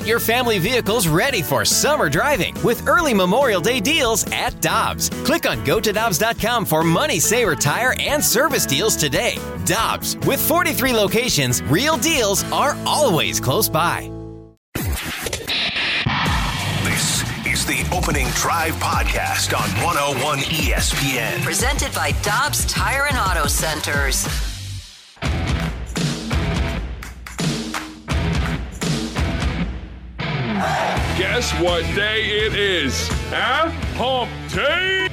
Get your family vehicles ready for summer driving with early Memorial Day deals at Dobbs. Click on gotodobbs.com for money saver tire and service deals today. Dobbs, with 43 locations, real deals are always close by. This is the Opening Drive Podcast on 101 ESPN. Presented by Dobbs Tire and Auto Centers. Guess what day it is? Huh? Hump day?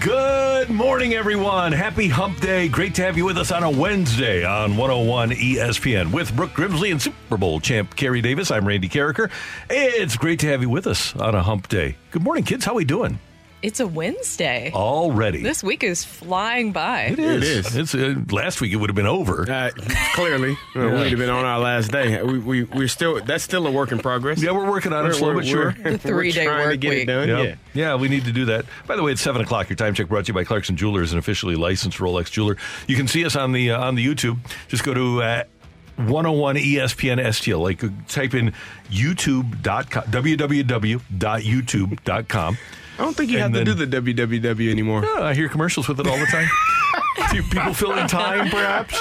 Good morning, everyone. Happy Hump Day. Great to have you with us on a Wednesday on 101 ESPN with Brooke Grimsley and Super Bowl champ Kerry Davis. I'm Randy Karraker. It's great to have you with us on a Hump Day. Good morning, kids. How are we doing? It's a Wednesday. Already. This week is flying by. It is. It is. It's, uh, last week it would have been over. Uh, clearly, uh, we'd have been on our last day. We, we we're still that's still a work in progress. yeah, we're working on it We're- slow but sure. we're- The three-day we're trying to work get week. it done. Yep. Yeah. Yeah, we need to do that. By the way, it's seven o'clock. Your time check brought to you by Clarkson Jewelers, an officially licensed Rolex jeweler. You can see us on the uh, on the YouTube. Just go to uh, 101 ESPN STL. Like uh, type in YouTube.com, www.youtube.com. I don't think you And have then- to do the WWW anymore. Oh, I hear commercials with it all the time. Do people filling time, perhaps?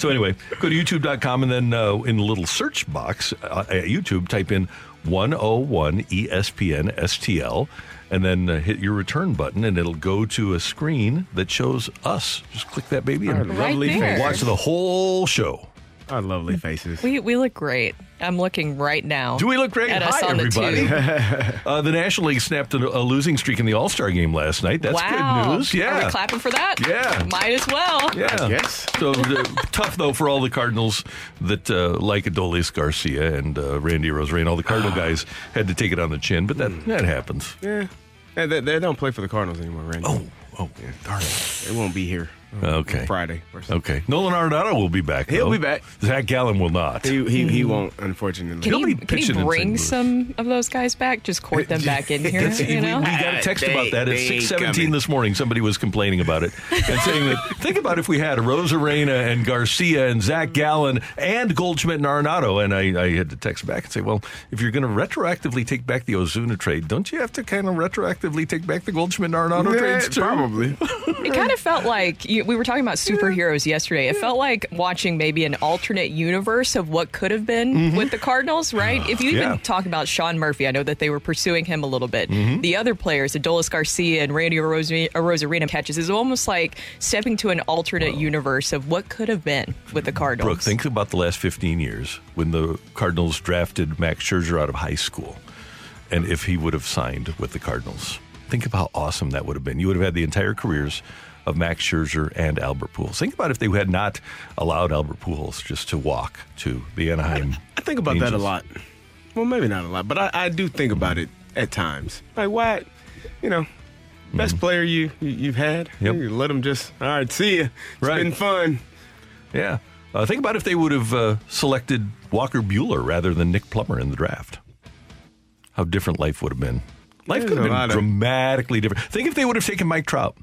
so anyway, go to youtube.com and then uh, in the little search box uh, at YouTube, type in 101 ESPN STL and then uh, hit your return button and it'll go to a screen that shows us. Just click that baby Our and Right lovely there. watch the whole show. Our lovely faces. We we look great. I'm looking right now. Do we look great? At us on the everybody. tube. Uh, the National League snapped a, a losing streak in the All Star game last night. That's wow. good news. Yeah. Are we clapping for that? Yeah. Might as well. Yeah. Yes. So uh, tough though for all the Cardinals that uh, like Adolis Garcia and uh, Randy Arozarena. All the Cardinal guys had to take it on the chin, but that that happens. Yeah. They, they, they don't play for the Cardinals anymore, Randy. Oh, oh, darn it. They won't be here. Uh, Okay. Friday. Or something. Okay. Nolan Arenado will be back. He'll though. be back. Zach Gallen will not. He, he, he won't, unfortunately. Can Nobody he, can pitching he in St. bring Louis. some of those guys back? Just court them back in here, That's- you we, know? we got a text They- about that at they six seventeen coming. this morning. Somebody was complaining about it and saying that think about if we had a Arozarena and Garcia and Zach Gallen and Goldschmidt and Arenado, and I, I had to text back and say, well, if you're going to retroactively take back the Ozuna trade, don't you have to kind of retroactively take back the Goldschmidt and Arenado Yeah, trades too? probably. It kind of felt like you, we were talking about superheroes yesterday. It felt like watching maybe an alternate universe of what could have been mm-hmm. with the Cardinals, right? If you even Yeah. talk about Sean Murphy, I know that they were pursuing him a little bit. Mm-hmm. The other players, Adolis Garcia and Randy Ros- uh, Arozarena catches, is almost like stepping to an alternate universe of what could have been with the Cardinals. Brooke, think about the last 15 years when the Cardinals drafted Max Scherzer out of high school and if he would have signed with the Cardinals. Think of how awesome that would have been. You would have had the entire careers of Max Scherzer and Albert Pujols. Think about if they had not allowed Albert Pujols just to walk to the Anaheim. I think about that a lot. Well, maybe not a lot, but I, I do think about it at times. Like, why, you know, best player you, you you've had. Mm-hmm. Yep. You let him just. All right, see you. It's Right. been fun. Yeah. Uh, think about if they would have uh, selected Walker Buehler rather than Nick Plummer in the draft. How different life would have been. Life There's could have been of- dramatically different. Think if they would have taken Mike Trout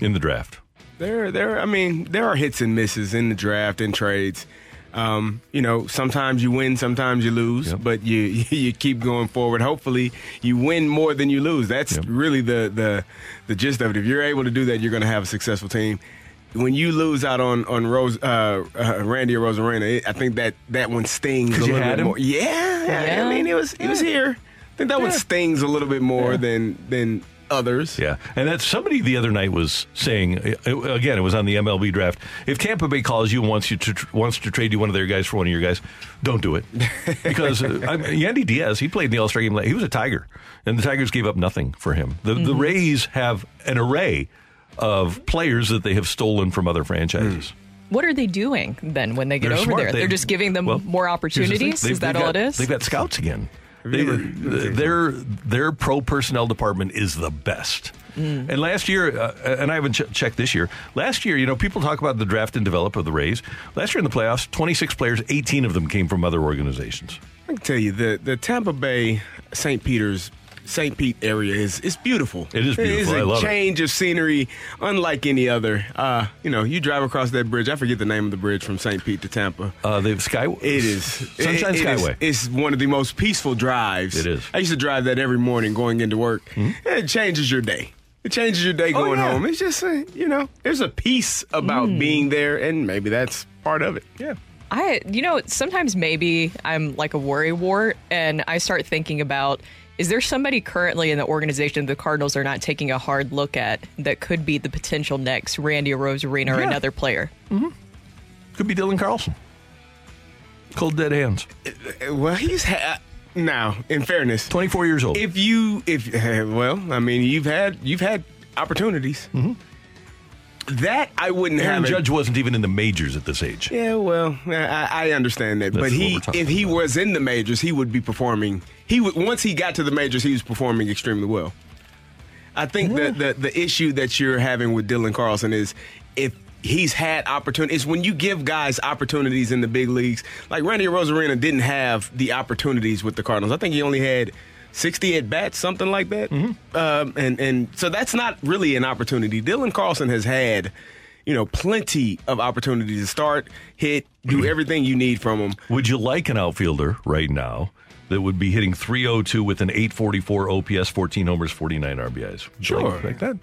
in the draft. There, there. I mean, there are hits and misses in the draft and trades. Um, you know, sometimes you win, sometimes you lose, Yep. but you you keep going forward. Hopefully, you win more than you lose. That's Yep. really the the the gist of it. If you're able to do that, you're going to have a successful team. When you lose out on on Rose, uh, uh, Randy or Arozarena, it, I think that that one stings a 'Cause you little had bit him? more. Yeah, Yeah. I mean, it was he was here. I think that one stings a little bit more than than others. Yeah, and that's somebody the other night was saying uh, again. It was on the MLB draft. If Tampa Bay calls you and wants you to wants to trade you one of their guys for one of your guys, don't do it because uh, I, Yandy Diaz he played in the All Star game. He was a Tiger, and the Tigers gave up nothing for him. The the Rays have an array of players that they have stolen from other franchises. What are they doing then when they get They're over smart. there? They- Are just giving them well, more here's the opportunities? Is that all it is? They've got scouts again. They, you ever- their their pro personnel department is the best. Mm. And last year, uh, and I haven't ch- checked this year. Last year, you know, people talk about the draft and develop of the Rays. Last year in the playoffs, 26 players, 18 of them came from other organizations. I can tell you the the Tampa Bay St. Peter's St. Pete area is is beautiful. It is beautiful. It's I a love it. change of scenery, unlike any other. Uh, you know, you drive across that bridge. I forget the name of the bridge from St. Pete to Tampa. Uh, the Sky. It is Sunshine it- it is- Skyway. it's one of the most peaceful drives. It is. Mm-hmm. I used to drive that every morning going into work. And it changes your day. It changes your day Oh, going yeah. home. It's just uh, you know, there's a peace about Mm. being there, and maybe that's part of it. yeah. I, you know, sometimes maybe I'm like a worry wart, and I start thinking about is there somebody currently in the organization the Cardinals are not taking a hard look at that could be the potential next Randy Arozarena or another player? Could be Dylan Carlson. Cold dead hands. Well, he's ha- now. In fairness, 24 years old. if you if well, I mean, you've had you've had opportunities. That I wouldn't Mm-hmm. Aaron have. it- Judge wasn't even in the majors at this age. Yeah, well, I, I understand that, That's but he, if he about. was in the majors, he would be performing. He once he got to the majors, he was performing extremely well. I think that the the issue that you're having with Dylan Carlson is if he's had opportunities when you give guys opportunities in the big leagues. Like Randy Arozarena didn't have the opportunities with the Cardinals. I think he only had. 60 at bats, something like that. Mm-hmm. Um, and, and so that's not really an opportunity. Dylan Carlson has had, you know, plenty of opportunities to start, hit, do everything you need from him. Would you like an outfielder right now that would be hitting 302 with an 844 OPS, 14 homers, 49 RBIs? Sure. Like, that?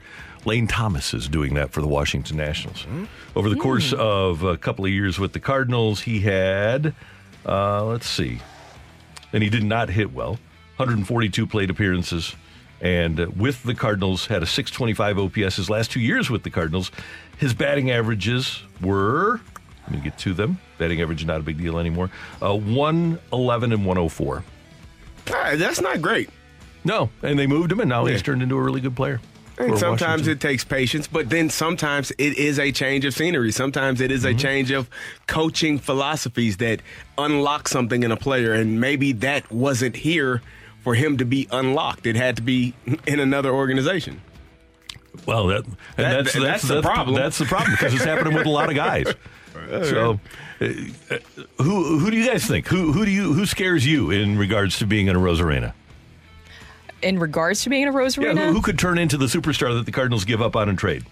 Lane Thomas is doing that for the Washington Nationals. Over the course of a couple of years with the Cardinals, he had, uh, let's see, and he did not hit well. 142 plate appearances, and with the Cardinals had a 625 OPS his last two years with the Cardinals. His batting averages were, let me get to them. Batting average is not a big deal anymore. Uh, 111 and 104. That's not great. No, and they moved him, and now he's turned into a really good player. And sometimes Washington. it takes patience, but then sometimes it is a change of scenery. Sometimes it is Mm-hmm. a change of coaching philosophies that unlock something in a player, and maybe that wasn't here for him to be unlocked. It had to be in another organization. Well, that, and That- that's, that's the problem. That's the problem because it's happening with a lot of guys. So, who who do you guys think? Who who do you who scares you in regards to being in a Arozarena? In regards to being in a Arozarena, Yeah, who, who could turn into the superstar that the Cardinals give up on and trade?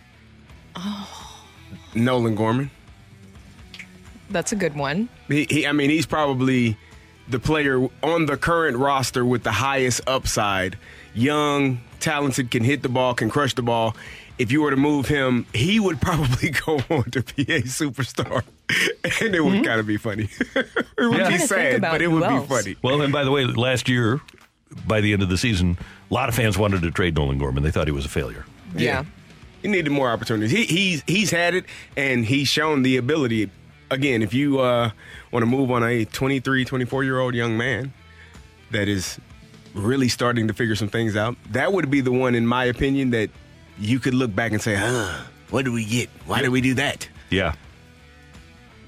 Oh, Nolan Gorman. that's a good one. He, he, I mean, he's probably the player on the current roster with the highest upside. Young, talented, can hit the ball, can crush the ball. If you were to move him, he would probably go on to be a superstar, and it would kind of be funny. it would Yeah. be Trying to think sad, but it would else. be funny. Well, and by the way, last year, by the end of the season, a lot of fans wanted to trade Nolan Gorman. They thought he was a failure. Yeah. He needed more opportunities. He, he's he's had it, and he's shown the ability. Again, if you uh, want to move on a 23, 24 year old young man that is really starting to figure some things out, that would be the one, in my opinion, that you could look back and say, huh, what did we get? Why did we do that? Yeah.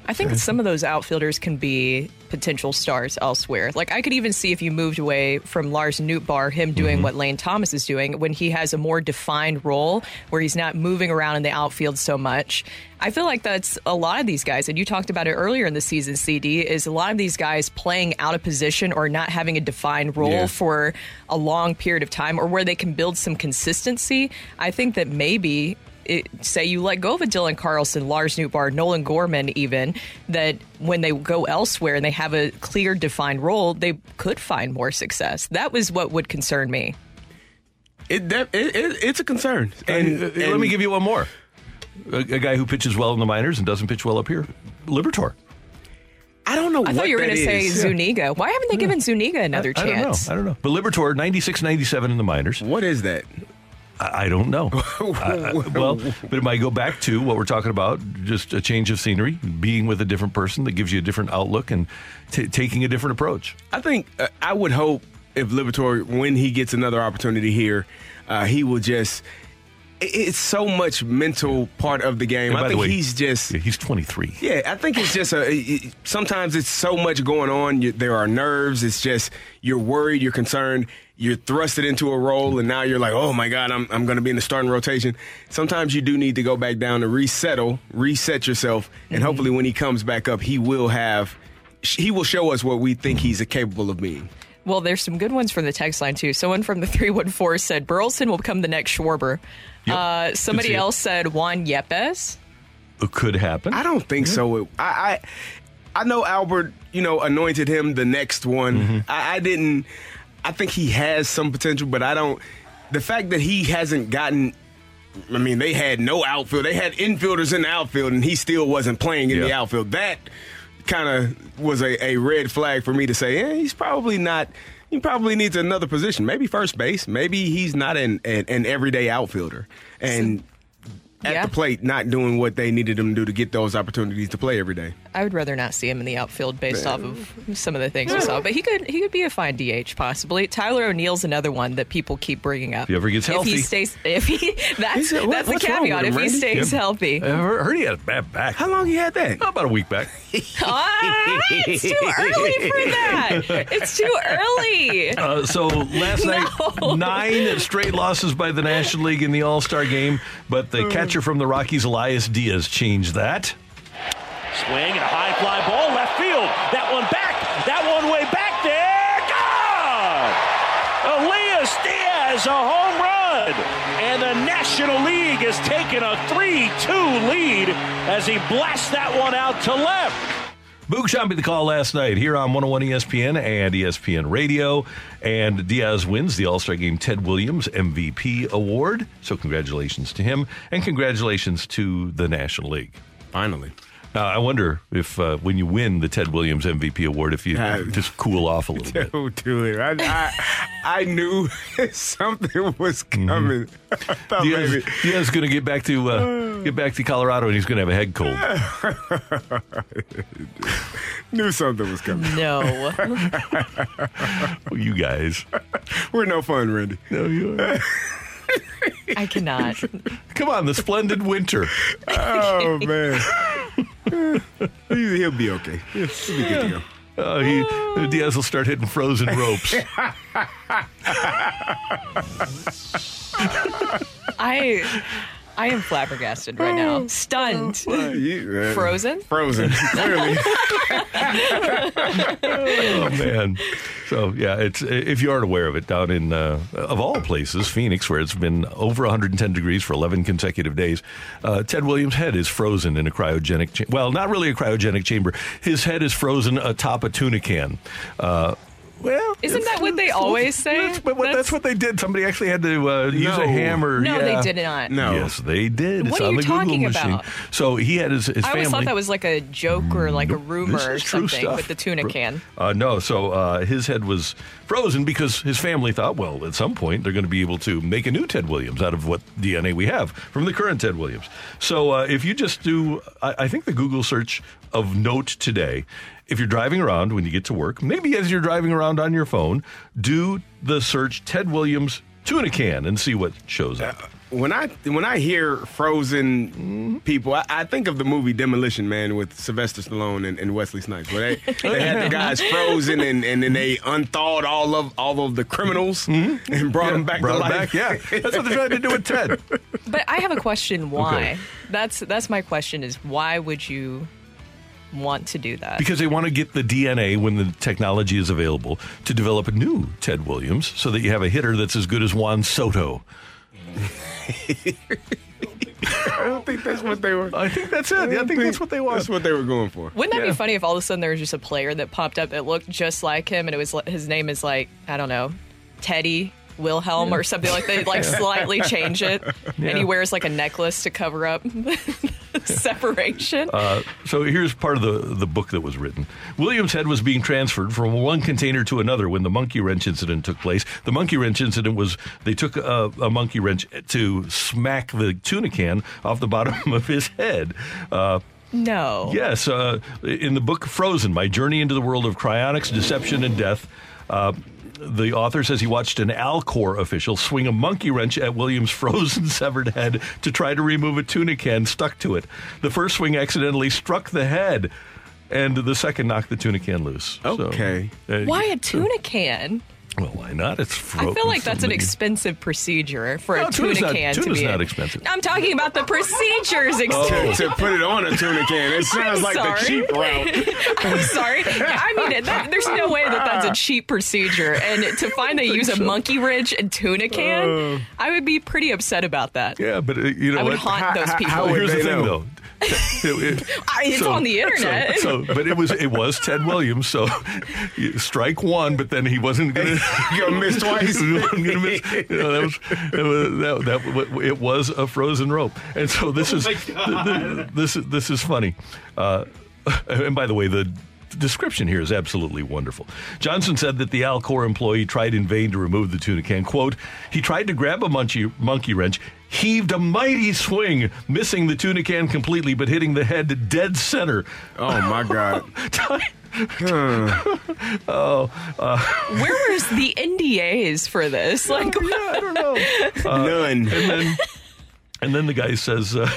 I think some of those outfielders can be potential stars elsewhere. Like I could even see if you moved away from Lars Nootbaar, him doing mm-hmm. what Lane Thomas is doing when he has a more defined role where he's not moving around in the outfield so much. I feel like that's a lot of these guys, and you talked about it earlier in the season, CD, is a lot of these guys playing out of position or not having a defined role Yeah. for a long period of time or where they can build some consistency. I think that maybe it, say you let go of a Dylan Carlson, Lars Nootbaar, Nolan Gorman, even that when they go elsewhere and they have a clear, defined role, they could find more success. That was what would concern me. It, that, it, it it's a concern. And, uh, let me give you one more. A, a guy who pitches well in the minors and doesn't pitch well up here, Liberatore. I don't know. I thought you were going to say Zuniga. Why haven't they given Zuniga another I, I don't know. I don't know. But Liberatore, 96 97 in the minors. What is that? I, don't know. I- I- well, but it might go back to what we're talking about just a change of scenery, being with a different person that gives you a different outlook and t- taking a different approach. I think uh, I would hope if Liberatore, when he gets another opportunity here, uh, he will just. It's so much mental part of the game. I think way, he's just. Yeah, he's 23. Yeah, I think it's just a. it- Sometimes it's so much going on. You, there are nerves. It's just you're worried, you're concerned, you're thrusted into a role, and now you're like, oh my god, I'm I'm going to be in the starting rotation. Sometimes you do need to go back down to resettle, reset yourself, and hopefully when he comes back up, he will have. He will show us what we think he's capable of being. Well, there's some good ones from the text line too. Someone from the 314 said Burleson will become the next Schwarber. Yep. Uh, somebody else said Juan Yepez. It could happen. I don't think so. It- I, I I know Albert, you know, anointed him the next one. Mm-hmm. I, I didn't. I think he has some potential, but I don't. The fact that he hasn't gotten. I mean, they had no outfield. They had infielders in the outfield, and he still wasn't playing in the outfield. That kind of was a, a red flag for me to say, eh, he's probably not. He probably needs another position, maybe first base. Maybe he's not an an, an everyday outfielder, and at Yeah. the plate, not doing what they needed him to do to get those opportunities to play every day. I would rather not see him in the outfield based off of some of the things we saw, but he could he could be a fine DH possibly. Tyler O'Neill's another one that people keep bringing up. If he ever gets If healthy. he stays, if he that's He's- what- that's the what's wrong caveat. with If he stays Yeah. healthy, I heard heard he had a bad back. How long he had that? About a week back. ah, it's too early for that. It's too early. Uh, so last night, No. nine straight losses by the National League in the All Star game, but the catcher from the Rockies, Elias Diaz, changed that. Swing and a high fly ball, left field. That one back. That one way back there. Gone! Elias Diaz, a home run. And the National League has taken a 3 2 lead as he blasts that one out to left. Boog Sciambi the call last night here on 101 ESPN and ESPN Radio. And Diaz wins the All Star Game Ted Williams MVP award. So, congratulations to him and congratulations to the National League. Finally. Now, I wonder if uh, when you win the Ted Williams MVP award, if you Uh, just cool off a little bit. Don't do it. I, I, I knew something was coming. I thought Diaz, maybe. Diaz going to get back to uh, get back to Colorado, and he's going to have a head cold. Knew something was coming. No, Oh, you guys, We're no fun, Randy. no, you are. I cannot. come on, the splendid winter. Oh man. He- He'll be okay. He'll, he'll be good to go. Uh, he Diaz will start hitting frozen ropes. I I am flabbergasted right now, stunned, You- uh, frozen. Frozen. Clearly. oh man. So yeah, it's if you aren't aware of it, down in uh, of all places, Phoenix, where it's been over 110 degrees for 11 consecutive days, uh, Ted Williams' head is frozen in a cryogenic. Cha- well, not really a cryogenic chamber. His head is frozen atop a tuna can. Uh, well, Isn't that what they always say? That's, but what, that's, That's- what they did. Somebody actually had to uh, use No. a hammer. No, yeah. they did not. No. Yes, they did. It's What are on you the Google talking machine. about? So he had his, his I always family. thought that was like a joke or like a rumor This or is true something stuff. with the tuna can. Uh, no, so uh, his head was frozen because his family thought, well, at some point they're going to be able to make a new Ted Williams out of what DNA we have from the current Ted Williams. So uh, if you just do, I, I think the Google search of note today, if you're driving around when you get to work, maybe as you're driving around on your phone, do the search Ted Williams tuna can and see what shows up. Uh, when I when I hear frozen people, I, I think of the movie Demolition Man with Sylvester Stallone and, and Wesley Snipes, where they, they had the guys frozen and, and then they unthawed all of all of the criminals mm-hmm. and brought them back Brought to him life. back, yeah. That's what they're trying to do with Ted. But I have a question. Why? Okay. That's that's my question. Is why would you want to do that? Because they want to get the DNA when the technology is available to develop a new Ted Williams so that you have a hitter that's as good as Juan Soto. I don't think that's what they were. I think that's it. Yeah, I think that's what they want. That's what they were going for. Wouldn't that Yeah. be funny if all of a sudden there was just a player that popped up that looked just like him, and it was his name is like I don't know, Teddy Wilhelm or something like that. Like slightly change it, Yeah. and he wears like a necklace to cover up separation. Uh, so here's part of the, the book that was written. Williams' head was being transferred from one container to another when the monkey wrench incident took place. The monkey wrench incident was they took a, a monkey wrench to smack the tuna can off the bottom of his head. Uh, no. Yes, uh, in the book Frozen, My Journey into the World of Cryonics, Deception, and Death, uh, the author says he watched an Alcor official swing a monkey wrench at Williams' frozen severed head to try to remove a tuna can stuck to it. The first swing accidentally struck the head, and the second knocked the tuna can loose. So, Okay. uh, Why a tuna can? Well, why not? It's. I feel like that's an expensive procedure for No, a tuna not- can to tuna's be. not expensive. I'm talking about the procedures. to, Excuse to put it on a tuna can. It sounds like sorry. the cheap route. I'm sorry. I mean, that, there's no way that that's a cheap procedure. And to find they use a monkey wrench and tuna can, I would be pretty upset about that. Yeah, but uh, you know I would what? haunt How- those people. how Well, would here's the they thing, know? though. It- it- I- it's on the internet. So, so- but it was it was Ted Williams. So strike one, but then he wasn't going to. You're gonna miss twice. wasn't gonna miss. You know, that was, it was that, that it was a frozen rope, and so this is this is this is funny. Uh, and by the way, the description here is absolutely wonderful. Johnson said that the Alcor employee tried in vain to remove the tuna can. Quote, he tried to grab a monkey, monkey wrench, heaved a mighty swing, missing the tuna can completely, but hitting the head dead center. Oh my God. Oh, uh. where was the NDAs for this? Like, I don't know. None. and then and then the guy says uh,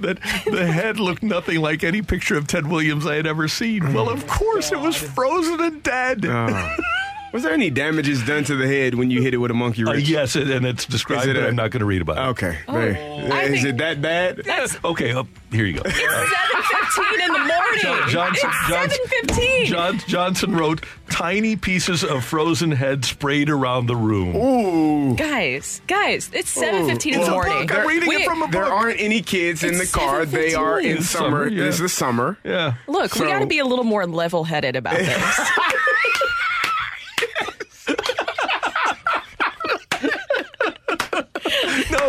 that the head looked nothing like any picture of Ted Williams I had ever seen. Well, of course, it was frozen and dead. Was there any damages done to the head when you hit it with a monkey Uh, wrench? yes, and and it's described, Is it but a- I'm not going to read about it. Okay. Very- I Is it that bad? that's Okay, uh, here you go. it's 7.15 in the morning. Johnson, it's Johnson, 7.15. John, Johnson wrote tiny pieces of frozen head sprayed around the room. Ooh. Guys, guys, it's 7.15 in It's the a morning. book. I'm reading Wait, it from a book. There aren't any kids in the It's car. They are in summer. Summer, yeah. This is summer. Yeah. Look, we got to be a little more level-headed about this.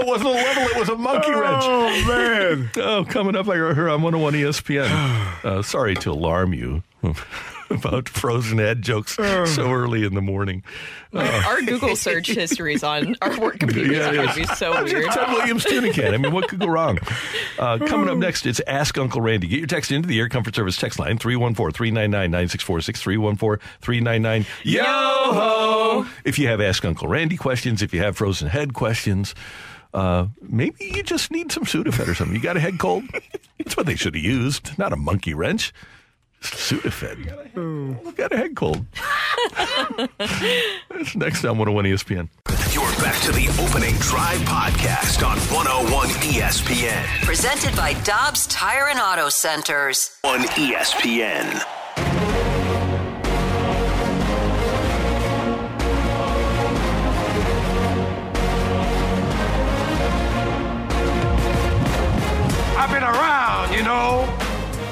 It wasn't a level. It was a monkey wrench. Oh man. Oh, coming up, I heard on 101 ESPN. Uh, sorry to alarm you about frozen head jokes so early in the morning. our Google search histories on our work computers Yeah, are it going to be so I'm weird. just Ted Williams tuna can. I mean, what could go wrong? Uh, coming up next, it's Ask Uncle Randy. Get your text into the Air Comfort Service text line 314 399 9646 314 399 Yo ho! If you have Ask Uncle Randy questions, if you have frozen head questions, uh, maybe you just need some Sudafed or something. You got a head cold? That's what they should have used, not a monkey wrench. Sudafed. Look got a head cold. That's next on 101 ESPN. You're back to the opening drive podcast on 101 ESPN. Presented by Dobbs Tire and Auto Centers. On ESPN. Around, you know.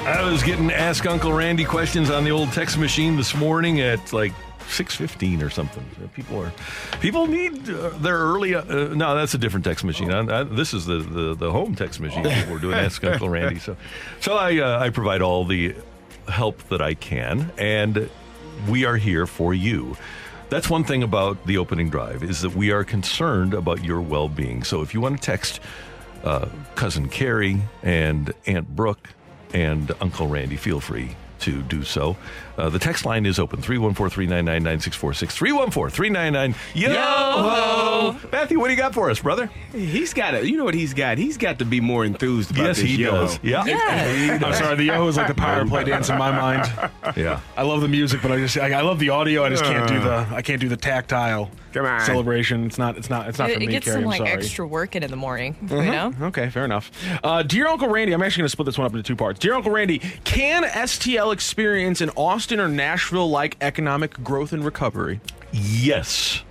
I was getting Ask Uncle Randy questions on the old text machine this morning at like 6.15 or something. People are people need uh, their early. Uh, uh, no, that's a different text machine. I, I, this is the, the, the home text machine. We're doing Ask Uncle Randy. So, so I uh, I provide all the help that I can, and we are here for you. That's one thing about the opening drive is that we are concerned about your well-being. So if you want to text uh, cousin Carrie and Aunt Brooke and Uncle Randy, feel free to do so. Uh, the text line is open 314 399 9646. 314 399 Yo! Matthew, what do you got for us, brother? He's got it. You know what he's got? He's got to be more enthused about yes, this he yo. does. Yeah. Yeah. I'm sorry, the Yo is like the power play dance in my mind. Yeah. I love the music, but I just I, I love the audio. I just can't do the I can't do the tactile Come on. celebration. It's not it's not it's not It, for it gets Carrie. some I'm like sorry. extra work in in the morning, you Uh-huh. know? Okay, fair enough. Uh, dear Uncle Randy, I'm actually going to split this one up into two parts. Dear Uncle Randy, can STL experience an Austin or Nashville like economic growth and recovery? Yes,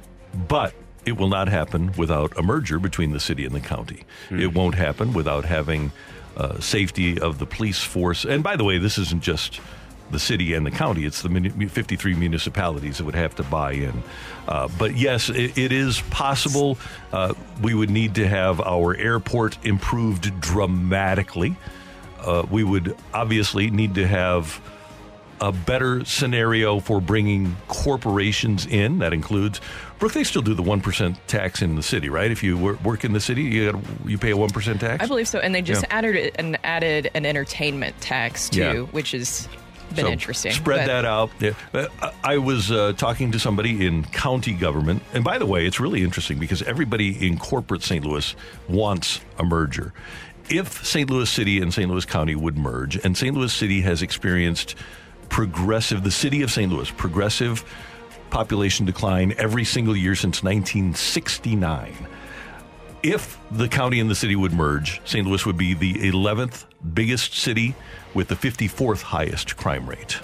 but it will not happen without a merger between the city and the county. It won't happen without having uh, safety of the police force. And by the way, this isn't just the city and the county, it's the 53 municipalities that would have to buy in. Uh, but yes, it, it is possible. Uh, we would need to have our airport improved dramatically. Uh, we would obviously need to have a better scenario for bringing corporations in. That includes, Brooke, they still do the 1% tax in the city, right? If you work in the city, you, gotta, you pay a 1% tax? I believe so. And they just Yeah. added and added an entertainment tax too, Yeah. which has been So interesting. Spread But- that out. Yeah. Uh, I I was uh, talking to somebody in county government, and by the way, it's really interesting because everybody in corporate St. Louis wants a merger. If St. Louis City and St. Louis County would merge, and St. Louis City has experienced progressive, the city of St. Louis, progressive population decline every single year since 1969. If the county and the city would merge, St. Louis would be the 11th biggest city with the 54th highest crime rate.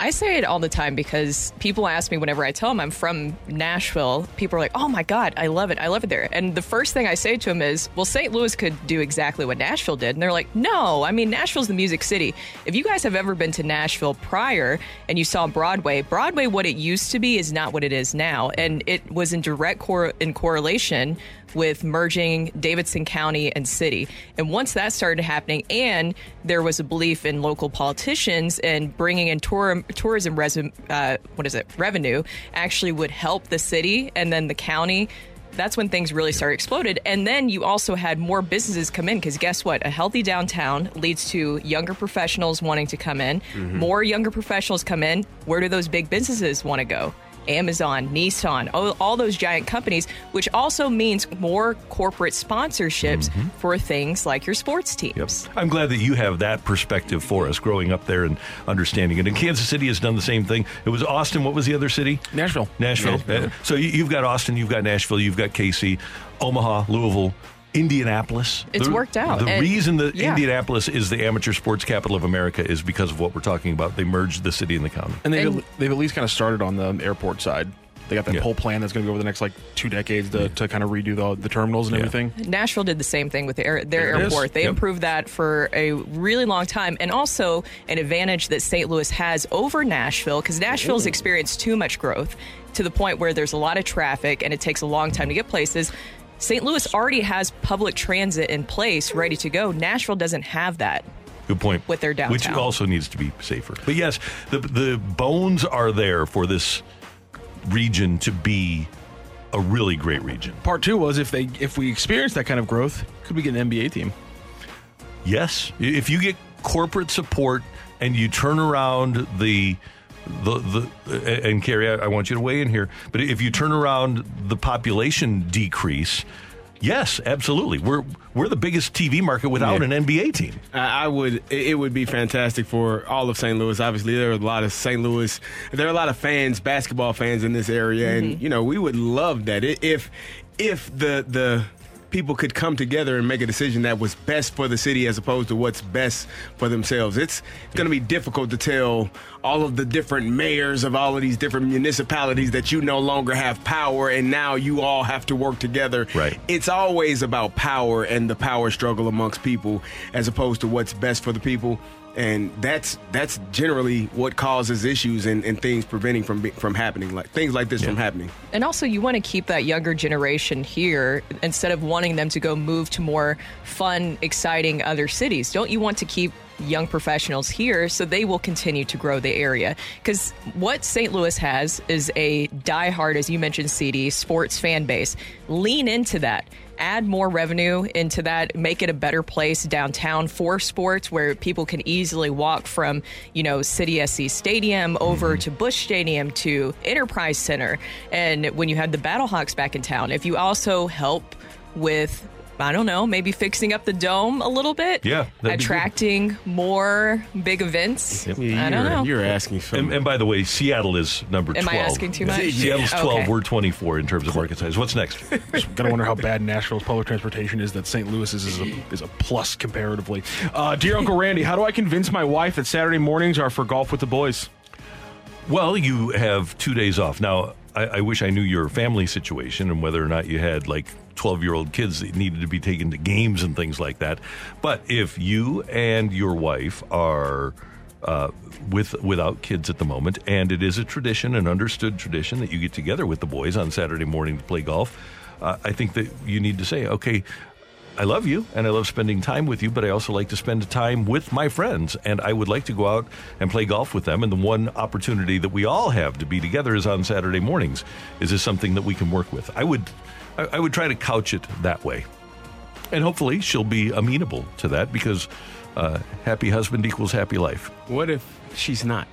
I say it all the time because people ask me whenever I tell them I'm from Nashville, people are like, oh my God, I love it. I love it there. And the first thing I say to them is, well, St. Louis could do exactly what Nashville did. And they're like, no, I mean, Nashville's the music city. If you guys have ever been to Nashville prior and you saw Broadway, Broadway, what it used to be, is not what it is now. And it was in direct cor- in correlation with merging Davidson County and city. And once that started happening, and there was a belief in local politicians and bringing in tour- tourism resu- uh, what is it revenue actually would help the city and then the county. That's when things really started exploded. And then you also had more businesses come in because guess what? A healthy downtown leads to younger professionals wanting to come in. More younger professionals come in. Where do those big businesses want to go? Amazon, Nissan, all, all those giant companies, which also means more corporate sponsorships for things like your sports teams. I'm glad that you have that perspective for us growing up there and understanding it. And Kansas City has done the same thing. It was Austin. What was the other city? Nashville. Nashville. Nashville. Uh, So you've got Austin, you've got Nashville, you've got KC, Omaha, Louisville. Indianapolis. It's worked out. The And- reason that yeah. Indianapolis is the amateur sports capital of America is because of what we're talking about. They merged the city and the county. And they've, And- they've at least kind of started on the airport side. They got that Yeah. whole plan that's going to go over the next like two decades to, to kind of redo the, the terminals and Yeah. everything. Nashville did the same thing with their, their There it is. airport. They Yep. improved that for a really long time. And also, an advantage that St. Louis has over Nashville, because Nashville's experienced too much growth to the point where there's a lot of traffic and it takes a long time to get places. St. Louis already has public transit in place, ready to go. Nashville doesn't have that. Good point. With their downtown, Which also needs to be safer. But yes, the the bones are there for this region to be a really great region. Part two was if they if we experience that kind of growth, could we get an NBA team? Yes, if you get corporate support and you turn around the the the and Carrie, I, I want you to weigh in here. But if you turn around the population decrease, yes, absolutely, we're we're the biggest TV market without Yeah. an NBA team. I I would. It it would be fantastic for all of St. Louis. Obviously, there are a lot of St. Louis. There are a lot of fans, basketball fans in this area, and mm-hmm. you know we would love that if if the the people could come together and make a decision that was best for the city as opposed to what's best for themselves. It's going to be difficult to tell all of the different mayors of all of these different municipalities that you no longer have power and now you all have to work together. Right. It's always about power and the power struggle amongst people as opposed to what's best for the people. And that's that's generally what causes issues and, and things preventing from from happening, like things like this from happening. And also, you want to keep that younger generation here instead of wanting them to go move to more fun, exciting other cities. Don't you want to keep young professionals here so they will continue to grow the area? Because what St. Louis has is a diehard, as you mentioned, CD sports fan base. Lean into that. Add more revenue into that, make it a better place downtown for sports where people can easily walk from, you know, City SC Stadium over mm-hmm. to Busch Stadium to Enterprise Center. And when you had the Battlehawks back in town, if you also help with I don't know, maybe fixing up the dome a little bit. Yeah, that'd be good. attracting more big events. I don't know. You're asking for And, and by the way, Seattle is number Am I 12. asking too much? Seattle's 12, Okay. we're 24 in terms of market size. What's next? Gotta wonder how bad Nashville's public transportation is that St. Louis is, is, a, is a plus comparatively. Uh, dear Uncle Randy, how do I convince my wife that Saturday mornings are for golf with the boys? Well, you have two days off. Now, I, I wish I knew your family situation and whether or not you had like 12 year old kids that needed to be taken to games and things like that. But if you and your wife are uh, with without kids at the moment, and it is a tradition, an understood tradition that you get together with the boys on Saturday morning to play golf, uh, I think that you need to say, okay, I love you and I love spending time with you, but I also like to spend time with my friends. And I would like to go out and play golf with them. And the one opportunity that we all have to be together is on Saturday mornings. Is this something that we can work with? I would, I, I would try to couch it that way. And hopefully she'll be amenable to that because uh, happy husband equals happy life. what if she's not?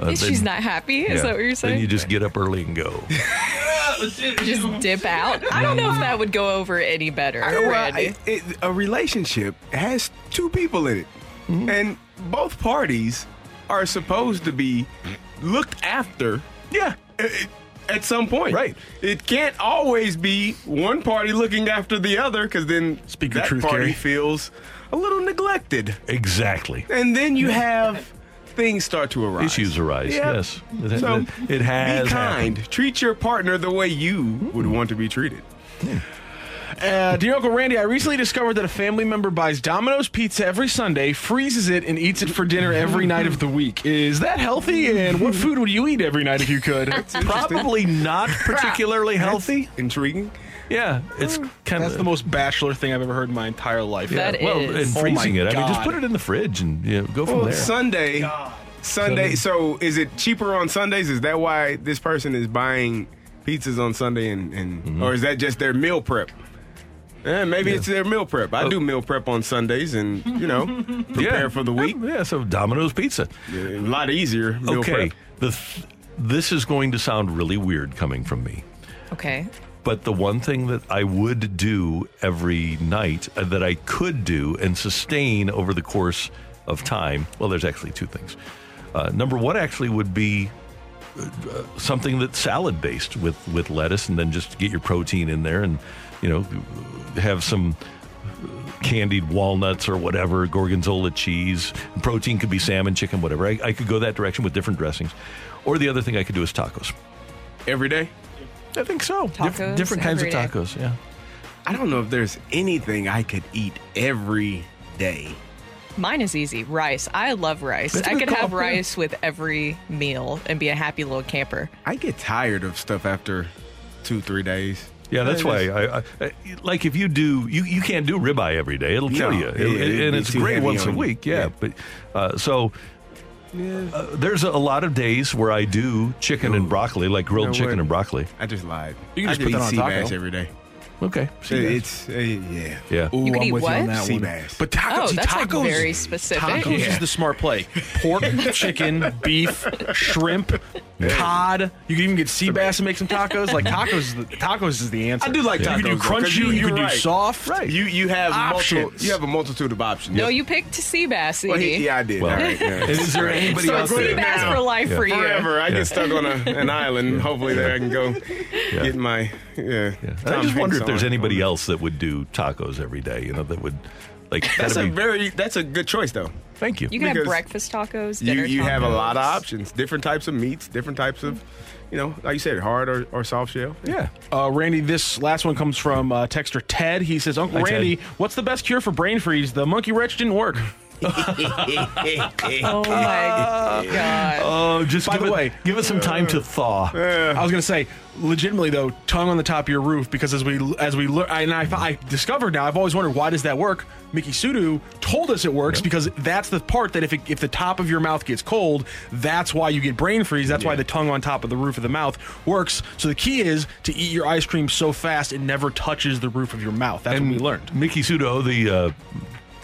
Uh, If then- she's not happy, is yeah, that what you're saying? Then saying? you just get up early and go. just dip out. I don't know if that would go over any better. Well, Randy. I- it, a relationship has two people in it, and both parties are supposed to be looked after. yeah. At some point, Right. It can't always be one party looking after the other, because then Speak that truth, party Gary. feels a little neglected, Exactly. and then you have things start to arise. Issues arise. Yep. Yes. It, So it, it has. be kind. happened. Treat your partner the way you would mm-hmm. want to be treated. Uh, dear Uncle Randy, I recently discovered that a family member buys Domino's pizza every Sunday, freezes it, and eats it for dinner every night of the week. Is that healthy? And what food would you eat every night if you could? Probably not particularly healthy. Intriguing. Yeah, it's kind That's of the most bachelor thing I've ever heard in my entire life. That well, is. and Oh my freezing it. I mean, just God. put it in the fridge and you know, go from Well, there. Sunday. Sunday. So is it cheaper on Sundays? Is that why this person is buying pizzas on Sunday, and, and Mm-hmm. or is that just their meal prep? Eh, maybe it's their meal prep. I do meal prep on Sundays, and you know, prepare for the week. Yeah, so Domino's Pizza. A lot easier meal Okay, prep. the th- this is going to sound really weird coming from me. Okay. But the one thing that I would do every night uh, that I could do and sustain over the course of time, well, there's actually two things. Uh, number one actually would be uh, something that's salad based with, with lettuce and then just get your protein in there and, you know, have some candied walnuts or whatever, gorgonzola cheese. Protein could be salmon, chicken, whatever. I, I could go that direction with different dressings. Or the other thing I could do is tacos. Every day. I think so. Dif- different kinds of every day. tacos, yeah. I don't know if there's anything I could eat every day. Mine is easy. Rice. I love rice. That's a I could have yeah. rice with every meal and be a happy little camper. I get tired of stuff after two, three days. Yeah, that's why I, I, I like if you do you, you can't do ribeye every day. It'll kill No, you, it- It- it'd and be it's too great heavy once a on you. week. Yeah, Yeah. but uh, so uh, there's a lot of days where I do chicken and broccoli, like grilled know chicken what? and broccoli. I just lied. You can just could put that eat on sea taco. bass every day. Okay, see that. It's uh, yeah. yeah. Ooh, You could I'm eat with you on what? that Sea one. bass. But tacos, Oh, see, that's, like, tacos, very specific. Tacos Yeah. is the smart play. Pork, chicken, beef, shrimp, cod. You can even get sea bass and make some tacos. Like tacos, is the, tacos is the answer. I do like You can do tacos, though, 'cause crunchy. you- You, you're can do right. soft. Right. You you have multiple Options. you have a multitude of options. No, you picked sea bass, Well, Edie. he- yeah, I did. Well, All right, yeah. and is there anybody so out it's sea there? bass now. for life for you. Forever. I get stuck on a, an island. Hopefully, there I can go get my yeah. Yeah. And I Tom just wonder Hanks if there's anybody else that would do tacos every day. You know, that would like. That's a be- very that's a good choice though. thank you. You can have Because breakfast tacos, You dinner you have a lot of tacos. options, different types of meats, different types of, you know, like you said, hard or, or soft shell. yeah. Uh, Randy, this last one comes from uh, texter Ted. He says, Uncle Hi, Ted. Randy, what's the best cure for brain freeze? The monkey wrench didn't work. Oh my god. Oh, just By give the it, way- give it some time to thaw. I was gonna say, legitimately though, tongue on the top of your roof because as we as we learn, and I, I discovered now, I've always wondered why does that work. Miki Sudo told us it works because that's the part that if it, if the top of your mouth gets cold, that's why you get brain freeze. That's why the tongue on top of the roof of the mouth works. So the key is to eat your ice cream so fast it never touches the roof of your mouth. That's what we learned. Miki Sudo, the uh,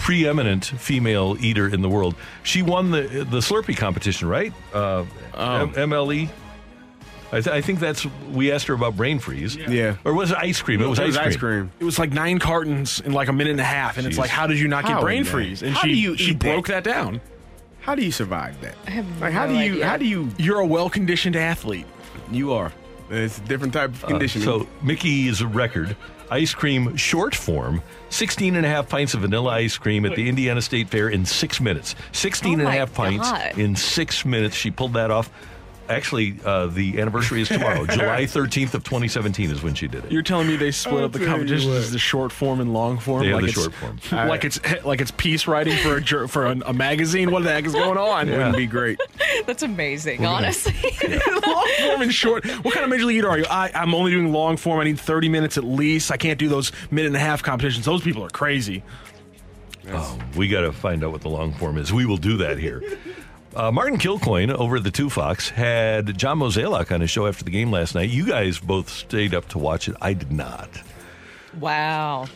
preeminent female eater in the world, she won the the Slurpee competition, right? Uh, Oh. M- MLE. I, th- I think that's. We asked her about brain freeze. Yeah. Or was it ice cream? It was, It was ice, ice cream. cream. It was like nine cartons in like a minute and a half, and it's like, how did you not get How brain freeze? And How she do you she eat broke that down. How do you survive that? I have Like how no do you idea. how do you You're a well conditioned athlete. you are? It's a different type of Uh, conditioning. so Miki is a record. Ice cream short form, 16 and a half pints of vanilla ice cream at the Indiana State Fair in six minutes. 16 and a Oh half pints God. in six minutes. She pulled that off. Actually, uh, the anniversary is tomorrow. July 13th of 2017 is when she did it. You're telling me they split up the tell you competitions what. the short form and long form? They have like the it's, short form. Like it's like it's piece writing for a jur- for a, a magazine. What the heck is going on? Wouldn't be great. That's amazing, honestly. long form and short. What kind of major league eater are you? I, I'm only doing long form. I need 30 minutes at least. I can't do those minute and a half competitions. Those people are crazy. Oh, we got to find out what the long form is. We will do that here. Uh, Martin Kilcoyne over at the Two Fox had John Mozeliak on his show after the game last night. You guys both stayed up to watch it. I did not. wow.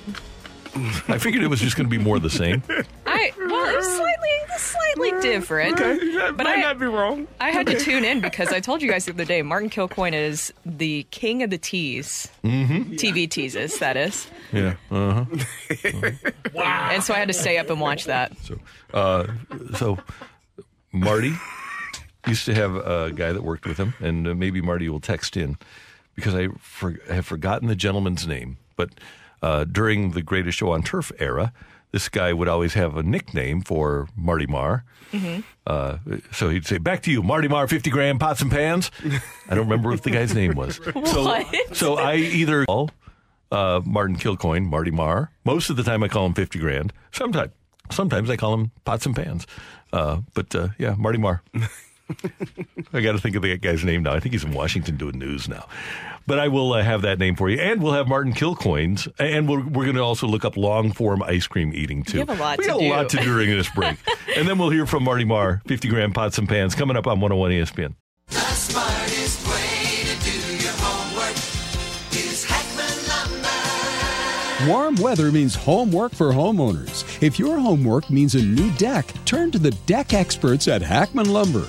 I figured it was just going to be more of the same. I well, it's slightly slightly different. That But might I- not be wrong. I had to tune in because I told you guys the other day, Martin Kilcoyne is the king of the tease. Mm-hmm. TV teases, that is. Yeah. Uh-huh. Wow. And so I had to stay up and watch that. So, uh, so Marty, used to have a guy that worked with him, and uh, maybe Marty will text in because I for, have forgotten the gentleman's name. But uh, during the Greatest Show on Turf era, this guy would always have a nickname for Marty Marr. Mm-hmm. Uh, so he'd say, "Back to you, Marty Marr, fifty grand pots and pans." I don't remember what the guy's name was. So, so I either call uh, Martin Kilcoyne Marty Marr. Most of the time, I call him fifty grand. Sometimes, sometimes I call him pots and pans. Uh, but uh, yeah, Marty Marr. I got to think of the guy's name now. I think he's in Washington doing news now. But I will uh, have that name for you, and we'll have Martin Kilcoyne's, and we're, we're going to also look up long form ice cream eating too. We have a lot we to got do. a lot to do during this break, and then we'll hear from Marty Marr, fifty grand pots and pans, coming up on 101 ESPN. Warm weather means homework for homeowners. If your homework means a new deck, turn to the deck experts at Hackman Lumber.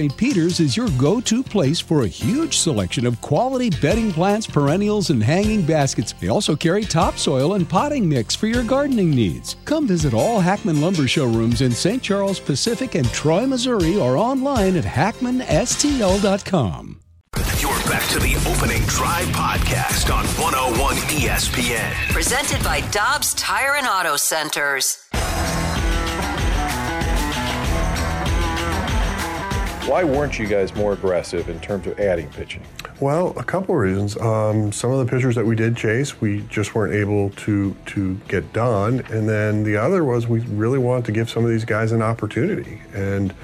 St. Peter's is your go to place for a huge selection of quality bedding plants, perennials, and hanging baskets. They also carry topsoil and potting mix for your gardening needs. Come visit all Hackman Lumber showrooms in St. Charles Pacific and Troy, Missouri, or online at hackmanstl.com. You're back to the opening drive podcast on 101 ESPN. Presented by Dobbs Tire and Auto Centers. Why weren't you guys more aggressive in terms of adding pitching? Well, a couple of reasons. Um, some of the pitchers that we did chase, we just weren't able to to get done, and then the other was we really wanted to give some of these guys an opportunity. And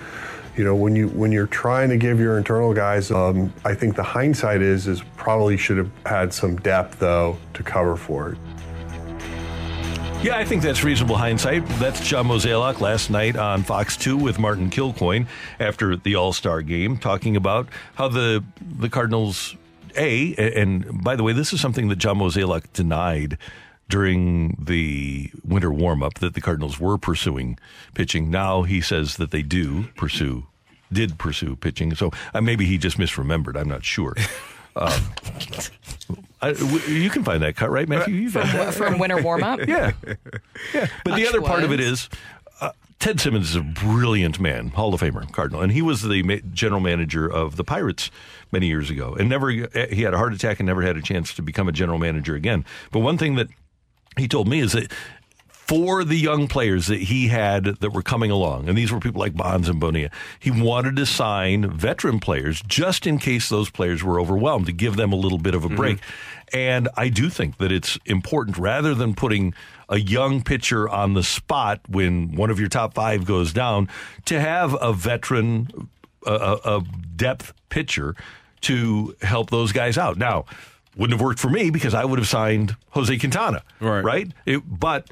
you know, when you when you're trying to give your internal guys, um, I think the hindsight is is probably should have had some depth though to cover for it. Yeah, I think that's reasonable hindsight. That's John Mozeliak last night on Fox 2 with Martin Kilcoyne after the All Star game, talking about how the the Cardinals a and by the way, this is something that John Mozeliak denied during the winter warm up that the Cardinals were pursuing pitching. Now he says that they do pursue did pursue pitching. So uh, maybe he just misremembered. I'm not sure. Um, I, w- you can find that cut, right, Matthew? You From, from winter warm up? Yeah. Yeah. But the other part of it is uh, Ted Simmons is a brilliant man, Hall of Famer, Cardinal. And he was the ma- general manager of the Pirates many years ago. And never, he had a heart attack and never had a chance to become a general manager again. But one thing that he told me is that for the young players that he had that were coming along, and these were people like Bonds and Bonilla, he wanted to sign veteran players just in case those players were overwhelmed to give them a little bit of a mm-hmm. break. And I do think that it's important rather than putting a young pitcher on the spot when one of your top five goes down to have a veteran, a, a a depth pitcher to help those guys out. Now, wouldn't have worked for me because I would have signed Jose Quintana, right? Right, It- but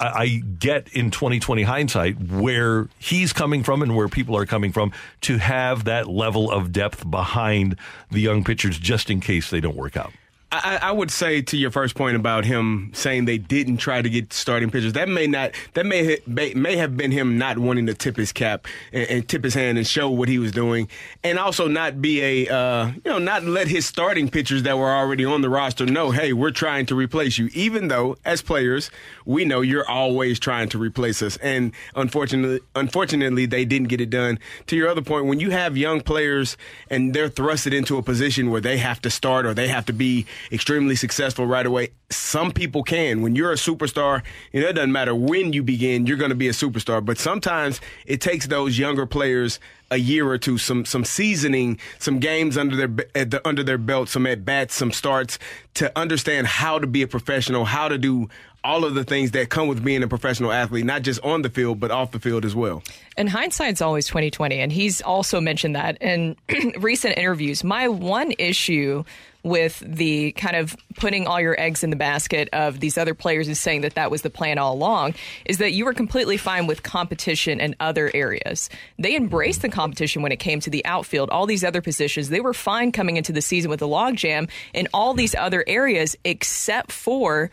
I, get in 2020 hindsight where he's coming from and where people are coming from to have that level of depth behind the young pitchers just in case they don't work out. I, I would say to your first point about him saying they didn't try to get starting pitchers. That may not. That may may, have been him not wanting to tip his cap and, and tip his hand and show what he was doing, and also not be a uh, you know not let his starting pitchers that were already on the roster know, hey, we're trying to replace you. Even though as players we know you're always trying to replace us, and unfortunately, unfortunately they didn't get it done. To your other point, when you have young players and they're thrusted into a position where they have to start or they have to be extremely successful right away. Some people can. When you're a superstar, you know, it doesn't matter when you begin, you're going to be a superstar. But sometimes it takes those younger players a year or two, some some seasoning, some games under their the, under their belt, some at bats, some starts to understand how to be a professional, how to do all of the things that come with being a professional athlete, not just on the field but off the field as well. And hindsight's always 2020. And he's also mentioned that in recent interviews. My one issue with the kind of putting all your eggs in the basket of these other players and saying that that was the plan all along is that you were completely fine with competition in other areas. They embraced the competition when it came to the outfield, all these other positions. They were fine coming into the season with a logjam in all these other areas except for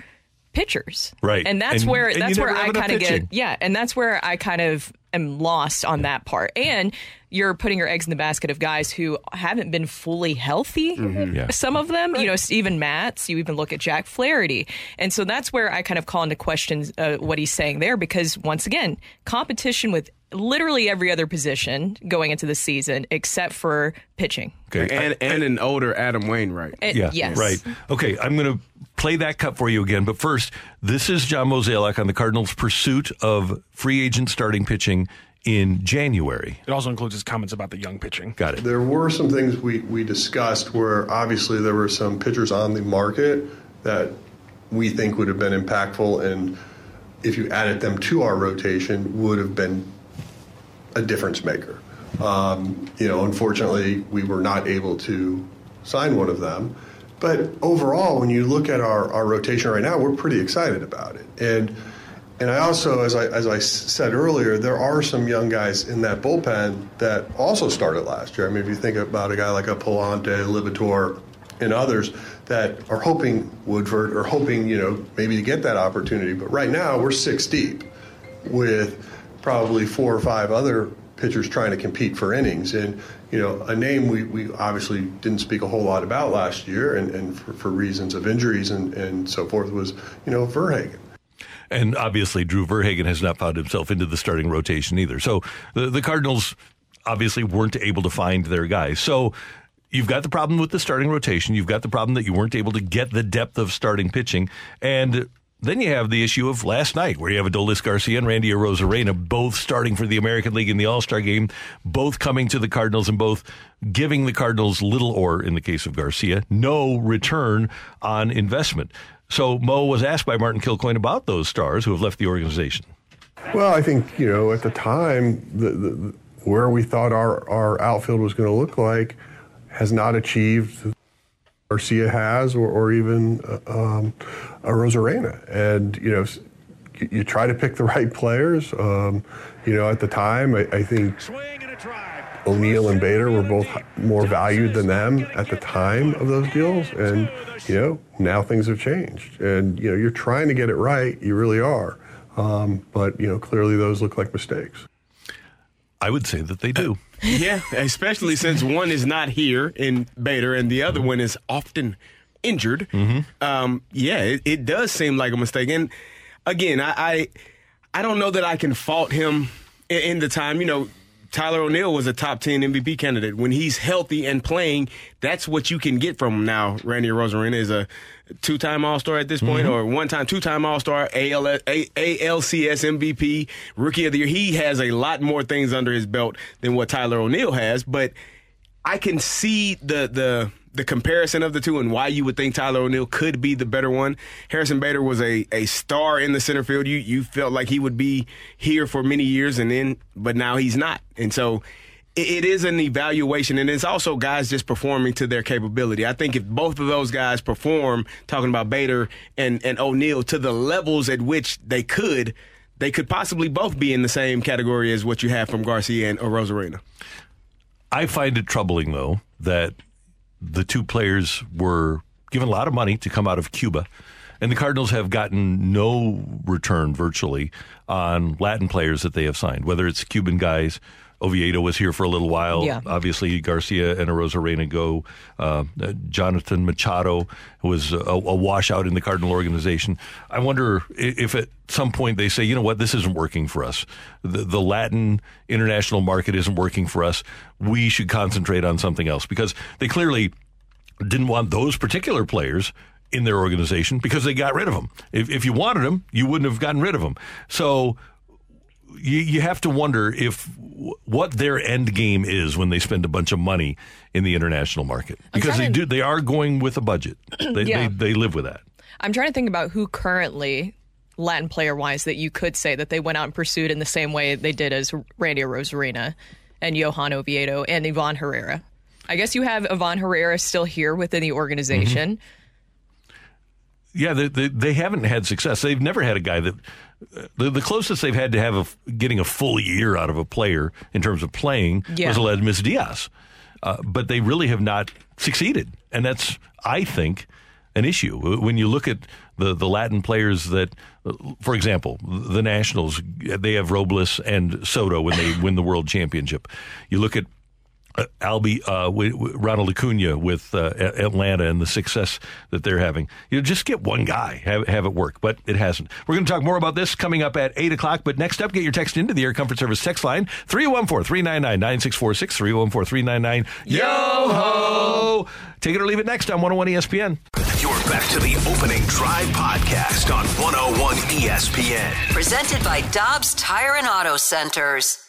pitchers. Right. And that's And- where and that's where I kind of get yeah, and that's where I kind of am lost on that part. And you're putting your eggs in the basket of guys who haven't been fully healthy. Mm-hmm. Yeah. Some of them, you know, Steven Matz, you even look at Jack Flaherty. And so that's where I kind of call into question uh, what he's saying there because, once again, competition with literally every other position going into the season except for pitching. Okay. And and an older Adam Wainwright. Uh, Yeah, yes. right. Okay, I'm going to play that cut for you again. But first, this is John Mozeliak on the Cardinals' pursuit of free agent starting pitching in January. It also includes his comments about the young pitching. Got it. There were some things we, we discussed where obviously there were some pitchers on the market that we think would have been impactful and if you added them to our rotation would have been a difference maker. Um, you know, unfortunately, we were not able to sign one of them. But overall, when you look at our, our rotation right now, we're pretty excited about it. And and I also, as I as I said earlier, there are some young guys in that bullpen that also started last year. I mean, if you think about a guy like a Pallante, Liberatore, and others that are hoping Woodford or hoping, you know, maybe to get that opportunity. But right now, we're six deep with probably four or five other pitchers trying to compete for innings. And, you know, a name we, we obviously didn't speak a whole lot about last year and, and for, for reasons of injuries and, and so forth was, you know, VerHagen. And obviously, Drew VerHagen has not found himself into the starting rotation either. So the, the Cardinals obviously weren't able to find their guys. So you've got the problem with the starting rotation. You've got the problem that you weren't able to get the depth of starting pitching. And then you have the issue of last night, where you have Adolis Garcia and Randy Arozarena both starting for the American League in the All Star game, both coming to the Cardinals and both giving the Cardinals little, or in the case of Garcia, no return on investment. So Mo was asked by Martin Kilcoyne about those stars who have left the organization. Well, I think, you know, at the time, the, the, the- where we thought our, our outfield was going to look like has not achieved Garcia has or, or even uh, um, a Arozarena. And, you know, you, you try to pick the right players. Um, you know, at the time, I, I think O'Neill and Bader were both more valued than them at the time of those deals. And, you know, now things have changed. And, you know, you're trying to get it right. You really are. Um, but, you know, clearly those look like mistakes. I would say that they do. yeah, especially since one is not here in Bader and the other one is often injured. Um, yeah, it, it does seem like a mistake. And again, I, I I don't know that I can fault him in, in the time. You know, Tyler O'Neill was a top ten MVP candidate when he's healthy and playing. That's what you can get from him now. Randy Arozarena is a two-time All-Star at this point, mm-hmm. or one-time, two-time All-Star, ALCS MVP, Rookie of the Year. He has a lot more things under his belt than what Tyler O'Neill has, but I can see the the the comparison of the two and why you would think Tyler O'Neill could be the better one. Harrison Bader was a, a star in the center field. You you felt like he would be here for many years and then but now he's not. And so it, it is an evaluation and it's also guys just performing to their capability. I think if both of those guys perform, talking about Bader and, and O'Neill to the levels at which they could, they could possibly both be in the same category as what you have from Garcia and Arozarena. I find it troubling, though, that the two players were given a lot of money to come out of Cuba, and the Cardinals have gotten no return virtually on Latin players that they have signed, whether it's Cuban guys. Oviedo was here for a little while. Yeah. Obviously, Garcia and Arozarena go. Uh, uh, Jonathan Machado was a, a washout in the Cardinal organization. I wonder if at some point they say, you know what, this isn't working for us. The, the Latin international market isn't working for us. We should concentrate on something else because they clearly didn't want those particular players in their organization because they got rid of them. If, if you wanted them, you wouldn't have gotten rid of them. So you, you have to wonder if what their end game is when they spend a bunch of money in the international market because they to- do they are going with a budget. They, Yeah. they they live with that. I'm trying to think about who currently Latin player wise that you could say that they went out and pursued in the same way they did as Randy Arozarena and Johan Oviedo and Ivan Herrera. I guess you have Ivan Herrera still here within the organization. Mm-hmm. Yeah, they, they, they haven't had success. They've never had a guy that the, the closest they've had to have of getting a full year out of a player in terms of playing Yeah. was Aledmys Diaz. Uh, but they really have not succeeded, and that's I think an issue when you look at the the Latin players that, for example, the Nationals they have Robles and Soto when they win the World Championship. You look at uh, Albi, uh, wi- wi- Ronald Acuna with uh, A- Atlanta and the success that they're having. You know, just get one guy, have, have it work, but it hasn't. We're going to talk more about this coming up at 8 o'clock, but next up, get your text into the Air Comfort Service text line, 314-399-9646, 314-399, yo-ho! Take it or leave it next on 101 ESPN. You're back to the opening drive podcast on 101 ESPN. Presented by Dobbs Tire and Auto Centers.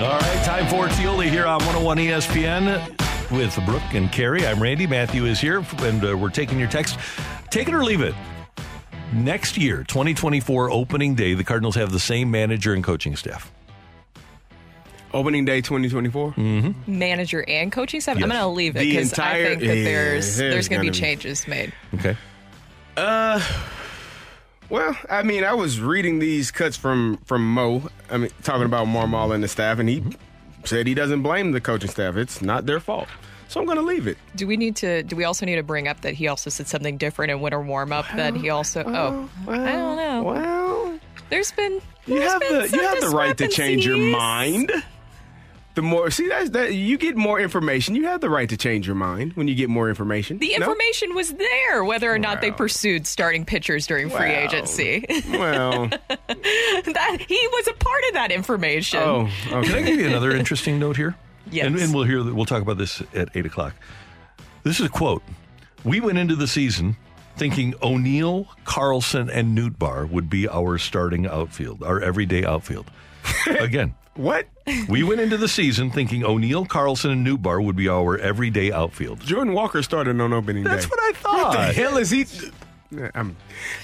All right, time for Tioli here on 101 ESPN with Brooke and Carrie. I'm Randy. Matthew is here, and uh, we're taking your text. Take it or leave it. Next year, 2024 opening day, the Cardinals have the same manager and coaching staff. Opening day 2024. Mm-hmm. Manager and coaching staff. Yes. I'm going to leave it because I think that Yeah, there's there's there's going to be gonna be- changes made. Okay. Uh, well, I mean, I was reading these cuts from from Mo. I mean, talking about Marmol and the staff, and he said he doesn't blame the coaching staff. It's not their fault. So I'm going to leave it. Do we need to? Do we also need to bring up that he also said something different in winter warm up? that he also. oh, I don't know. Well, there's been. You have been the you have the right to change your mind. The more see that's that you get more information, you have the right to change your mind when you get more information. The No? information was there, whether or not they pursued starting pitchers during free agency. Well, that he was a part of that information. oh, Can I give you another interesting note here? Yes. And, and we'll hear. We'll talk about this at eight o'clock. This is a quote. We went into the season thinking O'Neill, Carlson, and Nootbaar would be our starting outfield, our everyday outfield. Again, What? we went into the season thinking O'Neill, Carlson, and Nootbaar would be our everyday outfield. Jordan Walker started on opening day. That's what I thought. What the hell is he? I'm,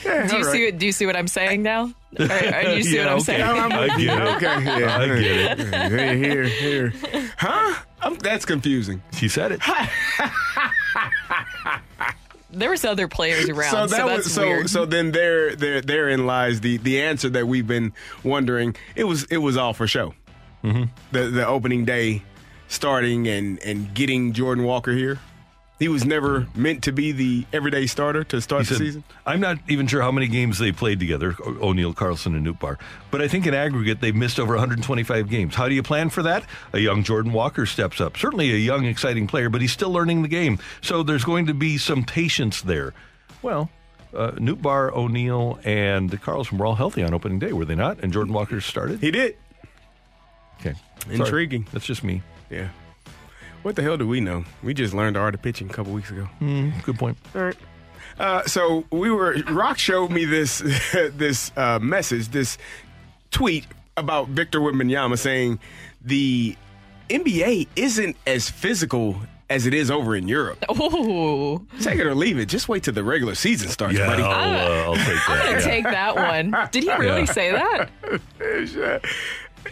yeah, do you all see? What, do you see what I'm saying now? Or, or do you see Yeah, what I'm okay. saying? I get it. Okay, yeah, I get it. Here, here, here. Huh? I'm, that's confusing. She said it. There was other players around, so, that that's was so. weird. So then there, there, therein lies the the answer that we've been wondering. It was it was all for show. Mm-hmm. The the opening day, starting and and getting Jordan Walker here. He was never meant to be the everyday starter to start He the said, season. I'm not even sure how many games they played together, O- O'Neill, Carlson, and Nootbaar. But I think in aggregate, they've missed over 125 games. How do you plan for that? A young Jordan Walker steps up. Certainly a young, exciting player, but he's still learning the game. So there's going to be some patience there. Well, uh, Nootbaar, O'Neill, and Carlson were all healthy on opening day, were they not? And Jordan Walker started? He did. Okay. Sorry. Intriguing. That's just me. Yeah. What the hell do we know? We just learned the art of pitching a couple weeks ago. Mm, good point. All right. Uh, so we were. Rock showed me this this uh, message, this tweet about Victor Wembanyama saying the NBA isn't as physical as it is over in Europe. Ooh, Take it or leave it. Just wait till the regular season starts, Yeah, buddy. I'll, uh, I'll take I'm that. gonna yeah. take that one. Did he really Yeah. say that?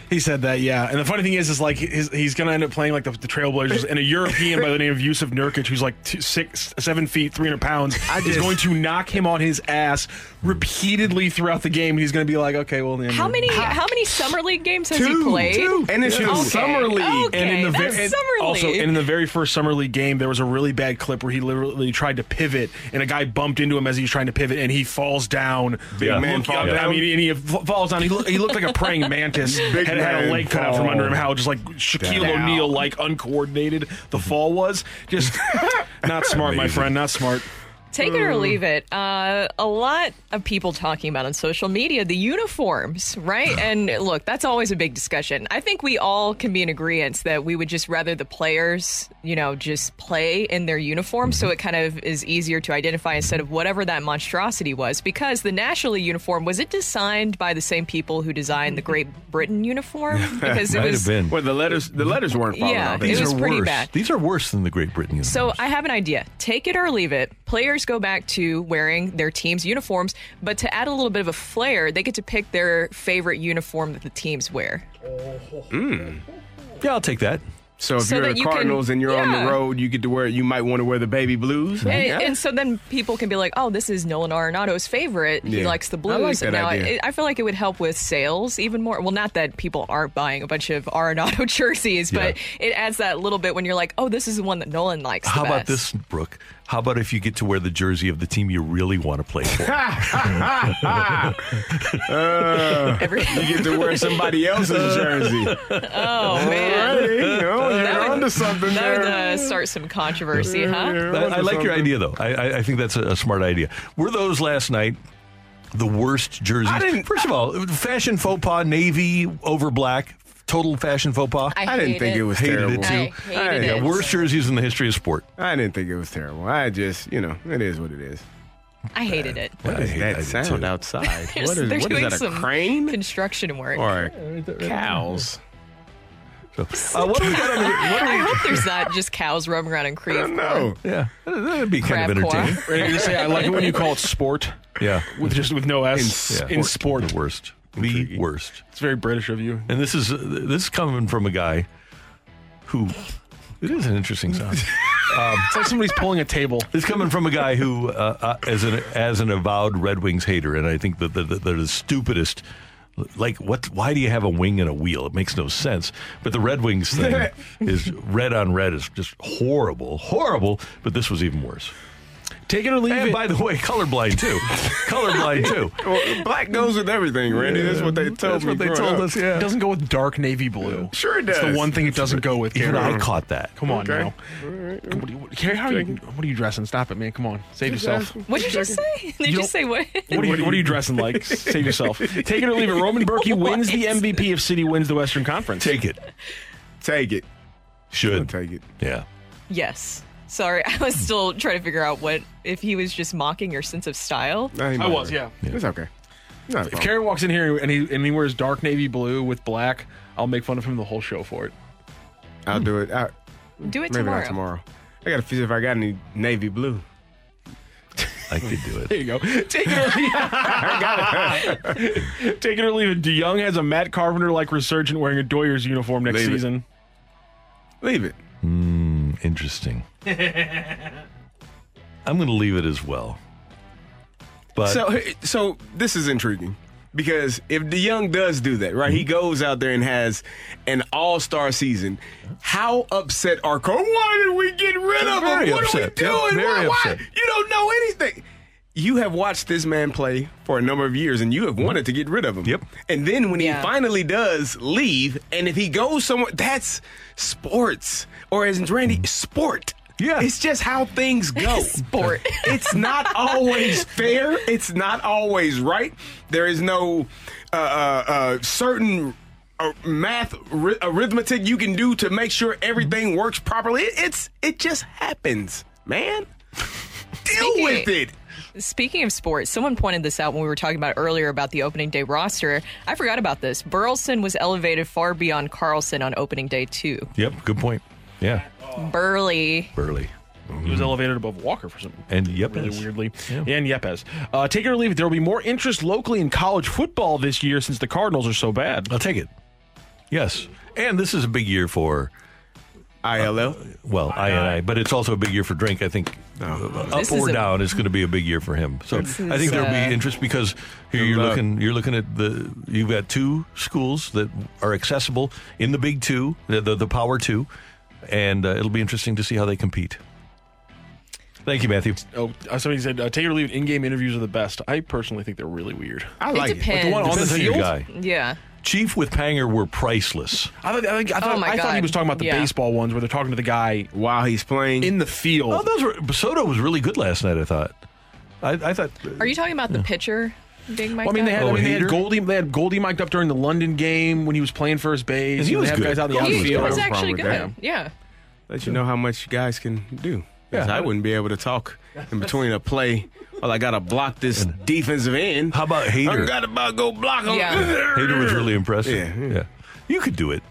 He said that, yeah. And the funny thing is, is like his, he's going to end up playing like the, the Trailblazers, and a European by the name of Jusuf Nurkic, who's like two, six, seven feet, three hundred pounds, is just- going to knock him on his ass repeatedly throughout the game. He's going to be like, okay, well, then How uh, many? How many summer league games has he played? two. And it's Okay. in summer league. Okay, and in the ve- and summer also league. and in the very first summer league game, there was a really bad clip where he literally tried to pivot, and a guy bumped into him as he was trying to pivot, and he falls down. Big Yeah. man Look- fall I down? mean, and he falls down. He, look, he looked like a praying mantis. Big had, had a leg cut out from under him. How just like Shaquille down. O'Neal, like uncoordinated the fall was. Just not smart, my friend. Not smart. Take it or leave it. Uh, a lot of people talking about on social media the uniforms, right? and look, that's always a big discussion. I think we all can be in agreement that we would just rather the players, you know, just play in their uniform so it kind of is easier to identify instead of whatever that monstrosity was. Because the National uniform, was it designed by the same people who designed the Great Britain uniform? Because it Might was. have been. Well, the letters the letters weren't falling Yeah, off. it These was are pretty worse. bad. These are worse than the Great Britain uniform. So I have an idea. Take it or leave it. Players go back to wearing their team's uniforms, but to add a little bit of a flair, they get to pick their favorite uniform that the teams wear. Hmm. yeah, I'll take that. So if So you're that the you can- Cardinals and you're on the road, you get to wear. You might want to wear the baby blues. And, Yeah. and so then people can be like, "Oh, this is Nolan Arenado's favorite. He Yeah. likes the I blues." like that and now idea. I, I feel like it would help with sales even more. Well, not that people aren't buying a bunch of Arenado jerseys, but it adds that little bit when you're like, "Oh, this is the one that Nolan likes." the How about this, Brooke? How about if you get to wear the jersey of the team you really want to play for? Uh, you get to wear somebody else's jersey. Oh man. Alrighty, you know, you're That would- onto something That would uh, start some controversy, huh? I, I like your idea, though. I, I, I think that's a, a smart idea. Were those last night the worst jerseys? I didn't- First of all, fashion faux pas, navy over black, total fashion faux pas. I, I didn't think it was Hated terrible. it too. I hated yeah, it. worst jerseys in the history of sport. I didn't think it was terrible. I just, you know, it is what it is. I hated it. What I is hate- I that sound too. outside? What is, they're what doing is that? A some crane construction work. or cows? So, uh, what do we got on the? What do I hope there's not just cows roaming around in Creve. No. yeah, that'd be kind of Crab corn. entertaining. Ready to say I like it when you call it sport Yeah, with just with no S yeah. in sport. the worst, the worst. It's very British of you. And this is this is coming from a guy who. It is an interesting sound. It's like somebody's pulling a table. It's coming from a guy who, uh, uh, as an as an avowed Red Wings hater, and I think that the, the, they're the stupidest. Like what? Why do you have a wing and a wheel? It makes no sense. But the Red Wings thing is red on red is just horrible, horrible. But this was even worse. Take it or leave And it. by the way, colorblind too. colorblind too. Well, black goes with everything, Randy. That's what they told That's me. what they told up. us. Yeah. It doesn't go with dark navy blue. Sure it It's does. the one thing it doesn't go with. Even I caught that. Come on Okay. now. What, do you, Carrie, how are you, what are you dressing? Stop it, man. Come on. Save yourself. What'd you just say? Did you, don't- say what? What are, you, what are you dressing like? Save yourself. Take it or leave it. Roman Bürki wins the MVP if City wins the Western Conference. Take it. Take it. Should Take it. Yeah. yes. Sorry, I was still trying to figure out what if he was just mocking your sense of style. No, he I was, be. yeah. It's okay. Not a If problem. Carrie walks in here and he and he wears dark navy blue with black, I'll make fun of him the whole show for it. I'll do it. I, Do it maybe tomorrow. not tomorrow. I got to see if I got any navy blue. I could do it. There you go. Take it or leave it. Take it or leave it. DeJong has a Matt Carpenter like resurgent wearing a Doyers uniform next Leave it. season. Leave it. Hmm, interesting. I'm going to leave it as well. But So, so this is intriguing because if DeJong does do that, right? He mm-hmm. goes out there and has an all-star season. How upset are Cole? Why did we get rid of him? Very What upset. are we doing? Yeah, very why, why? upset. You don't know anything. You have watched this man play for a number of years, and you have mm-hmm. wanted to get rid of him. Yep. And then when Yeah. he finally does leave, and if he goes somewhere, that's sports, or as Randy, mm-hmm. sport. Yeah. It's just how things go. Sport. it's not always fair. It's not always right. There is no uh, uh, uh, certain uh, math ri- arithmetic you can do to make sure everything works properly. It, it's it just happens, man. Deal Speaking- with it. Speaking of sports, someone pointed this out when we were talking about earlier about the opening day roster. I forgot about this. Burleson was elevated far beyond Carlson on opening day too. yep, good point. Yeah, Burley. Burley. He was elevated above Walker for some And yep, really weirdly. And Yepez. Uh, take it or leave it. There will be more interest locally in college football this year since the Cardinals are so bad. I'll take it. Yes, and this is a big year for ILL. well, I and I, but it's also a big year for Drink. I think uh, up This or is a- down is going to be a big year for him. So This I think there'll uh, be interest because here you're luck. looking you're looking at the you've got two schools that are accessible in the Big Two, the the, the Power Two, and uh, it'll be interesting to see how they compete. Thank you, Matthew. Oh, uh, somebody said, uh, take it or leave it. In-game interviews are the best. I personally think they're really weird. I It like it. depends. the one on the Depends field? guy. Yeah. Chief with Panger were priceless. I thought, I, I, thought, Oh my I thought he was talking about the Yeah. baseball ones where they're talking to the guy While he's playing, in the field. Oh, those were Soto was really good last night. I thought. I, I thought. Are you talking about the pitcher being mic'd Well, I mean, they had, up? I mean, they had Goldie. They had Goldie mic'd up during the London game when he was playing first base. And he You was they have good. guys out in the he, was he outfield. was actually good. that. Yeah. Let you know how much you guys can do. Yeah. I wouldn't be able to talk in between a play. Well, I got to block this defensive end. How about Hader? I got to go block him. Yeah. Hader was really impressive. Yeah. yeah. You could do it.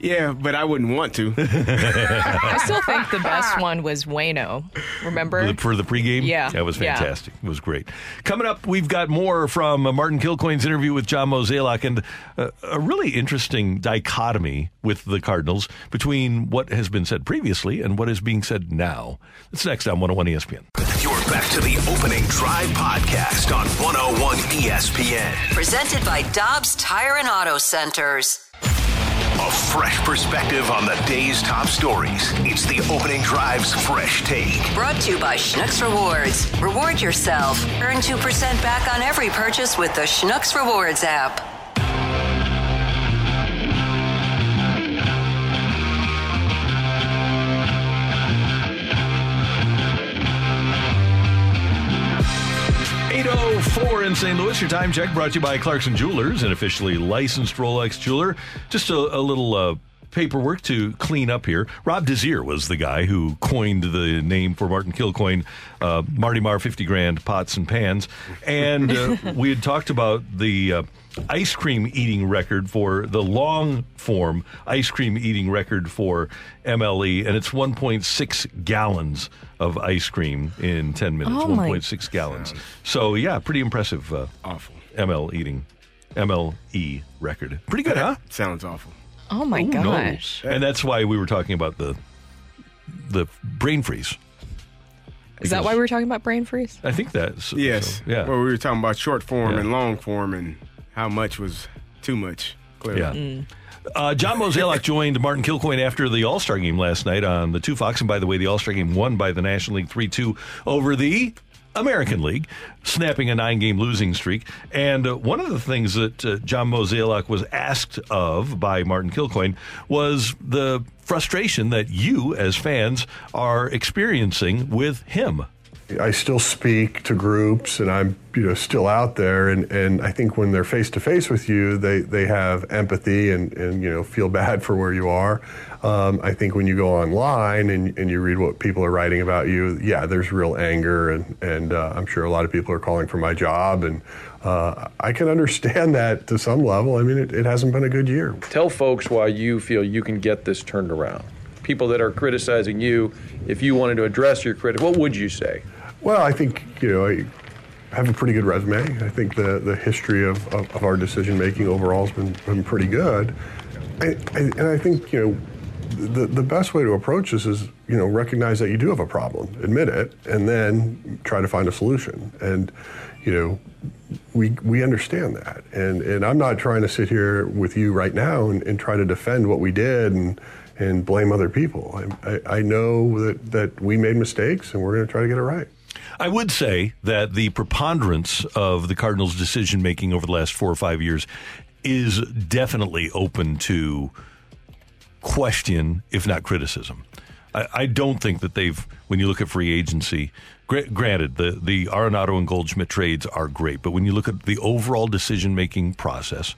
Yeah, but I wouldn't want to. I still think the best one was Wayno. Remember? The- for the pregame. Yeah. that was Yeah. fantastic. It was great. Coming up, we've got more from uh, Martin Kilcoyne's interview with John Mozeliak and uh, a really interesting dichotomy with the Cardinals between what has been said previously and what is being said now. That's next on 101 ESPN. You're back to the opening drive podcast on 101 ESPN. Presented by Dobbs Tire and Auto Centers. A fresh perspective on the day's top stories. It's the opening drive's fresh take. Brought to you by Schnucks Rewards. Reward yourself. Earn 2% back on every purchase with the Schnucks Rewards app. Eight oh four in St. Louis. Your time check brought to you by Clarkson Jewelers, an officially licensed Rolex jeweler. Just a, a little uh, paperwork to clean up here. Rob Desir was the guy who coined the name for Martin Kilcoyne, uh, Marty Mar 50 grand pots and pans. And uh, we had talked about the uh, ice cream eating record for the long form ice cream eating record for MLE, and it's 1.6 gallons of ice cream in 10 minutes. Oh, my- 1.6 gallons. So, yeah, pretty impressive. Uh, awful. ML eating, MLE record. Pretty good, huh? Sounds awful. oh my Who gosh. knows? And that's why we were talking about the the brain freeze. Is that why we were talking about brain freeze? I think that's Yes. so, yeah. Well, we were talking about short form Yeah. and long form and how much was too much. Clearly. Yeah. Uh, John Mozeliak joined Martin Kilcoyne after the All Star game last night on the Two Fox. And by the way, the All Star game won by the National League 3 2 over the American League, snapping a nine game losing streak. And uh, one of the things that uh, John Mozeliak was asked of by Martin Kilcoyne was the frustration that you, as fans, are experiencing with him. I still speak to groups and I'm you know still out there and, and I think when they're face to face with you they, they have empathy and, and you know feel bad for where you are. Um, I think when you go online and, and you read what people are writing about you, yeah, there's real anger and, and uh, I'm sure a lot of people are calling for my job and uh, I can understand that to some level. I mean it, it hasn't been a good year. Tell folks why you feel you can get this turned around. People that are criticizing you, if you wanted to address your critic, what would you say? Well, I think you know I have a pretty good resume. I think the the history of, of, of our decision making overall has been, been pretty good. I, and I think you know the the best way to approach this is you know recognize that you do have a problem, admit it, and then try to find a solution. And you know we we understand that, and and I'm not trying to sit here with you right now and, and try to defend what we did and and blame other people. I, I, I know that that we made mistakes, and we're going to try to get it right. I would say that the preponderance of the Cardinals' decision making over the last four or five years is definitely open to question, if not criticism. I, I don't think that they've, when you look at free agency, gra- granted, the, the Arenado and Goldschmidt trades are great, but when you look at the overall decision making process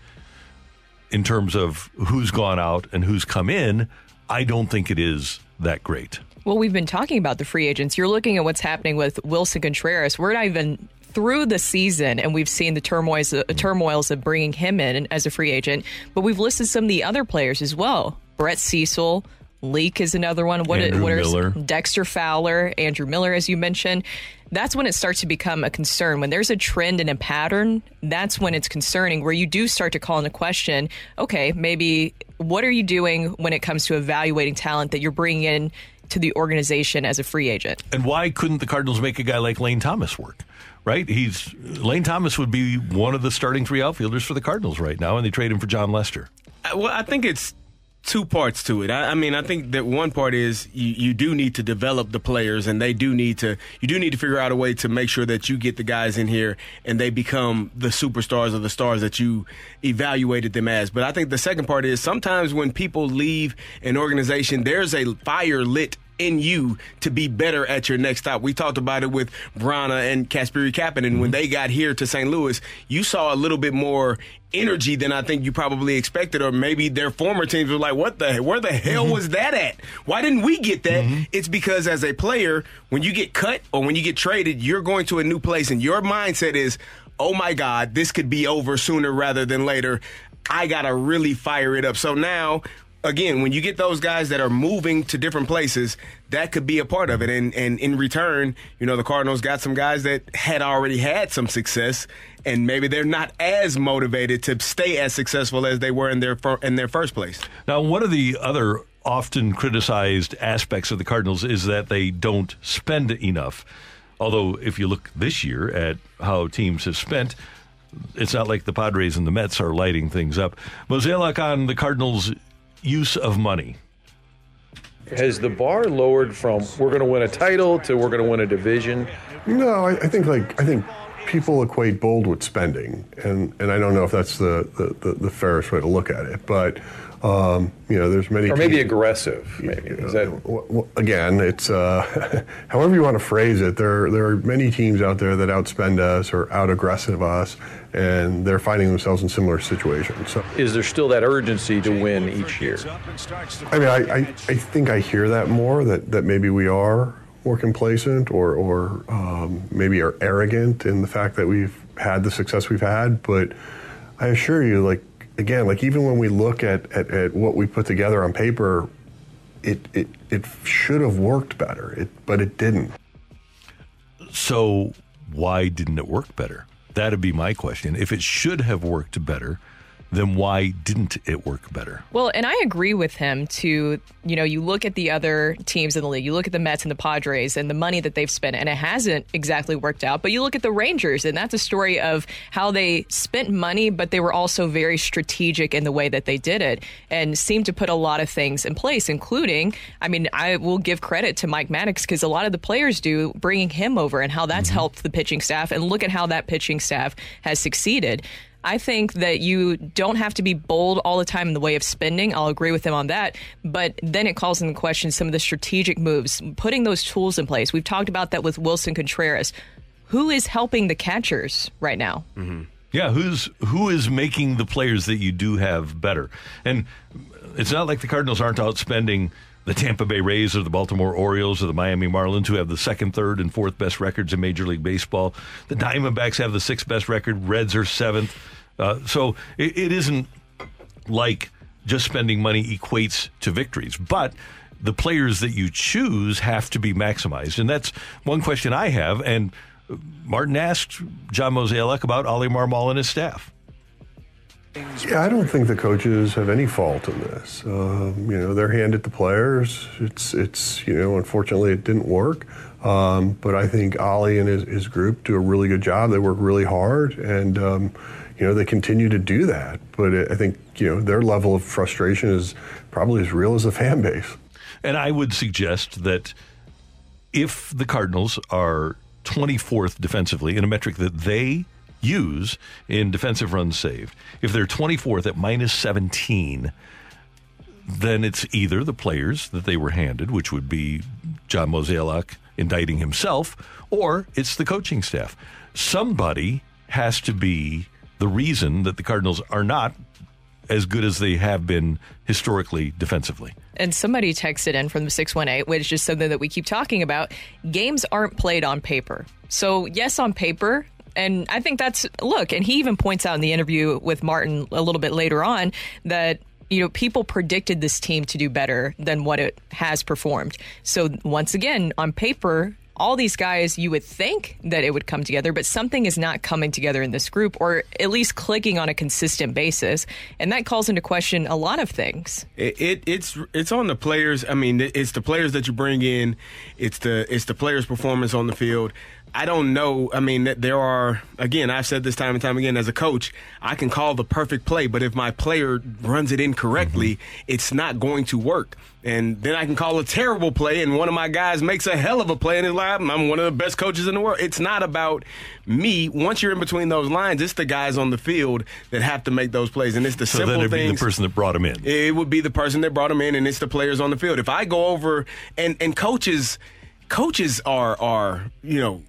in terms of who's gone out and who's come in, I don't think it is that great. Well, we've been talking about the free agents. You're looking at what's happening with Willson Contreras. We're not even through the season, and we've seen the turmoils, uh, turmoils of bringing him in as a free agent. But we've listed some of the other players as well. Brett Cecil, Leake is another one. What, Andrew what are- Miller. Dexter Fowler, Andrew Miller, as you mentioned. That's when it starts to become a concern. When there's a trend and a pattern, that's when it's concerning, where you do start to call into question okay, maybe what are you doing when it comes to evaluating talent that you're bringing in to the organization as a free agent? And why couldn't the Cardinals make a guy like Lane Thomas work? Right? He's Lane Thomas would be one of the starting three outfielders for the Cardinals right now, and they trade him for Jon Lester. Uh, Well, I think it's two parts to it. I, I mean, I think that one part is you, you do need to develop the players, and they do need to you do need to figure out a way to make sure that you get the guys in here and they become the superstars or the stars that you evaluated them as. But I think the second part is sometimes when people leave an organization, there's a fire lit in you to be better at your next stop. We talked about it with Vrana and Kasperi Kapanen and when mm-hmm. they got here to St. Louis. You saw a little bit more energy than I think you probably expected, or maybe their former teams were like, "What the? Where the hell mm-hmm. was that at? Why didn't we get that?" Mm-hmm. It's because as a player, when you get cut or when you get traded, you're going to a new place, and your mindset is, "Oh my God, this could be over sooner rather than later." I gotta really fire it up. So now again, when you get those guys that are moving to different places, that could be a part of it. And and in return, you know, the Cardinals got some guys that had already had some success, and maybe they're not as motivated to stay as successful as they were in their fir- in their first place. Now, one of the other often criticized aspects of the Cardinals is that they don't spend enough. Although, if you look this year at how teams have spent, it's not like the Padres and the Mets are lighting things up. Mozeliak on the Cardinals' use of money. Has the bar lowered from we're going to win a title to we're going to win a division? No, I, I think like I think people equate bold with spending, and and I don't know if that's the the, the, the fairest way to look at it, but. Um, you know, there's many Or maybe teams- aggressive. Maybe is that w- w- again, it's uh, however you want to phrase it. There, there are many teams out there that outspend us or out aggressive us, and they're finding themselves in similar situations. So, is there still that urgency to win each year? I mean, I, I, I think I hear that more that, that maybe we are more complacent or, or um, maybe are arrogant in the fact that we've had the success we've had. But I assure you, like, again, like even when we look at, at, at what we put together on paper, it, it, it should have worked better, it, but it didn't. So, why didn't it work better? That'd be my question. If it should have worked better, then why didn't it work better? Well, and I agree with him to, you know, you look at the other teams in the league, you look at the Mets and the Padres and the money that they've spent, and it hasn't exactly worked out. But you look at the Rangers, and that's a story of how they spent money, but they were also very strategic in the way that they did it and seemed to put a lot of things in place, including, I mean, I will give credit to Mike Maddux because a lot of the players do bringing him over and how that's mm-hmm. helped the pitching staff. And look at how that pitching staff has succeeded. I think that you don't have to be bold all the time in the way of spending. I'll agree with him on that. But then it calls into question some of the strategic moves, putting those tools in place. We've talked about that with Willson Contreras. Who is helping the catchers right now? Mm-hmm. Yeah, who's who is making the players that you do have better? And it's not like the Cardinals aren't outspending the Tampa Bay Rays or the Baltimore Orioles or the Miami Marlins, who have the second, third, and fourth best records in Major League Baseball. The Diamondbacks have the sixth best record. Reds are seventh. Uh, so it, it isn't like just spending money equates to victories, but the players that you choose have to be maximized, and that's one question I have. And Martin asked John Mozeliak about Oli Marmol and his staff. Yeah, I don't think the coaches have any fault in this. Um, you know, they're handed the players. It's, it's you know, unfortunately it didn't work. Um, but I think Oli and his, his group do a really good job. They work really hard, and um, you know they continue to do that. But I think you know their level of frustration is probably as real as the fan base. And I would suggest that if the Cardinals are 24th defensively in a metric that they use in defensive runs saved, if they're 24th at minus 17, then it's either the players that they were handed, which would be John Mozeliak indicting himself, or it's the coaching staff. Somebody has to be the reason that the Cardinals are not as good as they have been historically defensively. And somebody texted in from the 618, which is something that we keep talking about. Games aren't played on paper. So, yes, on paper. And I think that's, look, and he even points out in the interview with Martin a little bit later on that you know, people predicted this team to do better than what it has performed. So once again, on paper, all these guys, you would think that it would come together, but something is not coming together in this group, or at least clicking on a consistent basis, and that calls into question a lot of things. It, it it's it's on the players. I mean, it's the players that you bring in. It's the it's the players' performance on the field. I don't know. I mean, there are, again, I've said this time and time again as a coach, I can call the perfect play, but if my player runs it incorrectly, mm-hmm. it's not going to work. And then I can call a terrible play, and one of my guys makes a hell of a play, and it's like, I'm one of the best coaches in the world. It's not about me. Once you're in between those lines, it's the guys on the field that have to make those plays, and it's the So simple then it'd be the person that brought him in. It would be the person that brought him in, and it's the players on the field. If I go over and and coaches, coaches are are you know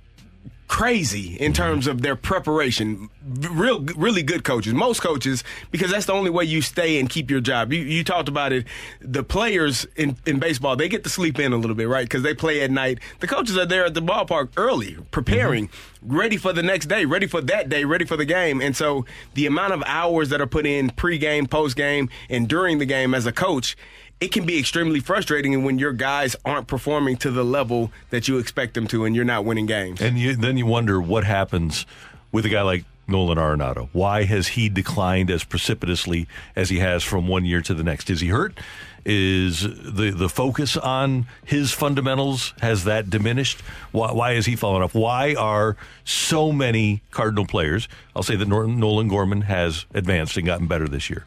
crazy in terms of their preparation. Real, really good coaches. Most coaches, because that's the only way you stay and keep your job. You, you talked about it. The players in, in baseball, they get to sleep in a little bit, right? Because they play at night. The coaches are there at the ballpark early, preparing, mm-hmm. ready for the next day, ready for that day, ready for the game. And so the amount of hours that are put in pregame, postgame, and during the game as a coach it can be extremely frustrating when your guys aren't performing to the level that you expect them to and you're not winning games. And you, then you wonder what happens with a guy like Nolan Arenado. Why has he declined as precipitously as he has from one year to the next? Is he hurt? Is the the focus on his fundamentals has that diminished? Why, why has he fallen off? Why are so many Cardinal players? I'll say that Nolan Gorman has advanced and gotten better this year.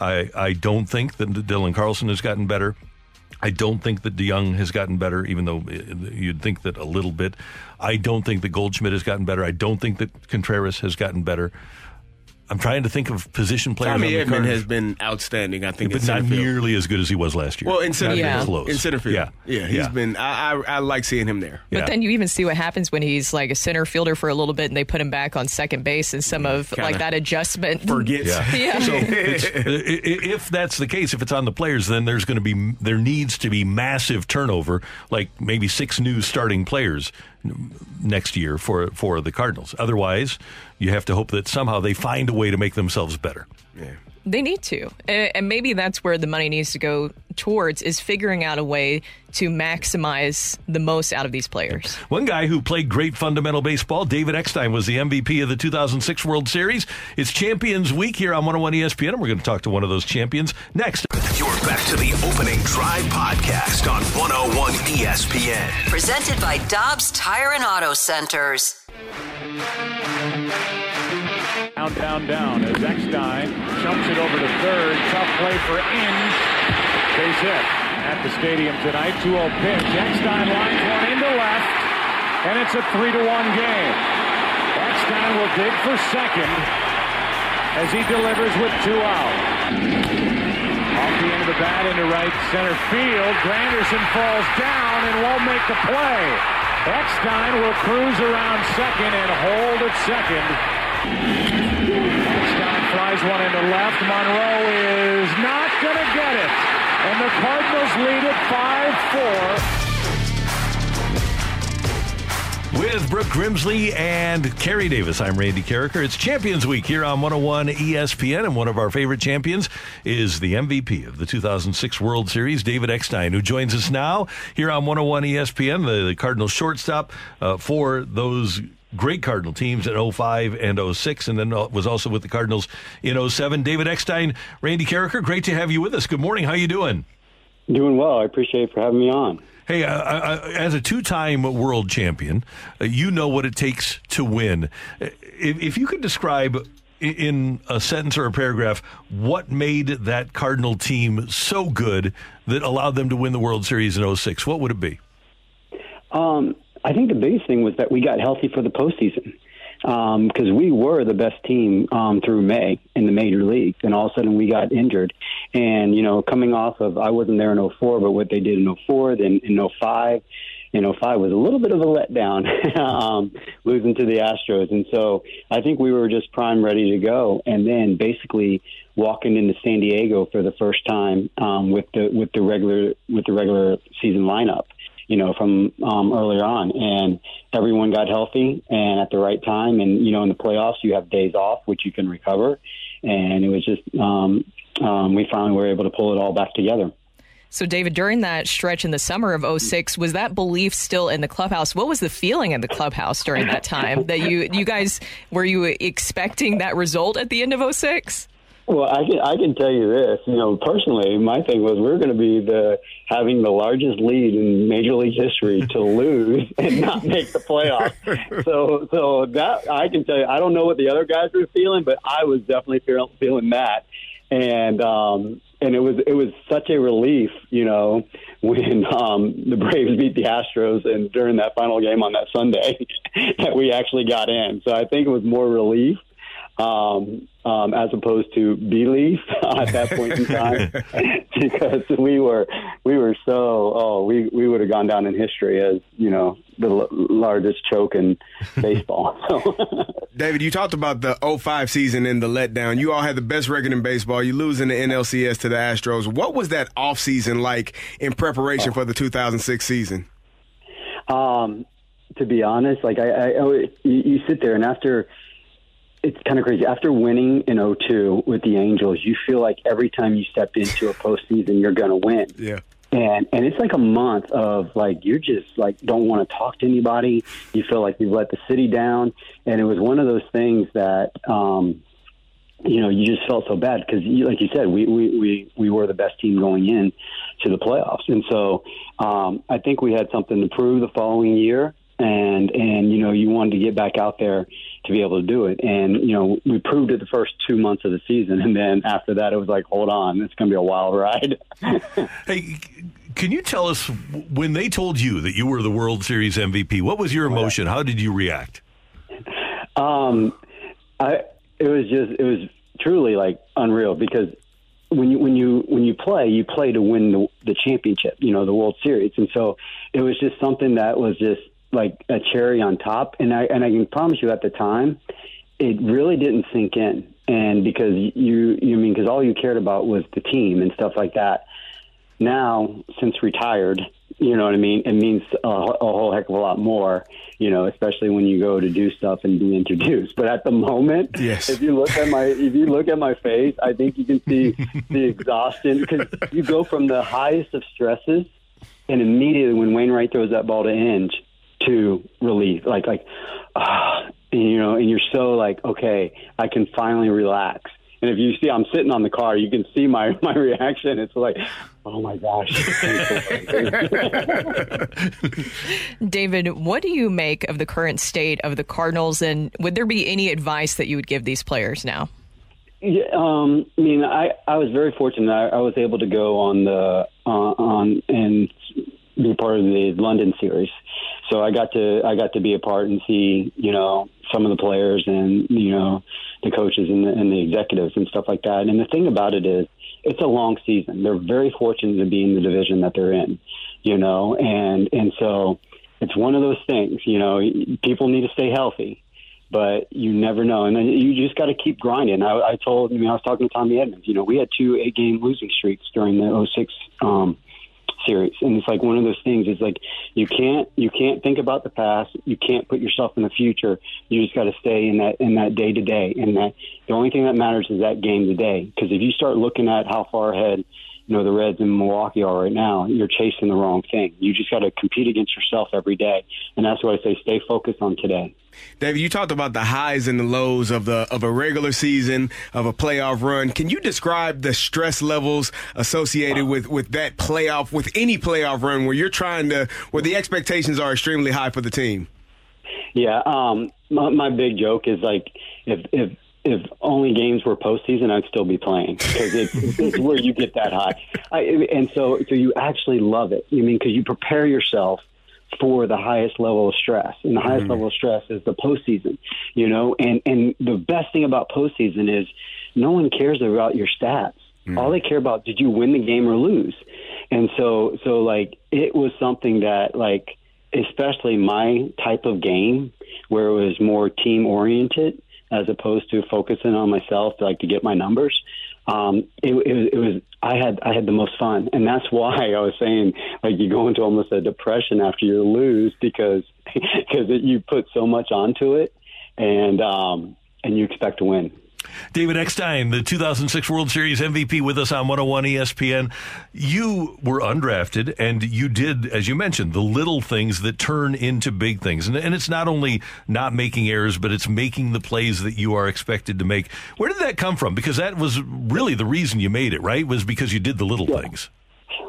I I don't think that Dylan Carlson has gotten better. I don't think that DeJong has gotten better, even though eh, you'd think that a little bit. I don't think that Goldschmidt has gotten better. I don't think that Contreras has gotten better. I'm trying to think of position players. Tommy on the Edman has been outstanding, I think, but in not field. nearly as good as he was last year. Well, in center Not even field, close. in center field, Yeah, yeah, he's yeah. been. I, I I like seeing him there. But then you even see what happens when he's like a center fielder for a little bit and they put him back on second base and some of Kinda like that adjustment forgets. Yeah. Yeah. So it's, i- i- if that's the case, if it's on the players, then there's going to be there needs to be massive turnover, like maybe six new starting players next year for for the Cardinals. Otherwise, you have to hope that somehow they find a way to make themselves better. Yeah. They need to. And maybe that's where the money needs to go towards is figuring out a way to maximize the most out of these players. One guy who played great fundamental baseball, David Eckstein, was the MVP of the 2006 World Series. It's Champions Week here on 101 ESPN, and we're going to talk to one of those champions next. You're back to the opening drive podcast on 101 ESPN. Presented by Dobbs Tire and Auto Centers. Down, down, down as Eckstein jumps it over to third. Tough play for Inge. Base hit at the stadium tonight. 2 0 pitch. Eckstein lines one into left, and it's a 3 to 1 game. Eckstein will dig for second as he delivers with two out. Off the end of the bat into right center field. Granderson falls down and won't make the play. Eckstein will cruise around second and hold at second. Flies one into left. Monroe is not going to get it. And the Cardinals lead it 5 4. With Brooke Grimsley and Kerry Davis, I'm Randy Karraker. It's Champions Week here on 101 ESPN, and one of our favorite champions is the MVP of the 2006 World Series, David Eckstein, who joins us now here on 101 ESPN, the, the Cardinals shortstop uh, for those great Cardinal teams in 05 and 06, and then uh, was also with the Cardinals in 07. David Eckstein, Randy Karraker, great to have you with us. Good morning. How you doing? Doing well. I appreciate for having me on. Hey, uh, uh, as a two-time world champion, uh, you know what it takes to win. If, if you could describe in a sentence or a paragraph what made that Cardinal team so good that allowed them to win the World Series in 06, what would it be? Um, I think the biggest thing was that we got healthy for the postseason because we were the best team um, through May in the major leagues, and all of a sudden we got injured. And you know, coming off of I wasn't there in 04, but what they did in 04, then in 05. In 05 was a little bit of a letdown, um, losing to the Astros, and so I think we were just prime, ready to go. And then basically walking into San Diego for the first time um, with the with the regular with the regular season lineup you know, from um, earlier on. And everyone got healthy and at the right time. And, you know, in the playoffs, you have days off, which you can recover. And it was just, um, um, we finally were able to pull it all back together. So, David, during that stretch in the summer of 06, was that belief still in the clubhouse? What was the feeling in the clubhouse during that time? that you, you guys, were you expecting that result at the end of 06? Well, I can I can tell you this. You know, personally, my thing was we are going to be the having the largest lead in Major League history to lose and not make the playoffs. so, so that I can tell you. I don't know what the other guys were feeling, but I was definitely feel, feeling that. And um, and it was it was such a relief, you know, when um, the Braves beat the Astros and during that final game on that Sunday that we actually got in. So I think it was more relief um, um, as opposed to belief at that point in time, because we were we were so oh we we would have gone down in history as you know the l- largest choke in baseball. So. David, you talked about the 05 season and the letdown. You all had the best record in baseball. You lose in the NLCS to the Astros. What was that offseason like in preparation for the 2006 season? Um, to be honest, like I, I, I you sit there and after it's kind of crazy. After winning in 02 with the Angels, you feel like every time you step into a postseason, you're going to win. Yeah. And and it's like a month of like you're just like don't want to talk to anybody. You feel like you've let the city down, and it was one of those things that um, you know you just felt so bad because like you said we, we we we were the best team going in to the playoffs, and so um, I think we had something to prove the following year, and and you know you wanted to get back out there to be able to do it. And, you know, we proved it the first two months of the season. And then after that, it was like, hold on, it's going to be a wild ride. hey, can you tell us when they told you that you were the World Series MVP, what was your emotion? How did you react? Um, I, it was just, it was truly like unreal because when you when you when you play, you play to win the, the championship, you know, the World Series, and so it was just something that was just like a cherry on top. And I and I can promise you, at the time, it really didn't sink in. And because you you mean because all you cared about was the team and stuff like that. Now, since retired, you know what I mean. It means a, a whole heck of a lot more, you know, especially when you go to do stuff and be introduced. But at the moment, yes. if you look at my if you look at my face, I think you can see the exhaustion because you go from the highest of stresses, and immediately when Wainwright throws that ball to Inge, to relief, like like, uh, and, you know, and you're so like, okay, I can finally relax. And if you see, I'm sitting on the car, you can see my my reaction. It's like, oh my gosh. David, what do you make of the current state of the Cardinals, and would there be any advice that you would give these players now? Yeah, um, I mean, I, I was very fortunate. I, I was able to go on the uh, on and be part of the London series, so I got to I got to be a part and see you know some of the players and you know the coaches and the, and the executives and stuff like that. And the thing about it is, it's a long season. They're very fortunate to be in the division that they're in, you know, and and so it's one of those things. You know, people need to stay healthy, but you never know, and then you just got to keep grinding. I, I told, mean, I was talking to Tommy Edmonds. You know, we had two eight-game losing streaks during the 06 um, series and it's like one of those things is like you can't you can't think about the past. You can't put yourself in the future. You just got to stay in that in that day to day and that the only thing that matters is that game to day because if you start looking at how far ahead you know the Reds in Milwaukee are right now, you're chasing the wrong thing. You just got to compete against yourself every day, and that's why I say stay focused on today. David, you talked about the highs and the lows of the of a regular season of a playoff run. Can you describe the stress levels associated with with that playoff, with any playoff run where you're trying to, where the expectations are extremely high for the team? Yeah, um, my, my big joke is like if if if only games were postseason, I'd still be playing because it's, it's where you get that high. I, and so, so you actually love it. You mean because you prepare yourself for the highest level of stress, and the highest mm. level of stress is the postseason. You know, and and the best thing about postseason is no one cares about your stats. Mm. All they care about did you win the game or lose. And so, so like it was something that like, especially my type of game where it was more team oriented as opposed to focusing on myself to like to get my numbers. Um, it, it, it was I had I had the most fun, and that's why I was saying like you go into almost a depression after you lose because because you put so much onto it, and um, and you expect to win. David Eckstein, the 2006 World Series MVP, with us on 101 ESPN. You were undrafted, and you did, as you mentioned, the little things that turn into big things. And, and, it's not only not making errors, but it's making the plays that you are expected to make. Where did that come from? Because that was really the reason you made it, right? Was because you did the little yeah. things.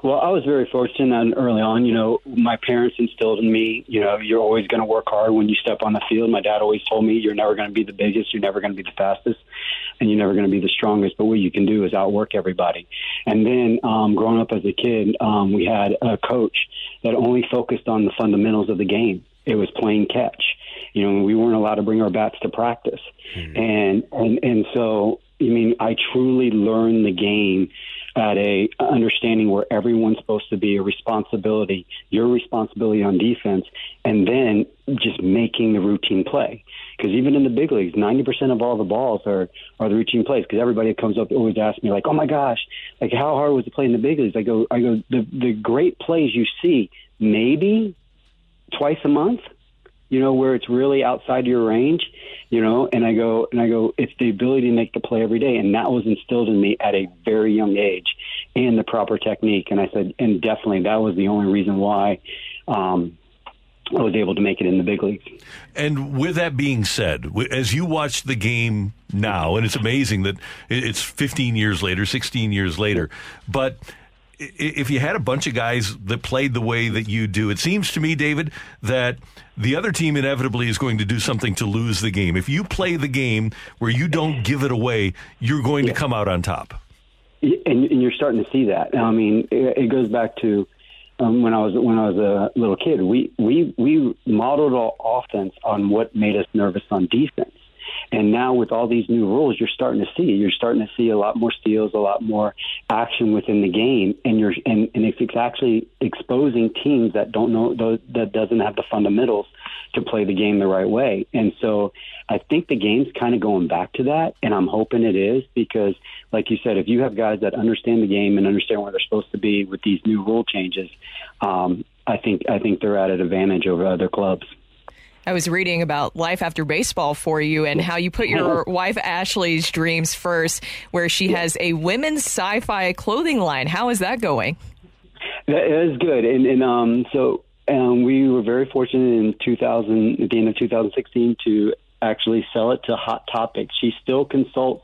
Well, I was very fortunate and early on. You know, my parents instilled in me, you know, you're always going to work hard when you step on the field. My dad always told me you're never going to be the biggest, you're never going to be the fastest, and you're never going to be the strongest. But what you can do is outwork everybody. And then um, growing up as a kid, um, we had a coach that only focused on the fundamentals of the game. It was playing catch. You know, we weren't allowed to bring our bats to practice, mm-hmm. and and and so I mean, I truly learned the game at a understanding where everyone's supposed to be a responsibility, your responsibility on defense, and then just making the routine play. Because even in the big leagues, 90% of all the balls are, are the routine plays. Because everybody comes up always asks me like, "Oh my gosh, like how hard was to play in the big leagues?" I go, I go, the the great plays you see maybe twice a month you know, where it's really outside your range, you know, and I go, and I go, it's the ability to make the play every day. And that was instilled in me at a very young age and the proper technique. And I said, and definitely that was the only reason why, um, I was able to make it in the big leagues. And with that being said, as you watch the game now, and it's amazing that it's 15 years later, 16 years later, but if you had a bunch of guys that played the way that you do, it seems to me, David, that the other team inevitably is going to do something to lose the game. If you play the game where you don't give it away, you're going yeah. to come out on top. And, and, you're starting to see that. I mean, it, it goes back to um, when I was when I was a little kid. We we we modeled our offense on what made us nervous on defense. And now with all these new rules, you're starting to see you're starting to see a lot more steals, a lot more action within the game, and you're and, and it's actually exposing teams that don't know that doesn't have the fundamentals to play the game the right way. And so I think the game's kind of going back to that, and I'm hoping it is because, like you said, if you have guys that understand the game and understand where they're supposed to be with these new rule changes, um, I think I think they're at an advantage over other clubs. I was reading about life after baseball for you and how you put your wife Ashley's dreams first, where she has a women's sci-fi clothing line. How is that going? That is good, and, and um, so um, we were very fortunate in 2000, at the end of 2016, to actually sell it to Hot Topic. She still consults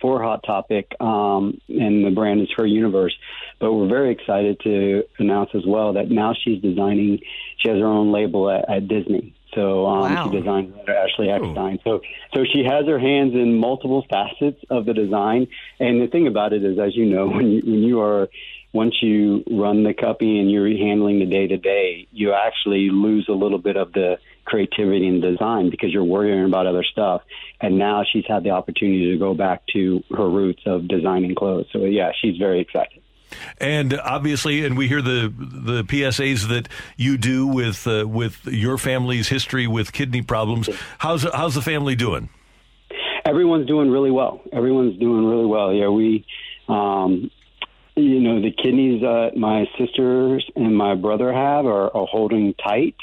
for Hot Topic, um, and the brand is Her Universe. But we're very excited to announce as well that now she's designing. She has her own label at, at Disney. So um, wow. she designed Ashley Eckstein. So so she has her hands in multiple facets of the design. And the thing about it is, as you know, when you, when you are once you run the company and you're handling the day to day, you actually lose a little bit of the creativity and design because you're worrying about other stuff. And now she's had the opportunity to go back to her roots of designing clothes. So yeah, she's very excited. And obviously, and we hear the the PSAs that you do with uh, with your family's history with kidney problems. How's how's the family doing? Everyone's doing really well. Everyone's doing really well. Yeah, we, um, you know, the kidneys uh, my sisters and my brother have are, are holding tight.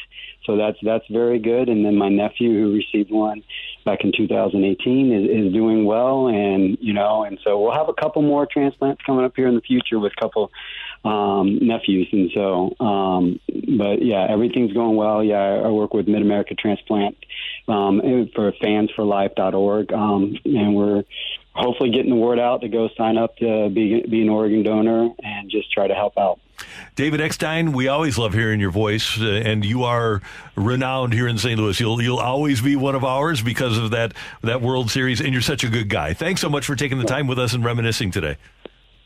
So that's that's very good. And then my nephew who received one back in 2018 is, is doing well, and you know, and so we'll have a couple more transplants coming up here in the future with a couple um, nephews, and so, um, but yeah, everything's going well. Yeah, I, I work with Mid America Transplant um, for fansforlife.org, um, and we're hopefully getting the word out to go sign up to be be an organ donor and just try to help out. David Eckstein, we always love hearing your voice, uh, and you are renowned here in St. Louis. You'll you'll always be one of ours because of that that World Series, and you're such a good guy. Thanks so much for taking the time with us and reminiscing today.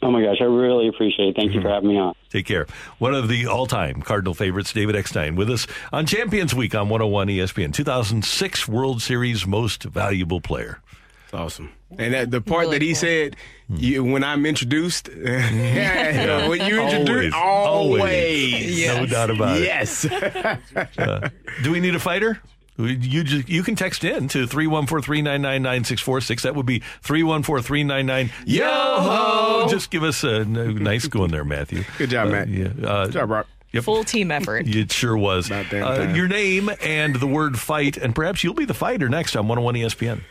Oh my gosh, I really appreciate it. Thank you for having me on. Take care. One of the all time Cardinal favorites, David Eckstein, with us on Champions Week on 101 ESPN, 2006 World Series Most Valuable Player. It's awesome. And that, the part really that he cool. said, you, when I'm introduced, yeah, when you introduce, always, always. Yes. no doubt about yes. it. Yes. uh, do we need a fighter? You just, you can text in to 314-399-9646. That would be 314-399 yo ho. Just give us a nice going there, Matthew. Good job, uh, Matt. Yeah. Uh, Good job, Rock. Yep. Full team effort. It sure was. Uh, your name and the word fight, and perhaps you'll be the fighter next on 101 ESPN.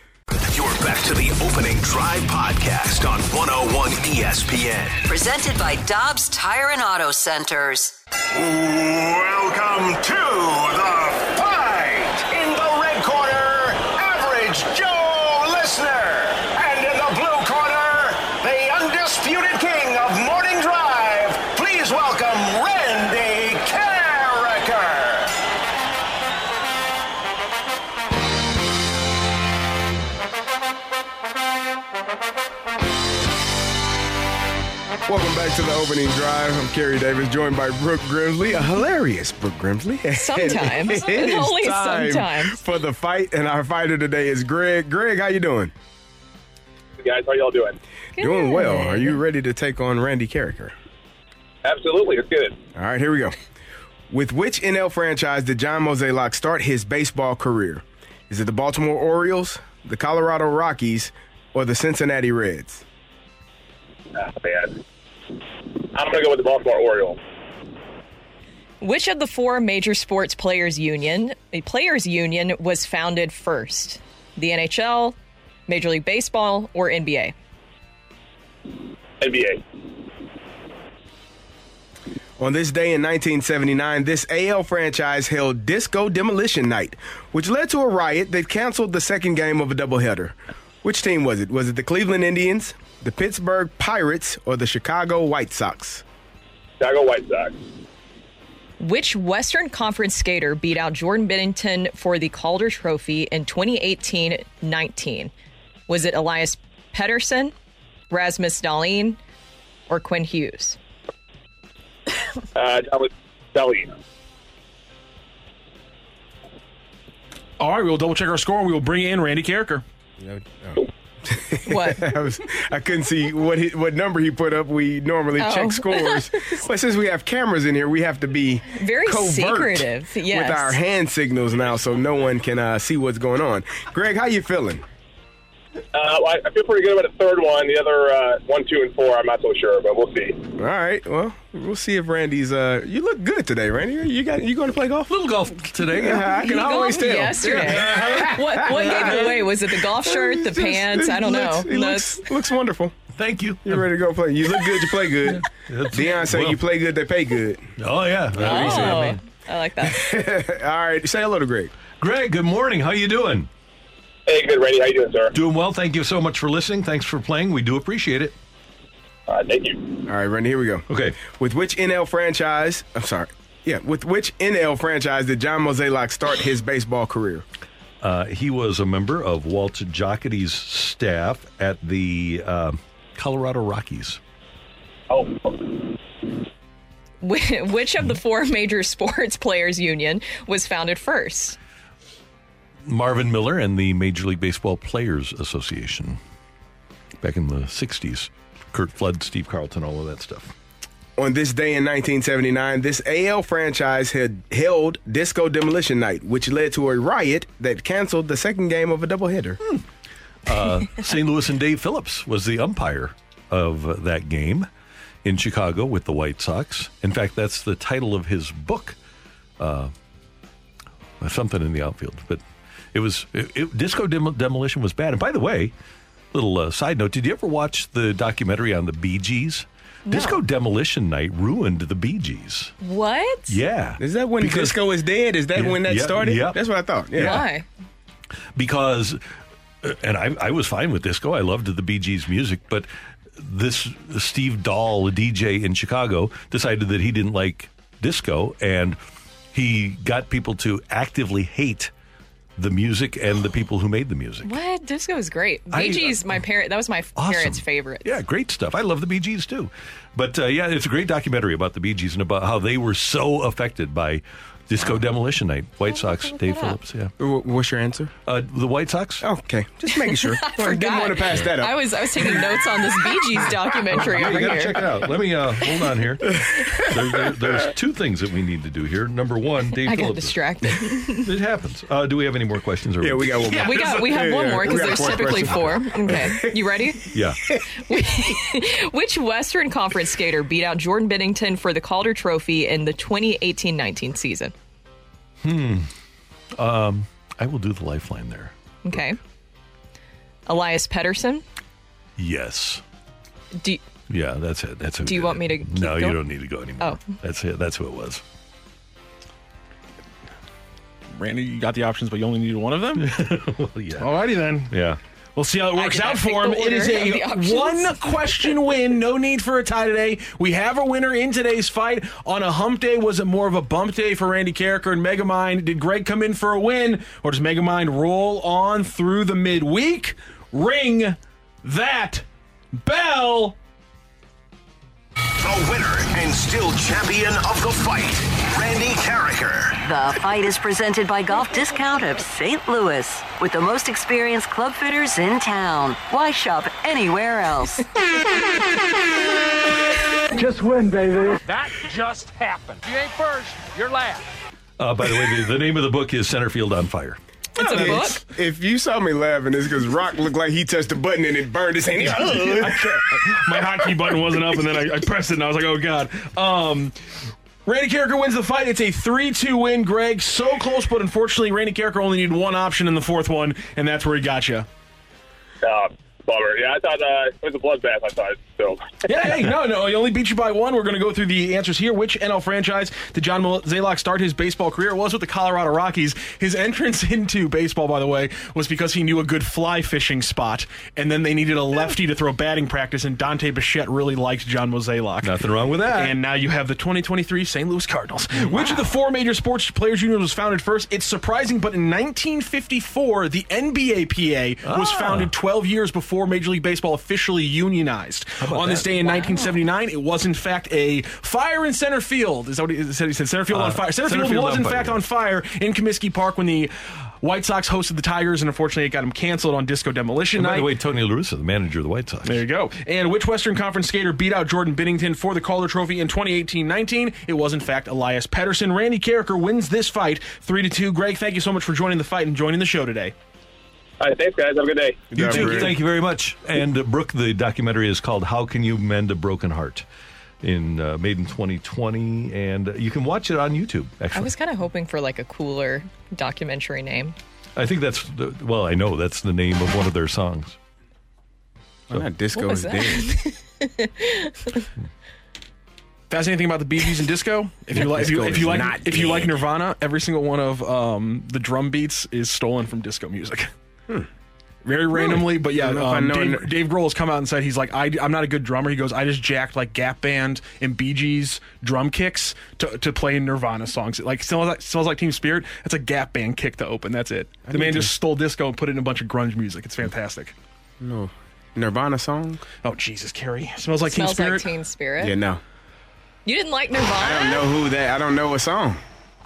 You're back to the Opening Drive podcast on 101 ESPN. Presented by Dobbs Tire and Auto Centers. Welcome to the fight. In the red corner, Average Joe Welcome back to the opening drive. I'm Kerry Davis, joined by Brooke Grimsley, a hilarious Brooke Grimsley. And Sometimes. it is Only time sometimes. for the fight, and our fighter today is Greg. Greg, how you doing? guys. How y'all doing? Doing well. Are you ready to take on Randy Karraker? Absolutely. It's good. All right, here we go. With which NL franchise did John Mozeliak start his baseball career? Is it the Baltimore Orioles, the Colorado Rockies, or the Cincinnati Reds? Ah, man. I'm going to go with the Baltimore Orioles. Which of the four major sports players union a players union was founded first? The NHL, Major League Baseball, or NBA? NBA. On this day in 1979, this AL franchise held Disco Demolition Night, which led to a riot that canceled the second game of a doubleheader. Which team was it? Was it the Cleveland Indians, the Pittsburgh Pirates, or the Chicago White Sox? Chicago White Sox. Which Western Conference skater beat out Jordan Binnington for the Calder Trophy in 2018 19? Was it Elias Pettersson, Rasmus Dahlin, or Quinn Hughes? Uh, that was Dahlin. All right, we'll double check our score and we will bring in Randy Carricker. What? I was I couldn't see what he, what number he put up. We normally Oh. check scores, but since we have cameras in here, we have to be Very secretive, yes. with our hand signals now, so no one can uh, see what's going on. Greg, how you feeling? Uh, well, I I feel pretty good about the third one. The other uh, one, two, and four, I'm not so sure, but we'll see. All right. Well, we'll see if Randy's. Uh, you look good today, Randy. You got you going to play golf? Little golf today. Yeah, I can He always golfed tell. Yesterday. what what gave it away? Was it the golf shirt, the It's just- pants? I don't looks- know. It That's- looks, looks wonderful. Thank you. You're ready to go play? You look good. You play good. That's- Deion say well. you play good, they pay good. Oh yeah. oh, I mean. I like that. All right. Say hello to Greg. Greg, good morning. How you doing? Hey, good, Randy. How you doing, sir? Doing well. Thank you so much for listening. Thanks for playing. We do appreciate it. Uh, thank you. All right, Randy. Here we go. Okay. With which NL franchise? I'm sorry. Yeah. With which NL franchise did John Mozeliak start his baseball career? Uh, he was a member of Walt Jocketty's staff at the uh, Colorado Rockies. Oh, Which of the four major sports players union was founded first? Marvin Miller and the Major League Baseball Players Association back in the 60s. Curt Flood, Steve Carlton, all of that stuff. On this day in 1979, this AL franchise had held Disco Demolition Night, which led to a riot that canceled the second game of a doubleheader. Uh, St. Louis and Dave Phillips was the umpire of that game in Chicago with the White Sox. In fact, that's the title of his book, uh, something in the outfield. But it was it, it- Disco Dem- Demolition was bad. And by the way, little uh, side note: Did you ever watch the documentary on the Bee Gees? Disco Demolition Night ruined the Bee Gees. What? Yeah, Is that when Because- disco is dead? Is that Yeah, when that yeah, started? yeah. That's what I thought. Yeah. Why? because uh, and I, I was fine with disco. I loved the Bee Gees music, but this Steve Dahl, a DJ in Chicago, decided that he didn't like disco, and he got people to actively hate the music and the people who made the music. What? Disco is great. I- Bee Gees, my parent, that was my Awesome. parents' favorite. Yeah, great stuff. I love the Bee Gees too. But uh, yeah, it's a great documentary about the Bee Gees and about how they were so affected by Disco Demolition Night. White Sox, Dave. Phillips. Yeah. Wh- What's your answer? Uh, the White Sox. Okay, just making sure. I Didn't forgot. want to pass that up. I was I was taking notes on this Bee Gees documentary You over gotta here. check it out. Let me uh, hold on here. There, there- there's two things that we need to do here. Number one, Dave Phillips. I got distracted. It happens. Uh, do we have any more questions? Or yeah, we got one more. we got we have Yeah, one yeah, more because there's four typically questions. four. Okay, you ready? Yeah. Which Western Conference skater beat out Jordan Binnington for the Calder Trophy in the 2018-19 season? Hmm. Um, I will do the lifeline there. Okay. Elias Pettersson. Yes. Do, Yeah, that's it. That's who Do you want me to keep No, you don't need to go anymore. Oh. That's it. That's who it was. Randy, you got the options, but you only needed one of them. well, yeah. Alrighty then. Yeah. We'll see how it works out for him. It is order of the a one question win. No need for a tie today. We have a winner in today's fight. On a hump day, was it more of a bump day for Randy Karraker and Megamind? Did Greg come in for a win, or does Megamind roll on through the midweek? Ring that bell. The winner and still champion of the fight, Randy Karraker. The fight is presented by Golf Discount of St. Louis with the most experienced club fitters in town. Why shop anywhere else? Just win, baby. That just happened. If you ain't first, you're last. Uh, by the way, the, the name of the book is Centerfield on Fire. It's a book. If you saw me laughing, it's because Rock looked like he touched a button and it burned his hand. He's. My hotkey button wasn't up, and then I, I pressed it, and I was like, "Oh God." Um, Randy Karraker wins the fight. It's a 3-2 win. Greg, so close, but unfortunately, Randy Karraker only needed one option in the fourth one, and that's where he got you. Uh, bummer. Yeah, I thought uh, it was a bloodbath. I thought so. Yeah, hey, no, no, he only beat you by one. We're going to go through the answers here. Which NL franchise did John Zaylock start his baseball career? It was with the Colorado Rockies. His entrance into baseball, by the way, was because he knew a good fly fishing spot, and then they needed a lefty to throw batting practice, and Dante Bichette really liked John Mozeliak. Nothing wrong with that. And now you have the 2023 St. Louis Cardinals. Which of the four major sports players unions was founded first? It's surprising, but in 1954, the NBAPA was Ah. founded 12 years before Major League Baseball officially unionized. On this that? day in 1979, it was in fact a fire in center field. Is that what he said? He said center field Uh, on fire. Center, center field, field was in fire, fact yeah. on fire in Comiskey Park when the White Sox hosted the Tigers, and unfortunately, it got them canceled on Disco Demolition And by Night. the way, Tony La Russa, the manager of the White Sox. There you go. And which Western Conference skater beat out Jordan Binnington for the Calder Trophy in 2018-19? It was in fact Elias Pettersson. Randy Karraker wins this fight 3 to 2. Greg, thank you so much for joining the fight and joining the show today. All right, thanks, guys. Have a good day. You too. Thank you very much. And uh, Brooke, the documentary is called "How Can You Mend a Broken Heart," in uh, made in 2020, and uh, you can watch it on YouTube. Actually, I was kind of hoping for like a cooler documentary name. I think that's the, well, I know that's the name of one of their songs. Why not disco What was is that? dead. Fascinating thing about the Bee Gees and disco. If you like, if you, if you like, if you like. Nirvana, every single one of um, the drum beats is stolen from disco music. Very randomly, but yeah, Hmm. I don't know if I um, know Dave, it. Dave Grohl has come out and said he's like, I, am not a good drummer. He goes, I just jacked like Gap Band and Bee Gees drum kicks to, to play Nirvana songs. Like smells like smells like Teen Spirit. That's a Gap Band kick to open. That's it. The man need to- just stole disco and put it in a bunch of grunge music. It's fantastic. No. Nirvana song? Oh Jesus, Carrie, smells like Smells Teen Spirit. like Teen Spirit. Yeah, no. You didn't like Nirvana? I don't know who that. I don't know a song.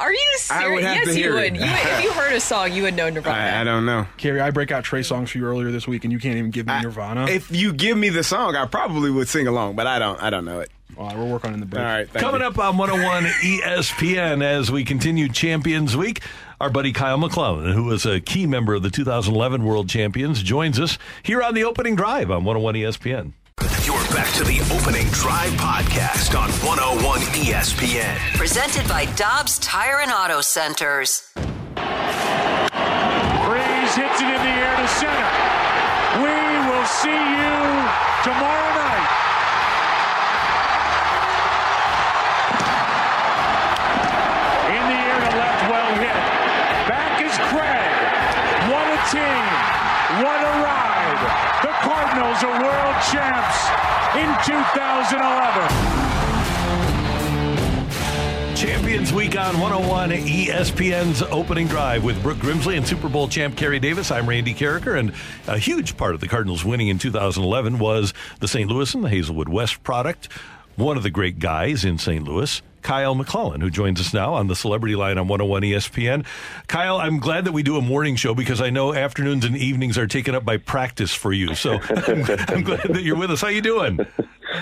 Are you I serious? would have yes, to you would. it. You, if you heard a song, you would know Nirvana. I, I don't know. Carrie, I break out Trey songs for you earlier this week, and you can't even give me Nirvana. If you give me the song, I probably would sing along, but I don't. I don't know it. All right, we'll work on it in the break. All right. Thank Coming you. up on 101 ESPN as we continue Champions Week, our buddy Kyle McClellan, who was a key member of the 2011 World Champions, joins us here on the opening drive on 101 ESPN. You're back to the opening drive podcast on 101 ESPN. Presented by Dobbs Tire and Auto Centers. Freese hits it in the air to center. We will see you tomorrow night. In the air to left, well hit. Back is Craig. What a team. What a ride. The Cardinals are world champs in 2011. Champions Week on 101 ESPN's opening drive with Brooke Grimsley and Super Bowl champ Kerry Davis. I'm Randy Karraker, and a huge part of the Cardinals winning in 2011 was the St. Louis and the Hazelwood West product. One of the great guys in St. Louis, Kyle McClellan, who joins us now on the Celebrity Line on 101 ESPN. Kyle, I'm glad that we do a morning show because I know afternoons and evenings are taken up by practice for you. So I'm, I'm glad that you're with us. How you doing?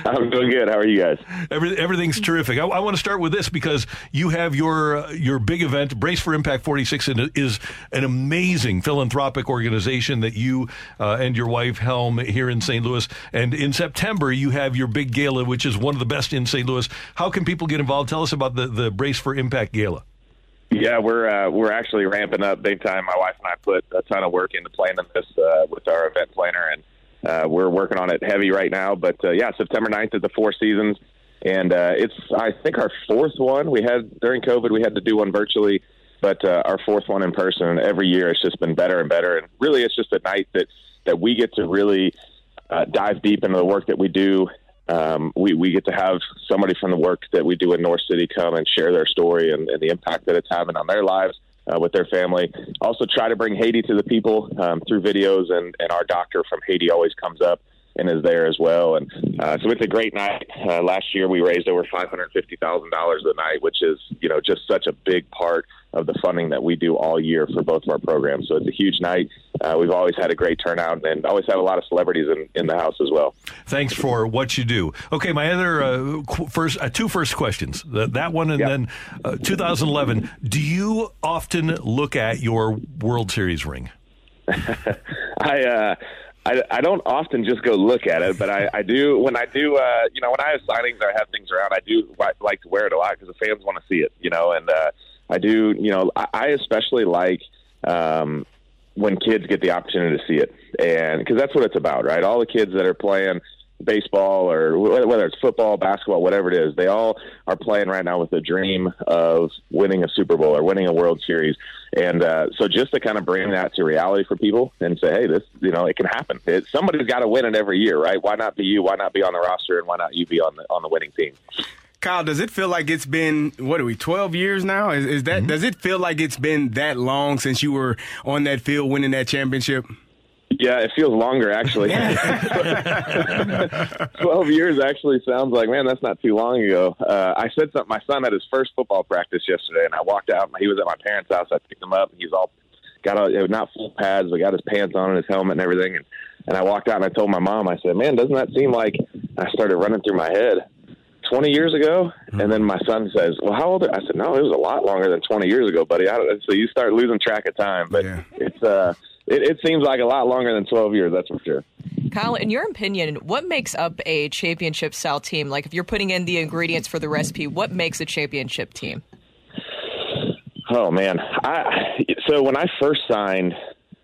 I'm doing good. How are you guys? Every, everything's terrific. I, I want to start with this because you have your uh, your big event, Brace for Impact 46, and it is an amazing philanthropic organization that you uh, and your wife helm here in St. Louis. And in September, you have your big gala, which is one of the best in St. Louis. How can people get involved? Tell us about the, the Brace for Impact gala. Yeah, we're uh, we're actually ramping up big time. My wife and I put a ton of work into planning this uh, with our event planner, and uh, we're working on it heavy right now. But uh, yeah, September 9th at the Four Seasons, and uh, it's I think our fourth one. We had during COVID, we had to do one virtually, but uh, our fourth one in person. Every year, it's just been better and better. And really, it's just a night that that we get to really uh, dive deep into the work that we do. Um, we, we get to have somebody from the work that we do in North City come and share their story and, and the impact that it's having on their lives uh, with their family. Also, try to bring Haiti to the people um, through videos, and, and our doctor from Haiti always comes up and is there as well. And uh, so it's a great night. Uh, last year we raised over five hundred fifty thousand dollars a night, which is you know just such a big part of the funding that we do all year for both of our programs. So it's a huge night. Uh, we've always had a great turnout and always have a lot of celebrities in, in the house as well. Thanks for what you do. Okay, my other uh, first uh, two first questions. That, that one and then uh, 2011. Do you often look at your World Series ring? I, uh, I I don't often just go look at it, but I, I do when I do. Uh, you know, when I have signings or I have things around, I do li- like to wear it a lot because the fans want to see it. You know, and uh, I do. You know, I, I especially like. Um, when kids get the opportunity to see it, and because that's what it's about, right? All the kids that are playing baseball or whether it's football, basketball, whatever it is, they all are playing right now with the dream of winning a Super Bowl or winning a World Series. And uh, so just to kind of bring that to reality for people and say, hey, this, you know, it can happen. It, somebody's got to win it every year, right? Why not be you? Why not be on the roster? And why not you be on the on the winning team? Kyle, does it feel like it's been what are we twelve years now? Is, is that does it feel like it's been that long since you were on that field winning that championship? Yeah, it feels longer actually. Twelve years actually sounds like man, that's not too long ago. Uh, I said something. My son had his first football practice yesterday, and I walked out. He was at my parents' house. I picked him up. And he's all got a, not full pads, but got his pants on and his helmet and everything. And and I walked out and I told my mom. I said, "Man, doesn't that seem like?" I started running through my head. 20 years ago and then my son says well how old are i said no it was a lot longer than 20 years ago buddy. I don't, so you start losing track of time but it's uh it, it seems like a lot longer than 12 years that's for sure. Kyle, in your opinion, what makes up a championship style team? Like if you're putting in the ingredients for the recipe, what makes a championship team? Oh man, I so when I first signed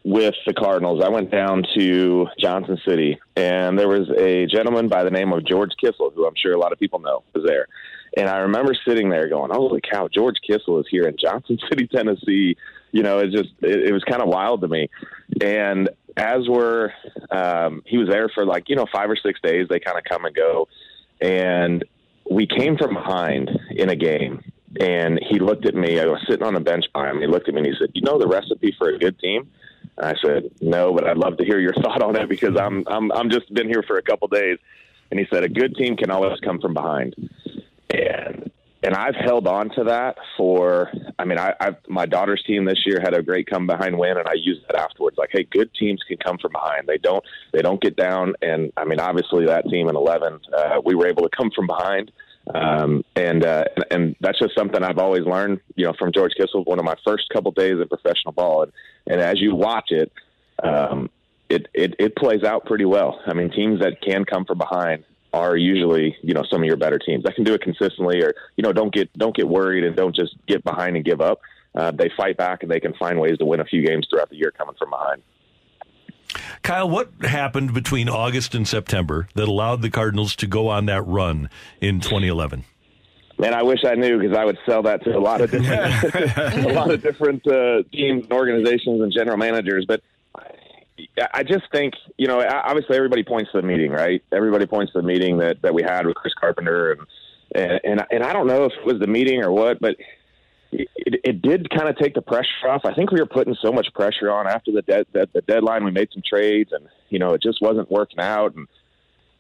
with the Cardinals, I went down to Johnson City, and there was a gentleman by the name of George Kissell, who I'm sure a lot of people know, was there. And I remember sitting there going, "Holy cow, George Kissell is here in Johnson City, Tennessee." You know, it just it, it was kind of wild to me. And as we're, um, he was there for like you know five or six days. They kind of come and go, and we came from behind in a game and he looked at me. I was sitting on the bench by him. He looked at me and he said, "You know the recipe for a good team?" I said, "No, but I'd love to hear your thought on it because I'm I'm I'm just been here for a couple days." And he said, "A good team can always come from behind." And and I've held on to that for. I mean, I, I've my daughter's team this year had a great come behind win, and I used that afterwards. Like, hey, good teams can come from behind. They don't they don't get down. And I mean, obviously that team in eleven, uh, we were able to come from behind. Um, and, uh, and that's just something I've always learned, you know, from George Kissell. One of my first couple days in professional ball, and, and as you watch it, um, it, it it plays out pretty well. I mean, teams that can come from behind are usually, you know, some of your better teams that can do it consistently, or you know, don't get don't get worried and don't just get behind and give up. Uh, they fight back and they can find ways to win a few games throughout the year coming from behind. Kyle, what happened between August and September that allowed the Cardinals to go on that run in 2011? Man, I wish I knew because I would sell that to a lot of different, a lot of different uh, teams, and organizations, and general managers. But I just think, you know, obviously everybody points to the meeting, right? Everybody points to the meeting that, that we had with Chris Carpenter, and and and, and I don't know if it was the meeting or what, but it, it did kind of take the pressure off. I think we were putting so much pressure on after the de- the, the deadline. We made some trades, and you know, it just wasn't working out, and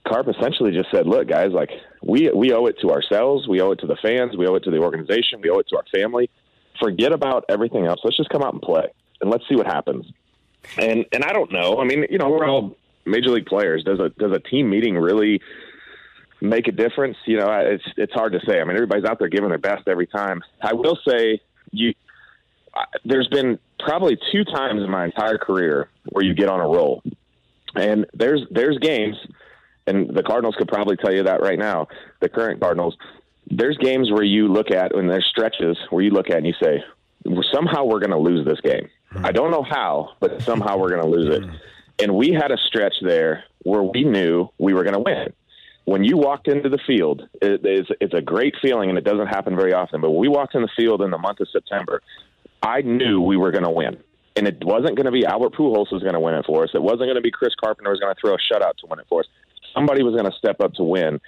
Carp essentially just said, "Look, guys, like we we owe it to ourselves, we owe it to the fans, we owe it to the organization, we owe it to our family. Forget about everything else. Let's just come out and play, and let's see what happens." And and I don't know. I mean, you know, we're all major league players. Does a does a team meeting really make a difference? You know, it's it's hard to say. I mean, everybody's out there giving their best every time. I will say, you there's been probably two times in my entire career where you get on a roll, and there's there's games and the Cardinals could probably tell you that right now. The current Cardinals, there's games where you look at and there's stretches where you look at and you say, somehow we're going to lose this game. I don't know how, but somehow we're going to lose it. Mm-hmm. And we had a stretch there where we knew we were going to win. When you walked into the field, it's, it's a great feeling, and it doesn't happen very often. But when we walked in the field in the month of September, I knew we were going to win. And it wasn't going to be Albert Pujols was going to win it for us. It wasn't going to be Chris Carpenter was going to throw a shutout to win it for us. Somebody was going to step up to win,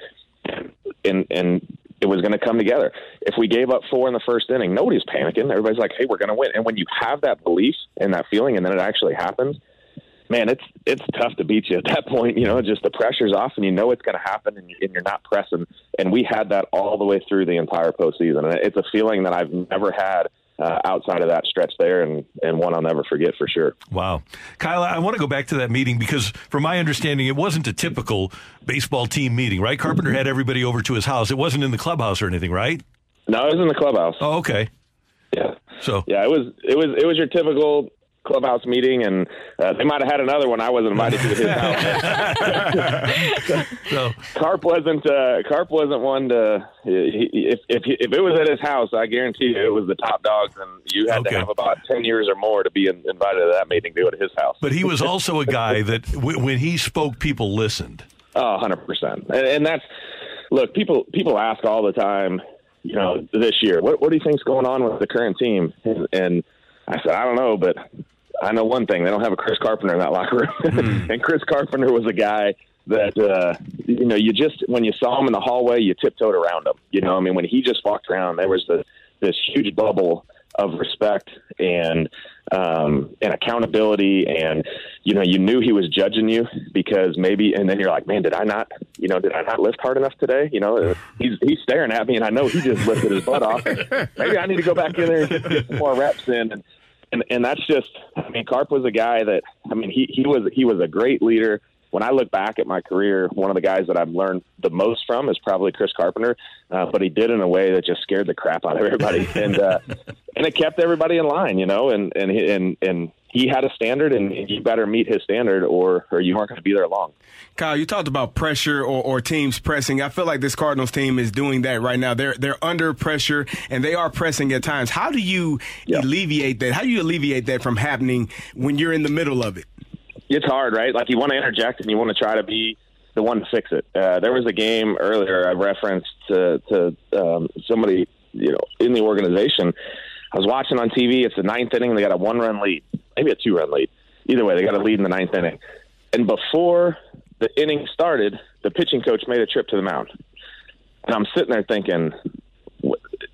and and it was going to come together. If we gave up four in the first inning, nobody's panicking. Everybody's like, "Hey, we're going to win." And when you have that belief and that feeling, and then it actually happens, man, it's it's tough to beat you at that point. You know, just the pressure's off, and you know it's going to happen, and, and you're not pressing. And we had that all the way through the entire postseason, and it's a feeling that I've never had uh, outside of that stretch there, and and one I'll never forget for sure. Wow. Kyle, I want to go back to that meeting because, from my understanding, it wasn't a typical baseball team meeting, right? Carpenter had everybody over to his house. It wasn't in the clubhouse or anything, right? No, it was in the clubhouse. Oh, okay. Yeah. So yeah, it was it was it was your typical clubhouse meeting, and uh, they might have had another one. I wasn't invited to his house. so Carp wasn't uh, Carp wasn't one to he, if if he, if it was at his house, I guarantee you it was the top dogs, and you had Okay. to have about ten years or more to be in, invited to that meeting to go to his house. But he was also a guy that w- when he spoke, people listened. Oh, 100%. And, and that's look, people people ask all the time, you know, this year, what what do you think's going on with the current team? And, and I said, I don't know, but I know one thing, they don't have a Chris Carpenter in that locker room. and Chris Carpenter was a guy that uh you know, you just when you saw him in the hallway, you tiptoed around him. You know, I mean when he just walked around, there was the this huge bubble of respect and um, and accountability, and you know, you knew he was judging you because maybe, and then you're like, man, did I not, you know, did I not lift hard enough today? You know, he's he's staring at me, and I know he just lifted his butt off. Maybe I need to go back in there and get, get some more reps in, and and and that's just, I mean, Carp was a guy that, I mean, he he was he was a great leader. When I look back at my career, one of the guys that I've learned the most from is probably Chris Carpenter, uh, but he did in a way that just scared the crap out of everybody, and uh, and it kept everybody in line, you know, and and he- and and he had a standard, and you better meet his standard, or or you aren't going to be there long. Kyle, you talked about pressure or, or teams pressing. I feel like this Cardinals team is doing that right now. They're they're under pressure and they are pressing at times. How do you alleviate that? How do you alleviate that from happening when you're in the middle of it? it's hard, right? Like you want to interject and you want to try to be the one to fix it. Uh, there was a game earlier I referenced to, to um, somebody you know in the organization. I was watching on TV. It's the ninth inning. They got a one-run lead, maybe a two-run lead. Either way, they got a lead in the ninth inning. And before the inning started, the pitching coach made a trip to the mound. And I'm sitting there thinking,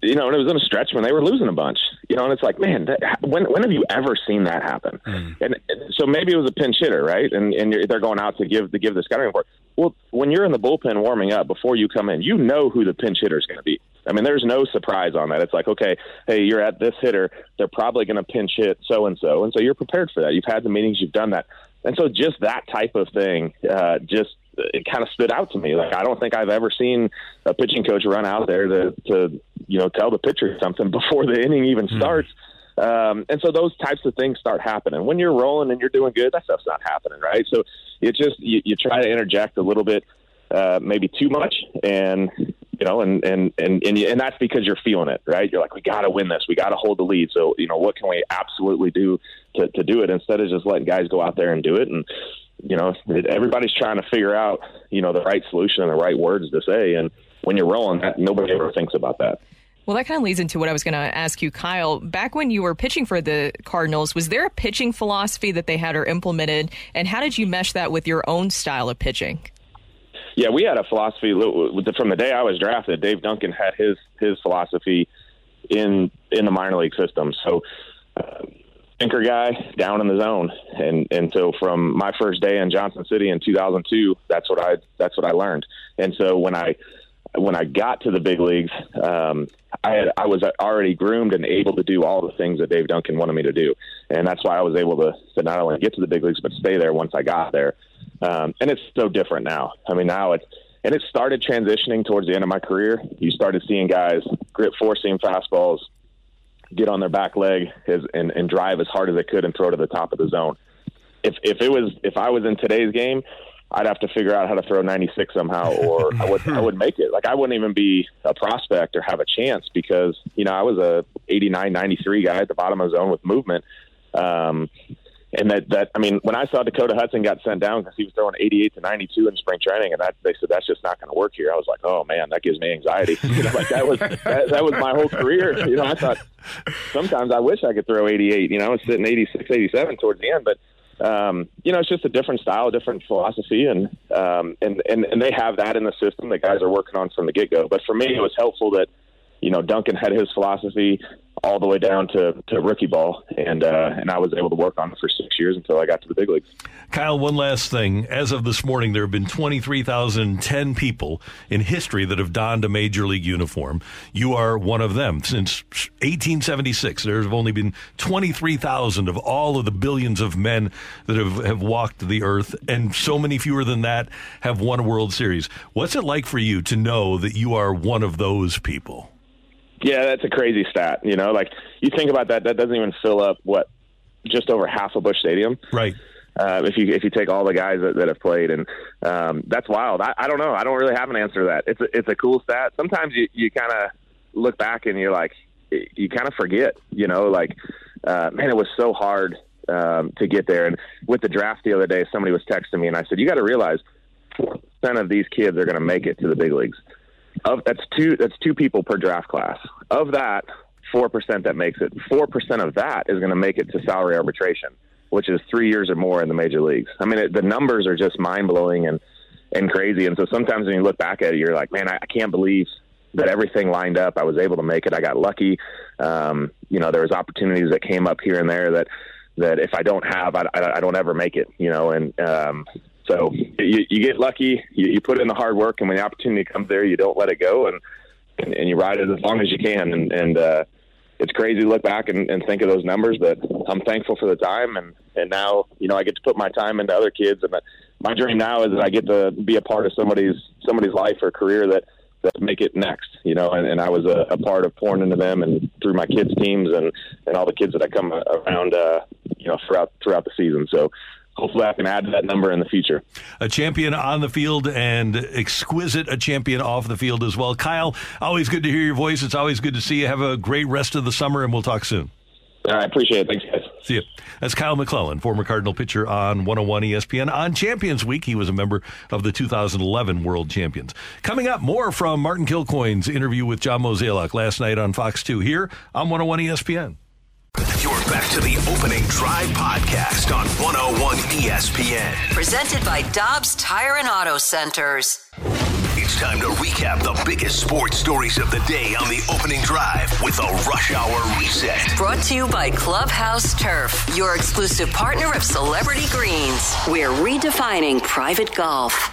you know, and it was in a stretch when they were losing a bunch. You know, and it's like, man, that, when when have you ever seen that happen? Mm. And, and so maybe it was a pinch hitter, right? And and you're, they're going out to give to give the scouting report. Well, when you're in the bullpen warming up before you come in, you know who the pinch hitter is going to be. I mean, there's no surprise on that. It's like, okay, hey, you're at this hitter. They're probably going to pinch hit so and so, and so you're prepared for that. You've had the meetings, you've done that, and so just that type of thing, uh, just it kind of stood out to me. Like I don't think I've ever seen a pitching coach run out there to to you know tell the pitcher something before the inning even starts. Um, and so those types of things start happening when you're rolling and you're doing good. That stuff's not happening, right? So it just you, you try to interject a little bit, uh, maybe too much, and you know, and and and and, and that's because you're feeling it, right? You're like, we got to win this, we got to hold the lead. So you know, what can we absolutely do to to do it instead of just letting guys go out there and do it and you know, everybody's trying to figure out, you know, the right solution and the right words to say. And when you're rolling, that nobody ever thinks about that. Well, that kind of leads into what I was going to ask you, Kyle. Back when you were pitching for the Cardinals, was there a pitching philosophy that they had or implemented? And how did you mesh that with your own style of pitching? Yeah, we had a philosophy from the day I was drafted. Dave Duncan had his his philosophy in in the minor league system. So, uh, anchor guy down in the zone, and and so from my first day in Johnson City in 2002, that's what I that's what I learned. And so when I when I got to the big leagues, um, I had, I was already groomed and able to do all the things that Dave Duncan wanted me to do, and that's why I was able to, to not only get to the big leagues but stay there once I got there. Um, and it's so different now. I mean, now it's and it started transitioning towards the end of my career. You started seeing guys grip four seam fastballs, get on their back leg as, and, and drive as hard as they could and throw to the top of the zone. If if it was if I was in today's game, I'd have to figure out how to throw 96 somehow, or I would I would make it. Like I wouldn't even be a prospect or have a chance because you know I was a 89, 93 guy at the bottom of the zone with movement. Um, and that, that I mean, when I saw Dakota Hudson got sent down because he was throwing 88 to 92 in spring training, and that they said that's just not going to work here. I was like, oh man, that gives me anxiety. you know, like that was that, that was my whole career. You know, I thought sometimes I wish I could throw 88. You know, I was sitting 86, 87 towards the end, but um, you know, it's just a different style, different philosophy, and um, and and and they have that in the system that guys are working on from the get go. But for me, it was helpful that you know Duncan had his philosophy all the way down to, to rookie ball, and uh, and I was able to work on it for six years until I got to the big leagues. Kyle, one last thing. As of this morning, there have been 23,010 people in history that have donned a major league uniform. You are one of them. Since 1876, there have only been 23,000 of all of the billions of men that have, have walked the earth, and so many fewer than that have won a World Series. What's it like for you to know that you are one of those people? Yeah, that's a crazy stat. You know, like you think about that, that doesn't even fill up what just over half of Busch Stadium. Right. Uh, if you if you take all the guys that, that have played, and um, that's wild. I, I don't know. I don't really have an answer to that. It's a, it's a cool stat. Sometimes you you kind of look back and you're like, you kind of forget. You know, like uh, man, it was so hard um, to get there. And with the draft the other day, somebody was texting me, and I said, you got to realize, percent of these kids are going to make it to the big leagues. Of that's two that's two people per draft class. Of that, four percent that makes it. Four percent of that is going to make it to salary arbitration, which is three years or more in the major leagues. I mean, it, the numbers are just mind blowing and and crazy. And so sometimes when you look back at it, you're like, man, I, I can't believe that everything lined up. I was able to make it. I got lucky. Um, you know, there was opportunities that came up here and there that that if I don't have, I, I, I don't ever make it. You know, and um, so you, you get lucky, you, you put in the hard work, and when the opportunity comes there, you don't let it go, and and, and you ride it as long as you can. And, and uh, it's crazy to look back and, and think of those numbers, but I'm thankful for the time, and and now you know I get to put my time into other kids, and my dream now is that I get to be a part of somebody's somebody's life or career that that make it next, you know, and, and I was a, a part of pouring into them and through my kids' teams and, and all the kids that I come around, uh, you know, throughout throughout the season. So hopefully I can add to that number in the future. A champion on the field and exquisite a champion off the field as well. Kyle, always good to hear your voice. It's always good to see you. Have a great rest of the summer, and we'll talk soon. All right, appreciate it. Thanks, guys. See you. That's Kyle McClellan, former Cardinal pitcher on 101 ESPN. On Champions Week, he was a member of the 2011 World Champions. Coming up, more from Martin Kilcoyne's interview with John Mozeliak last night on Fox 2 here on 101 ESPN. You're back to the opening drive podcast on 101 ESPN. Presented by Dobbs Tire and Auto Centers. It's time to recap the biggest sports stories of the day on the opening drive with a rush hour reset. Brought to you by Clubhouse Turf, your exclusive partner of Celebrity Greens. We're redefining private golf.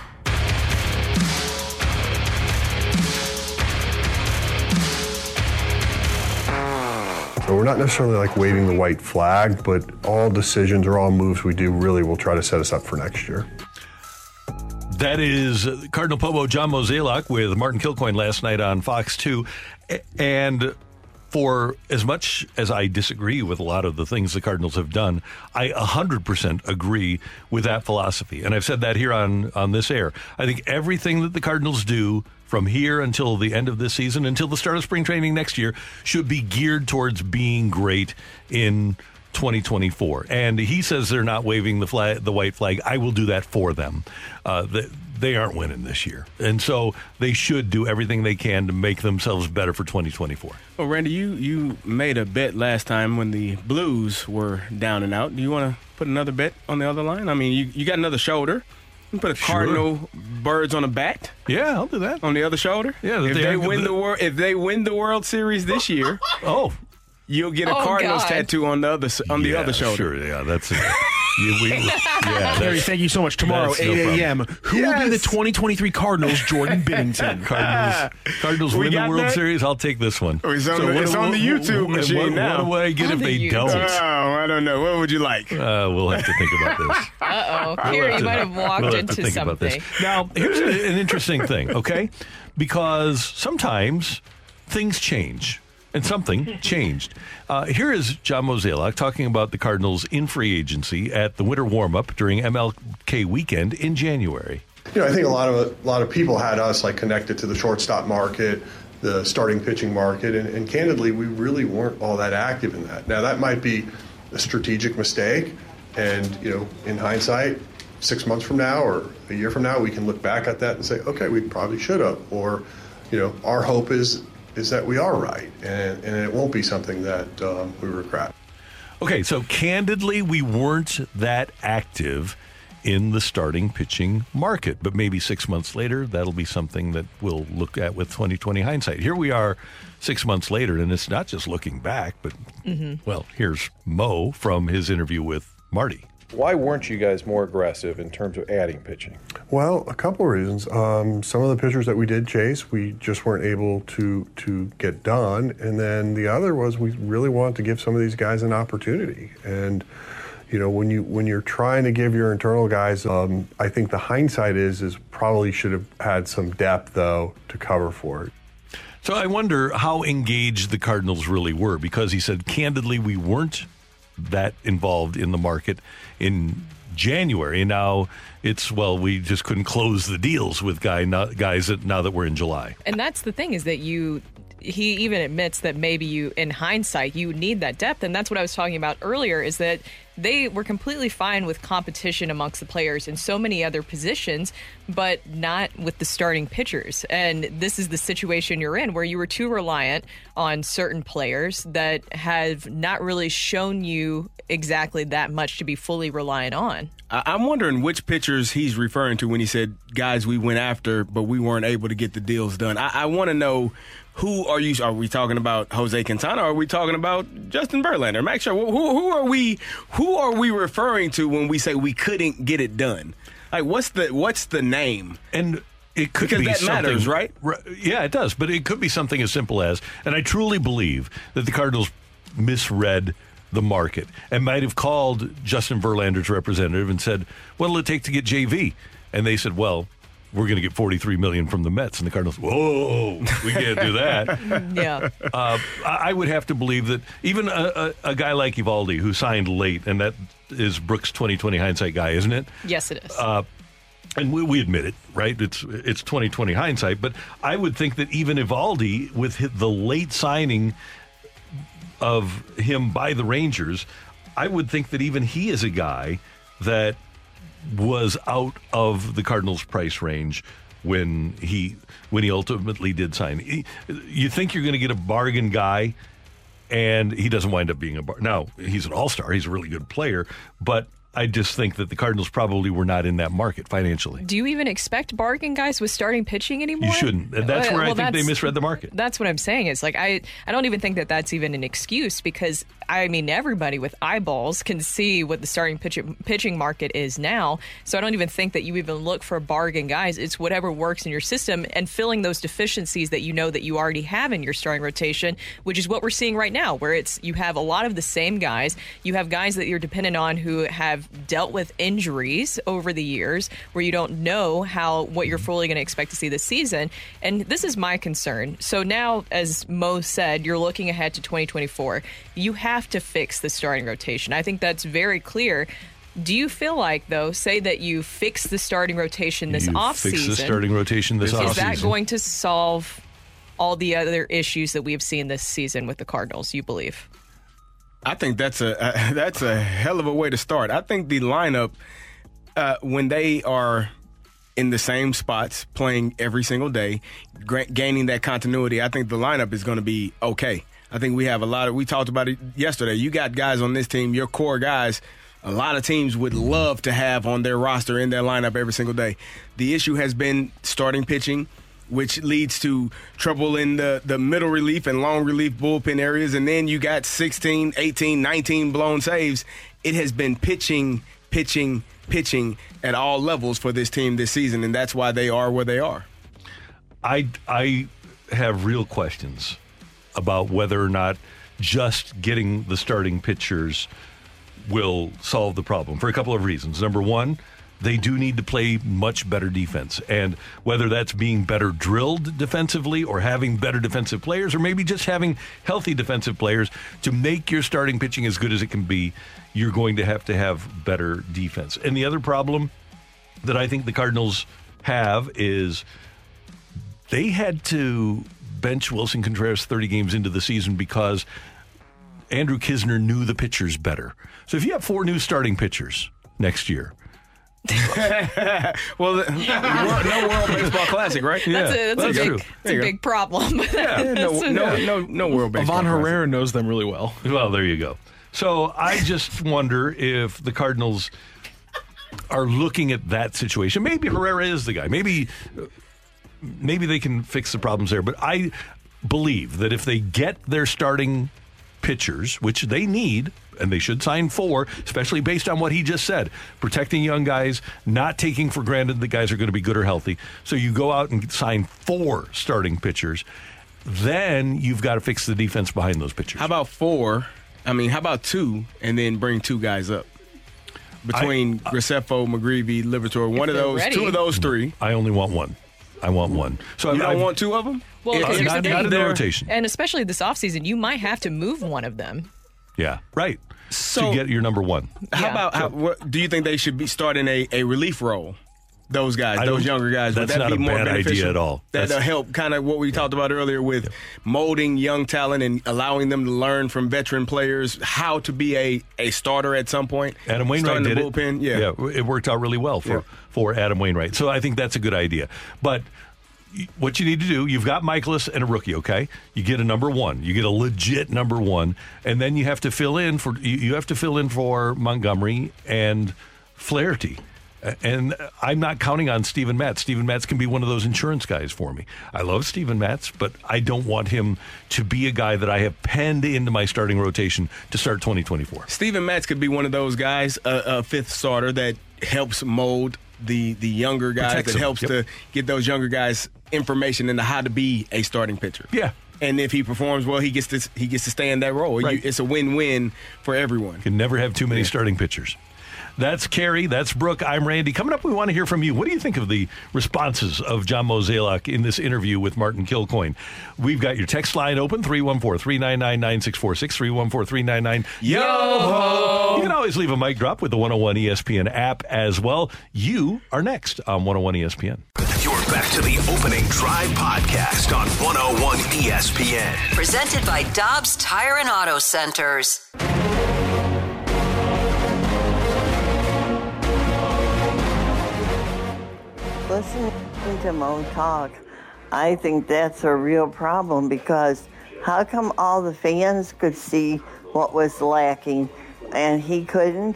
So we're not necessarily like waving the white flag, but all decisions or all moves we do really will try to set us up for next year. That is Cardinal Pobo John Mozeliak with Martin Kilcoyne last night on Fox 2. And for as much as I disagree with a lot of the things the Cardinals have done, I 100% agree with that philosophy. And I've said that here on, on this air. I think everything that the Cardinals do from here until the end of this season, until the start of spring training next year, should be geared towards being great in 2024. And he says they're not waving the flag, the white flag. I will do that for them. Uh, the, they aren't winning this year. And so they should do everything they can to make themselves better for 2024. Well, Randy, you, you made a bet last time when the Blues were down and out. Do you want to put another bet on the other line? I mean, you, you got another shoulder. You put a Cardinal birds on a bat. Yeah, I'll do that. On the other shoulder. Yeah, if they they, win the world, if they win the World Series this year, oh, you'll get a Oh, Cardinals God. tattoo on the other s- on the Yeah, other shoulder. Sure, yeah, that's it. You- we- yeah, Harry, that's, thank you so much. Tomorrow, that's no 8 a.m. Who will be the 2023 Cardinals, Jordan Binnington? Cardinals, Cardinals We win the World that? Series. I'll take this one. Oh, it's on the- what- it's on the YouTube what- machine what, now. What do I get On if the they YouTube. don't? Oh, I don't know. What would you like? Uh, we'll have to think about this. Uh oh. We'll Here, you might have walked we'll have into to think something. Now, here's an interesting thing, okay? Because sometimes things change. And something changed. Uh, here is John Mozeliak talking about the Cardinals in free agency at the winter warm up during MLK weekend in January. You know, I think a lot of a lot of people had us like connected to the shortstop market. the starting pitching market, and, and candidly, we really weren't all that active in that. Now, that might be a strategic mistake, and you know, in hindsight, six months from now or a year from now, we can look back at that and say, okay, we probably should have, or you know, our hope is is that we are right, and, and it won't be something that um, we regret. Okay, so candidly, we weren't that active in the starting pitching market, but maybe six months later, that'll be something that we'll look at with 2020 hindsight. Here we are six months later, and it's not just looking back, but Mhm. well, here's Mo from his interview with Marty. Why weren't you guys more aggressive in terms of adding pitching? Well, a couple of reasons. Um, some of the pitchers that we did chase, we just weren't able to to get done, and then the other was we really wanted to give some of these guys an opportunity. And you know, when you when you're trying to give your internal guys, um, I think the hindsight is is probably should have had some depth though to cover for it. So I wonder how engaged the Cardinals really were because he said, candidly, we weren't that involved in the market in January. Now it's, well, we just couldn't close the deals with guy, not, guys that, now that we're in July. And that's the thing is that you he even admits that maybe you in hindsight you need that depth. And that's what I was talking about earlier is that they were completely fine with competition amongst the players in so many other positions but not with the starting pitchers. And this is the situation you're in where you were too reliant on certain players that have not really shown you exactly that much to be fully reliant on. I'm wondering which pitchers he's referring to when he said guys we went after, but we weren't able to get the deals done. I, I want to know who are you? Are we talking about Jose Quintana? Or are we talking about Justin Verlander? Max Scherzer? Who, who are we? Who are we referring to when we say we couldn't get it done? Like what's the what's the name? And it could because be that something, matters, right? Yeah, it does. But it could be something as simple as, and I truly believe that the Cardinals misread the market and might have called Justin Verlander's representative and said, "What'll it take to get JV?" And they said, "Well." We're going to get 43 million from the Mets, and the Cardinals. Whoa, we can't do that. yeah. Uh, I would have to believe that even a, a, a guy like Eovaldi, who signed late, and that is Brooks' 2020 hindsight guy, isn't it? yes it is Uh, and we, we admit it, right? It's it's 2020 hindsight, but I would think that even Eovaldi, with hi- the late signing of him by the Rangers, I would think that even he is a guy that was out of the Cardinals' price range when he when he ultimately did sign. He- You think you're going to get a bargain guy, and he doesn't wind up being a bar. Now he's an all star. He's a really good player, but I just think that the Cardinals probably were not in that market financially. Do you even expect bargain guys with starting pitching anymore? You shouldn't. That's where I well, think they misread the market. That's what I'm saying. Is like I I don't even think that that's even an excuse because I mean everybody with eyeballs can see what the starting pitch, pitching market is now. So I don't even think that you even look for bargain guys. It's whatever works in your system and filling those deficiencies that you know that you already have in your starting rotation, which is what we're seeing right now, where it's you have a lot of the same guys. You have guys that you're dependent on who have dealt with injuries over the years, where you don't know how what you're fully going to expect to see this season. And this is my concern. So now, as Mo said, you're looking ahead to 2024. You have to fix the starting rotation. I think that's very clear. Do you feel like, though, say that you fix the starting rotation this You offseason? fix the starting rotation this offseason. Is that offseason. going to solve all the other issues that we've seen this season with the Cardinals, you believe? I think that's a, a that's a hell of a way to start. I think the lineup uh, when they are in the same spots playing every single day, gra- gaining that continuity, I think the lineup is going to be okay. I think we have a lot of we talked about it yesterday. You got guys on this team, your core guys. A lot of teams would love to have on their roster in their lineup every single day. The issue has been starting pitching which leads to trouble in the, the middle relief and long relief bullpen areas. And then you got 16, 18, 19 blown saves. It has been pitching, pitching, pitching at all levels for this team this season, and that's why they are where they are. I I have real questions about whether or not just getting the starting pitchers will solve the problem for a couple of reasons. Number one, they do need to play much better defense. And whether that's being better drilled defensively or having better defensive players or maybe just having healthy defensive players to make your starting pitching as good as it can be, you're going to have to have better defense. And the other problem that I think the Cardinals have is they had to bench Willson Contreras 30 games into the season because Andrew Knizner knew the pitchers better. So if you have four new starting pitchers next year, well, the, no World Baseball Classic, right? That's a, that's that's a true. big, it's a big problem. no, That's a- no, no, no World Baseball Von Classic. Herrera knows them really well. Well, there you go. So I just wonder if the Cardinals are looking at that situation. Maybe Herrera is the guy. Maybe maybe they can fix the problems there. But I believe that if they get their starting pitchers, which they need, and they should sign four, especially based on what he just said, protecting young guys, not taking for granted the guys are going to be good or healthy. So you go out and sign four starting pitchers. Then you've got to fix the defense behind those pitchers. How about four? I mean, how about two, and then bring two guys up between Graceffo, McGreevy, Liberatore. One of those, ready. two of those three. I only want one. I want one. So You I, don't I want two of them? Well, Uh, not, the not in the rotation. And especially this offseason, you might have to move one of them. Yeah, right. So- to get your number one. How Yeah. about how, what, do you think they should be starting a, a relief role? Those guys, I those younger guys. Would that's that not be a more bad idea at all. That'll That's- help kind of what we talked about earlier with molding young talent and allowing them to learn from veteran players how to be a, a starter at some point. Adam Wainwright Starting did the it. bullpen. Yeah. it worked out really well for Yeah. for Adam Wainwright. So I think that's a good idea. But y- what you need to do, you've got Mikolas and a rookie. Okay, you get a number one, you get a legit number one, and then you have to fill in for you, you have to fill in for Montgomery and Flaherty. And I'm not counting on Steven Matz. Steven Matz can be one of those insurance guys for me. I love Steven Matz, but I don't want him to be a guy that I have penned into my starting rotation to start 2024. Steven Matz could be one of those guys, a, a fifth starter that helps mold the the younger guys, Protects that them. helps Yep. to get those younger guys information into how to be a starting pitcher. Yeah. And if he performs well, he gets to he gets to stay in that role. Right. You, it's a win win for everyone. Can never have too many starting pitchers. That's Kerry. That's Brooke. I'm Randy. Coming up, we want to hear from you. What do you think of the responses of John Mozeliak in this interview with Martin Kilcoyne? We've got your text line open 314 399 9646 314 399 Yo! You can always leave a mic drop with the 101 ESPN app as well. You are next on 101 ESPN. You're back to the opening drive podcast on 101 ESPN. Presented by Dobbs Tire and Auto Centers. Listening to Mo talk, I think that's a real problem because how come all the fans could see what was lacking and he couldn't?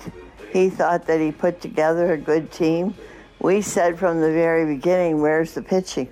He thought that he put together a good team. We said from the very beginning, where's the pitching?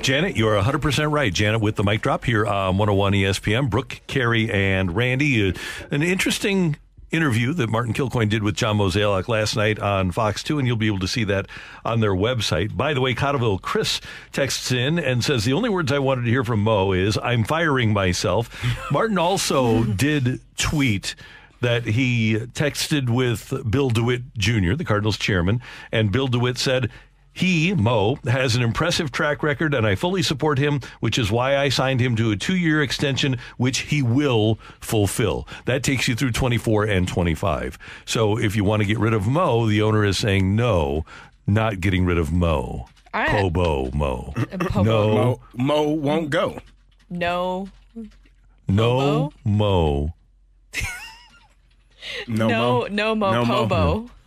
Janet, you're 100% right. Janet with the mic drop here on 101 ESPN. Brooke, Kerry, and Randy. Uh, an interesting interview that Martin Kilcoyne did with John Mozeliak last night on Fox 2, and you'll be able to see that on their website. By the way, Cottleville Chris texts in and says, The only words I wanted to hear from Mo is, I'm firing myself. Martin also did tweet that he texted with Bill DeWitt Jr., the Cardinals chairman, and Bill DeWitt said, he, Mo, has an impressive track record, and I fully support him, which is why I signed him to a two year extension, which he will fulfill. That takes you through 24 and 25. So if you want to get rid of Mo, the owner is saying no, not getting rid of Mo. I- Pobo Mo. Uh, Pobo. No, Mo, Mo won't go. No. no Mo. No, no, Mo. no mo No Mo. pobo.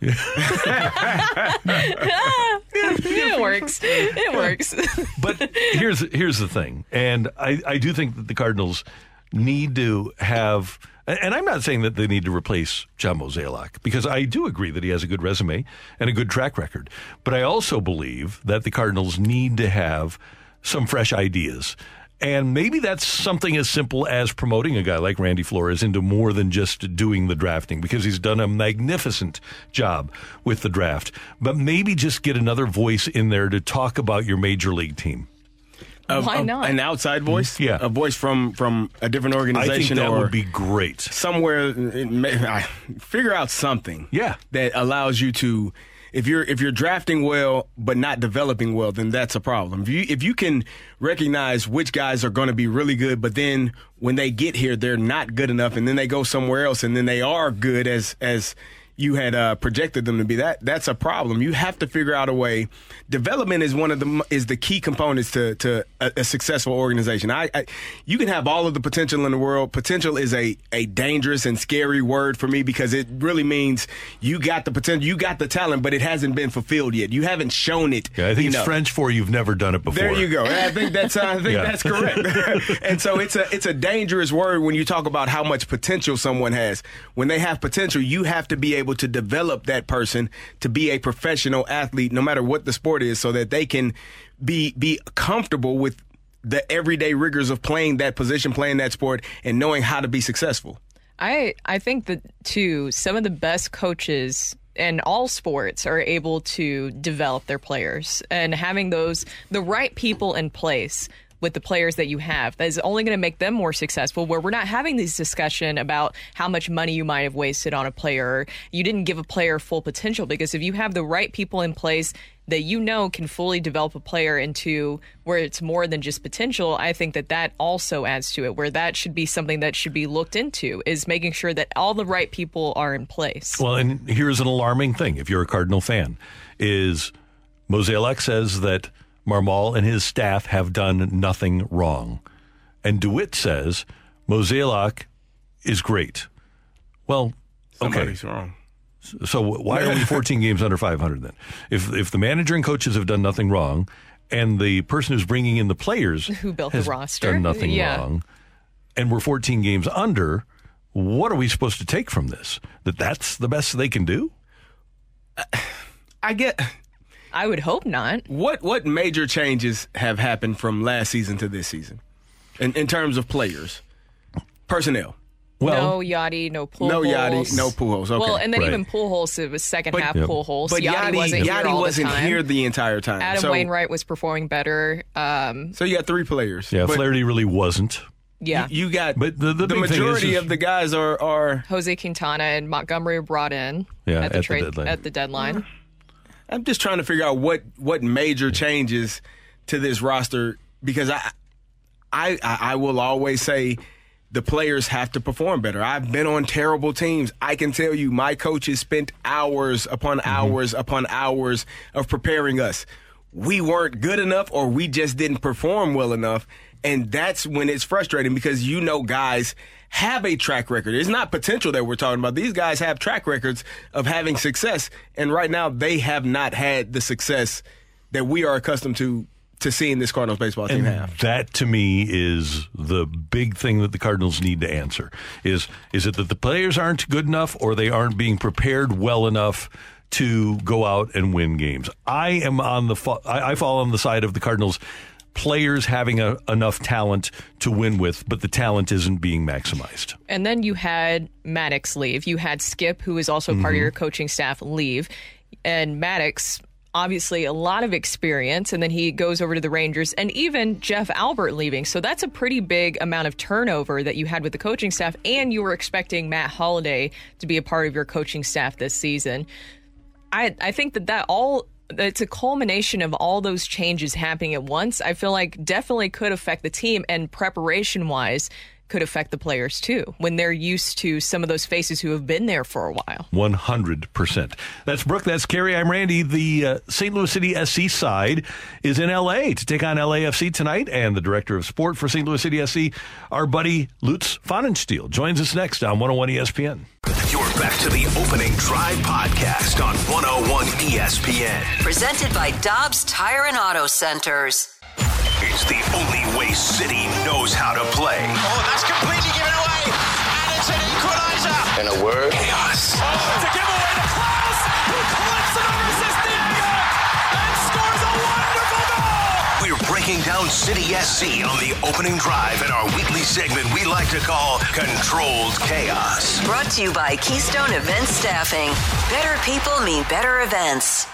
it works. It works. but here's here's the thing, and I, I do think that the Cardinals need to have, and I'm not saying that they need to replace John Mozeliak because I do agree that he has a good resume and a good track record, but I also believe that the Cardinals need to have some fresh ideas. And maybe that's something as simple as promoting a guy like Randy Flores into more than just doing the drafting because he's done a magnificent job with the draft. But maybe just get another voice in there to talk about your major league team. A- Why a- not? An outside mm-hmm. voice? Yeah. A voice from from a different organization. I organization think that or would be great. somewhere may, figure out something Yeah. that allows you to if you're if you're drafting well but not developing well then that's a problem. If you if you can recognize which guys are going to be really good but then when they get here they're not good enough and then they go somewhere else and then they are good as as you had uh, projected them to be. That that's a problem. You have to figure out a way. Development is one of the is the key components to to a, a successful organization. I, I you can have all of the potential in the world. Potential is a a dangerous and scary word for me because it really means you got the potential, you got the talent, but it hasn't been fulfilled yet. You haven't shown it. Yeah, I think it's. French for you've never done it before. There you go. I think that's I think Yeah. that's correct. and so it's a it's a dangerous word when you talk about how much potential someone has. When they have potential, you have to be able to develop that person to be a professional athlete, no matter what the sport is, so that they can be be comfortable with the everyday rigors of playing that position, playing that sport, and knowing how to be successful. I I think that too some of the best coaches in all sports are able to develop their players and having those the right people in place with the players that you have that is only going to make them more successful where we're not having this discussion about how much money you might have wasted on a player. You didn't give a player full potential because if you have the right people in place that you know can fully develop a player into where it's more than just potential i think that that also adds to it where that should be something that should be looked into is making sure that all the right people are in place. Well, and here's an alarming thing if you're a Cardinal fan is Mozeliak says that Marmol and his staff have done nothing wrong. And DeWitt says Mozeliak is great. Well, okay. Somebody's wrong. So why are we 14 games under 500 then? If if the manager and coaches have done nothing wrong, and the person who's bringing in the players Who built the has roster. done nothing Yeah. wrong, and we're 14 games under, what are we supposed to take from this? That that's the best they can do? I get. I would hope not. What what major changes have happened from last season to this season, in in terms of players, personnel? no Yadi, no Pujols. No Yadi, no Pujols. Okay. Well, and then Right. even Pujols, it was second But- half Yep. Pujols. But Yadi, Yadi- wasn't here Yadi all wasn't the time. here the entire time. Adam So- Wainwright was performing better. Um, So you got three players. Yeah, But Flaherty really wasn't. Yeah. You, you got, but the, the, the big thing is- majority is- of the guys are are. Jose Quintana and Montgomery brought in Yeah, at at the the trade deadline. at the deadline. I'm just trying to figure out what what major changes to this roster because I I I I will always say the players have to perform better. I've been on terrible teams. I can tell you my coaches spent hours upon mm-hmm. hours upon hours of preparing us. We weren't good enough or we just didn't perform well enough. And that's when it's frustrating because you know guys have a track record. It's not potential that we're talking about. These guys have track records of having success. And right now they have not had the success that we are accustomed to to seeing this Cardinals baseball team And have. that to me is the big thing that the Cardinals need to answer. Is is it that the players aren't good enough or they aren't being prepared well enough to go out and win games? I am on the I, I fall on the side of the Cardinals players having a, enough talent to win with, but the talent isn't being maximized. And then you had Maddux leave. You had Skip, who is also part of Mhm. your coaching staff, leave. And Maddux, obviously, a lot of experience. And then he goes over to the Rangers, and even Jeff Albert leaving. So that's a pretty big amount of turnover that you had with the coaching staff. And you were expecting Matt Holliday to be a part of your coaching staff this season. I I think that that all it's a culmination of all those changes happening at once. I feel like definitely could affect the team and preparation wise could affect the players too when they're used to some of those faces who have been there for a while. 100%. That's Brooke. That's Kerry. I'm Randy. The uh, St. Louis City SC side is in LA to take on LAFC tonight. And the director of sport for St. Louis City SC, our buddy Lutz Pfannenstiel, joins us next on 101 ESPN. You're back to the opening drive podcast on 101 ESPN. Presented by Dobbs Tire and Auto Centers. It's the only way City knows how to play. Oh, that's completely given away. And it's an equalizer. In a word, chaos. Oh, it's a giveaway to Klauss, who clips it over Sestiega and scores a wonderful goal. We're breaking down City SC on the opening drive in our weekly segment we like to call Controlled Chaos. Brought to you by Keystone Event Staffing. Better people mean better events.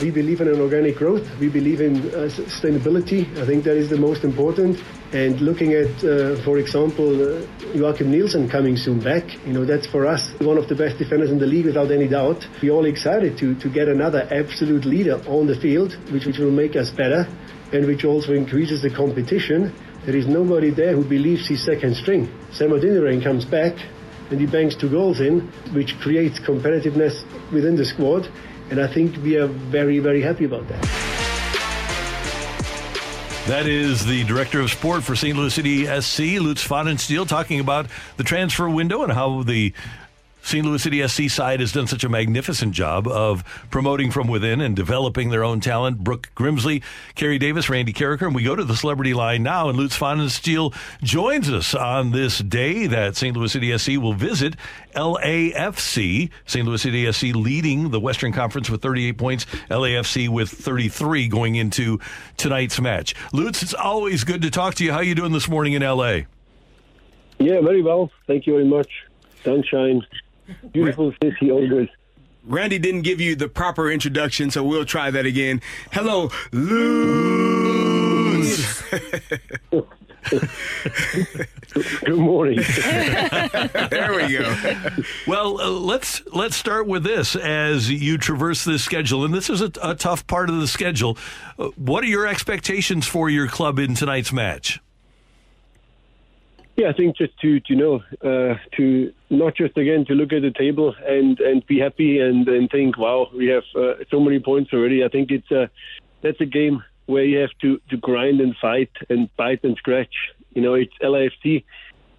We believe in an organic growth. We believe in uh, sustainability. I think that is the most important. And looking at, uh, for example, uh, Joakim Nilsson coming soon back, you know, that's for us one of the best defenders in the league without any doubt. We're all excited to, to get another absolute leader on the field, which, which will make us better and which also increases the competition. There is nobody there who believes he's second string. Sam Adeniran comes back and he bangs two goals in, which creates competitiveness within the squad. And I think we are very, very happy about that. That is the director of sport for St. Louis City SC, Lutz Pfannenstiel, talking about the transfer window and how the St. Louis City SC side has done such a magnificent job of promoting from within and developing their own talent. Brooke Grimsley, Kerry Davis, Randy Karraker. And we go to the celebrity line now, and Lutz Pfannenstiel joins us on this day that St. Louis City SC will visit LAFC. St. Louis City SC leading the Western Conference with 38 points, LAFC with 33 going into tonight's match. Lutz, it's always good to talk to you. How you doing this morning in LA? Yeah, very well. Thank you very much. Sunshine, beautiful city, all good. Randy didn't give you the proper introduction, so we'll try that again. Hello, Lutz. Good morning. there we go. Well, uh, let's let's start with this as you traverse this schedule, and this is a, a tough part of the schedule. Uh, what are your expectations for your club in tonight's match? Yeah, I think just to to know uh, to not just again to look at the table and and be happy and and think, wow, we have uh, so many points already. I think it's a that's a game where you have to to grind and fight and bite and scratch. You know, it's LAFC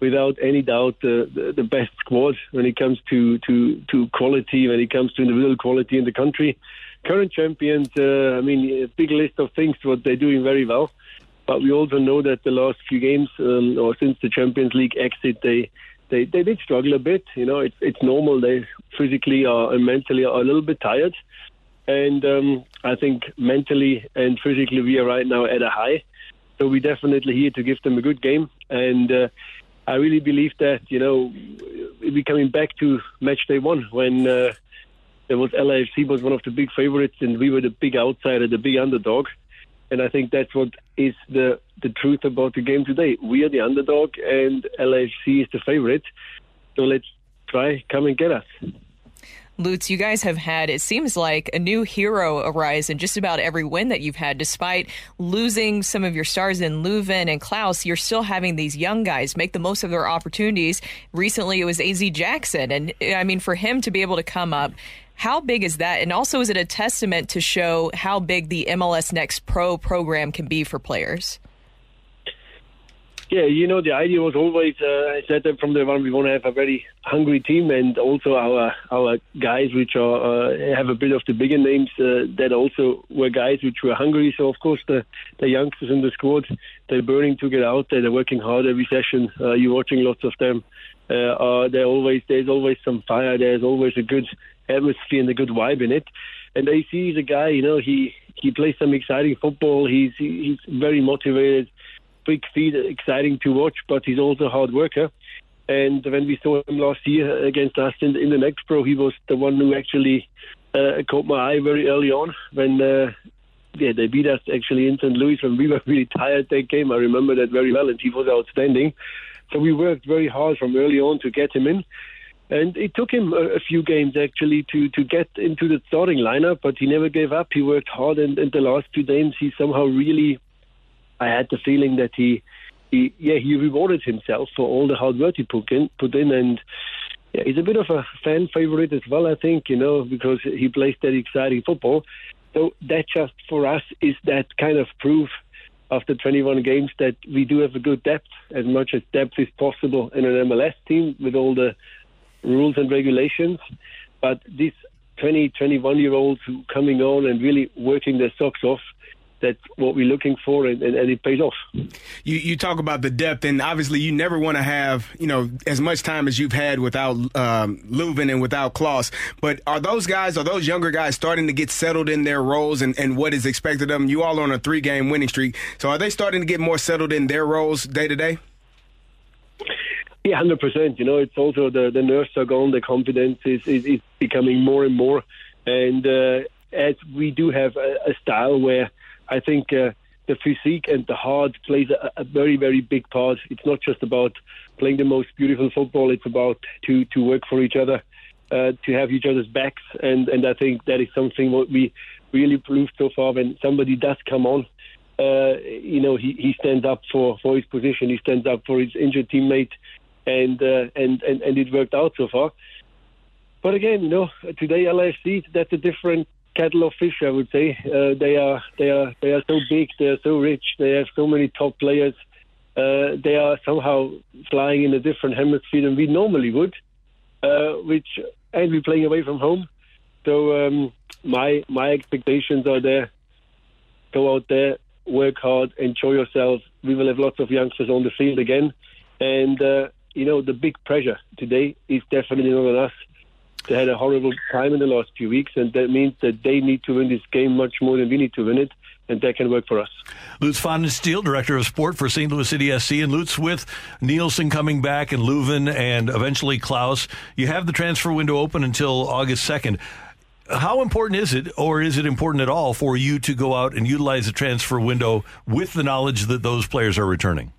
without any doubt the, the, the best squad when it comes to, to, to quality, when it comes to individual quality in the country. Current champions, uh, I mean, a big list of things what they're doing very well. But we also know that the last few games, um, or since the Champions League exit, they they, they did struggle a bit. You know, it's it's normal. They physically are, and mentally are a little bit tired, and um, I think mentally and physically we are right now at a high. So we're definitely here to give them a good game, and uh, I really believe that you know we're coming back to match day one when uh, there was LAFC was one of the big favorites and we were the big outsider, the big underdog. And I think that's what is the the truth about the game today. We are the underdog, and LAFC is the favorite. So let's try come and get us. Lutz, you guys have had, it seems like, a new hero arise in just about every win that you've had. Despite losing some of your stars in Löwen and Klauss, you're still having these young guys make the most of their opportunities. Recently, it was AZ Jackson. And I mean, for him to be able to come up, how big is that? And also, is it a testament to show how big the MLS Next Pro program can be for players? Yeah, you know, the idea was always, uh, I said that from the one, we want to have a very hungry team and also our our guys which are uh, have a bit of the bigger names uh, that also were guys which were hungry. So, of course, the, the youngsters in the squad, they're burning to get out there. They're working hard every session. Uh, you're watching lots of them. Uh, uh, always, there's always some fire. There's always a good atmosphere and a good vibe in it. And AC is a guy, you know, he, he plays some exciting football. He's, he's very motivated big feet, exciting to watch, but he's also a hard worker. And when we saw him last year against us in, in the next pro, he was the one who actually uh, caught my eye very early on when uh, yeah they beat us actually in St. Louis when we were really tired that game. I remember that very well, and he was outstanding. So we worked very hard from early on to get him in. And it took him a, few games actually to, to get into the starting lineup, but he never gave up. He worked hard, and, and the last two games he somehow really I had the feeling that he, he yeah, he rewarded himself for all the hard work he put in, put in, and yeah, he's a bit of a fan favorite as well. I think you know because he plays that exciting football. So that just for us is that kind of proof after 21 games that we do have a good depth, as much as depth is possible in an MLS team with all the rules and regulations. But these 20, 21 year olds who coming on and really working their socks off that's what we're looking for, and, and, and, it pays off. You you talk about the depth, and obviously you never want to have you know as much time as you've had without um, Löwen and without Klauss. But are those guys, are those younger guys starting to get settled in their roles and, and what is expected of them? You all on a three game winning streak, so are they starting to get more settled in their roles day to day? Yeah, hundred percent. You know, it's also the the nerves are gone, the confidence is is, is becoming more and more, and uh, as we do have a, a style where I think uh, the physique and the heart plays a, a, very, very big part. It's not just about playing the most beautiful football. It's about to to work for each other, uh, to have each other's backs, and and I think that is something what we really proved so far. When somebody does come on, uh, you know, he, he stands up for for his position. He stands up for his injured teammate. And uh, and, and and it worked out so far. But again, you know, today LFC that's a different kettle of fish. I would say uh, they are they are they are so big, they are so rich, they have so many top players. Uh, they are somehow flying in a different hemisphere than we normally would, uh, which and we're playing away from home. So um, my my expectations are there. Go out there, work hard, enjoy yourself. We will have lots of youngsters on the field again, and uh, you know the big pressure today is definitely not on us. They had a horrible time in the last few weeks, and that means that they need to win this game much more than we need to win it, and that can work for us. Lutz Steele, Director of Sport for St. Louis City SC, and Lutz with Nilsson coming back and Löwen and eventually Klauss. You have the transfer window open until August 2nd. How important is it, or is it important at all, for you to go out and utilize the transfer window with the knowledge that those players are returning?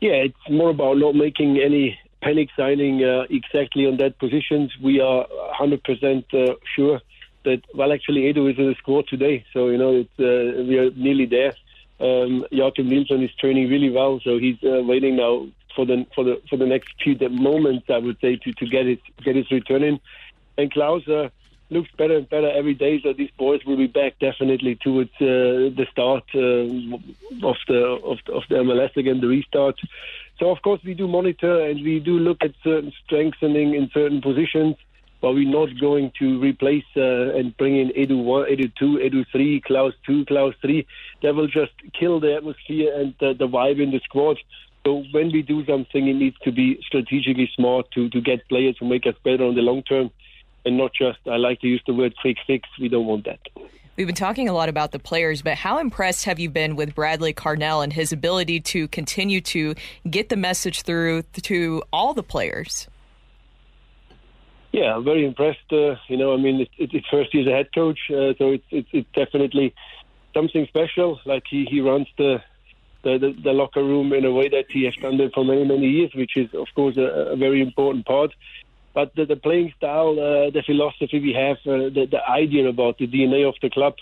Yeah, it's more about not making any panic signing uh, exactly on that positions. We are 100% uh, sure that, well, actually, Edu is in the squad today. So, you know, it's, uh, we are nearly there. Um, Joakim Nilsson is training really well, so he's uh, waiting now for the for the for the next few moments, I would say, to, to get his get his return in. And Klauss, uh, looks better and better every day. So these boys will be back definitely towards uh, the start uh, of the of, of the MLS again, the restart. So of course we do monitor and we do look at certain strengthening in certain positions, but we're not going to replace uh, and bring in Edu one, Edu two, Edu three, Klauss two, Klauss three. That will just kill the atmosphere and the, the vibe in the squad. So when we do something, it needs to be strategically smart to, to get players who make us better on the long term, and not just I like to use the word quick fix. We don't want that. We've been talking a lot about the players, but how impressed have you been with Bradley Carnell and his ability to continue to get the message through to all the players? Yeah, I'm very impressed. Uh, you know, I mean, it's, it's first year as a head coach, uh, so it's, it's, it's definitely something special. Like he, he runs the, the, the, the locker room in a way that he has done it for many, many years, which is, of course, a, a very important part. But the, the playing style, uh, the philosophy we have, uh, the, the idea about the DNA of the club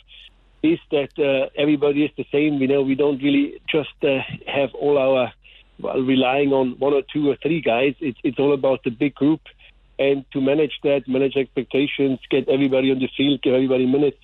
is that uh, everybody is the same. We know we don't really just uh, have all our well, relying on one or two or three guys. It's, it's all about the big group. And to manage that, manage expectations, get everybody on the field, give everybody minutes.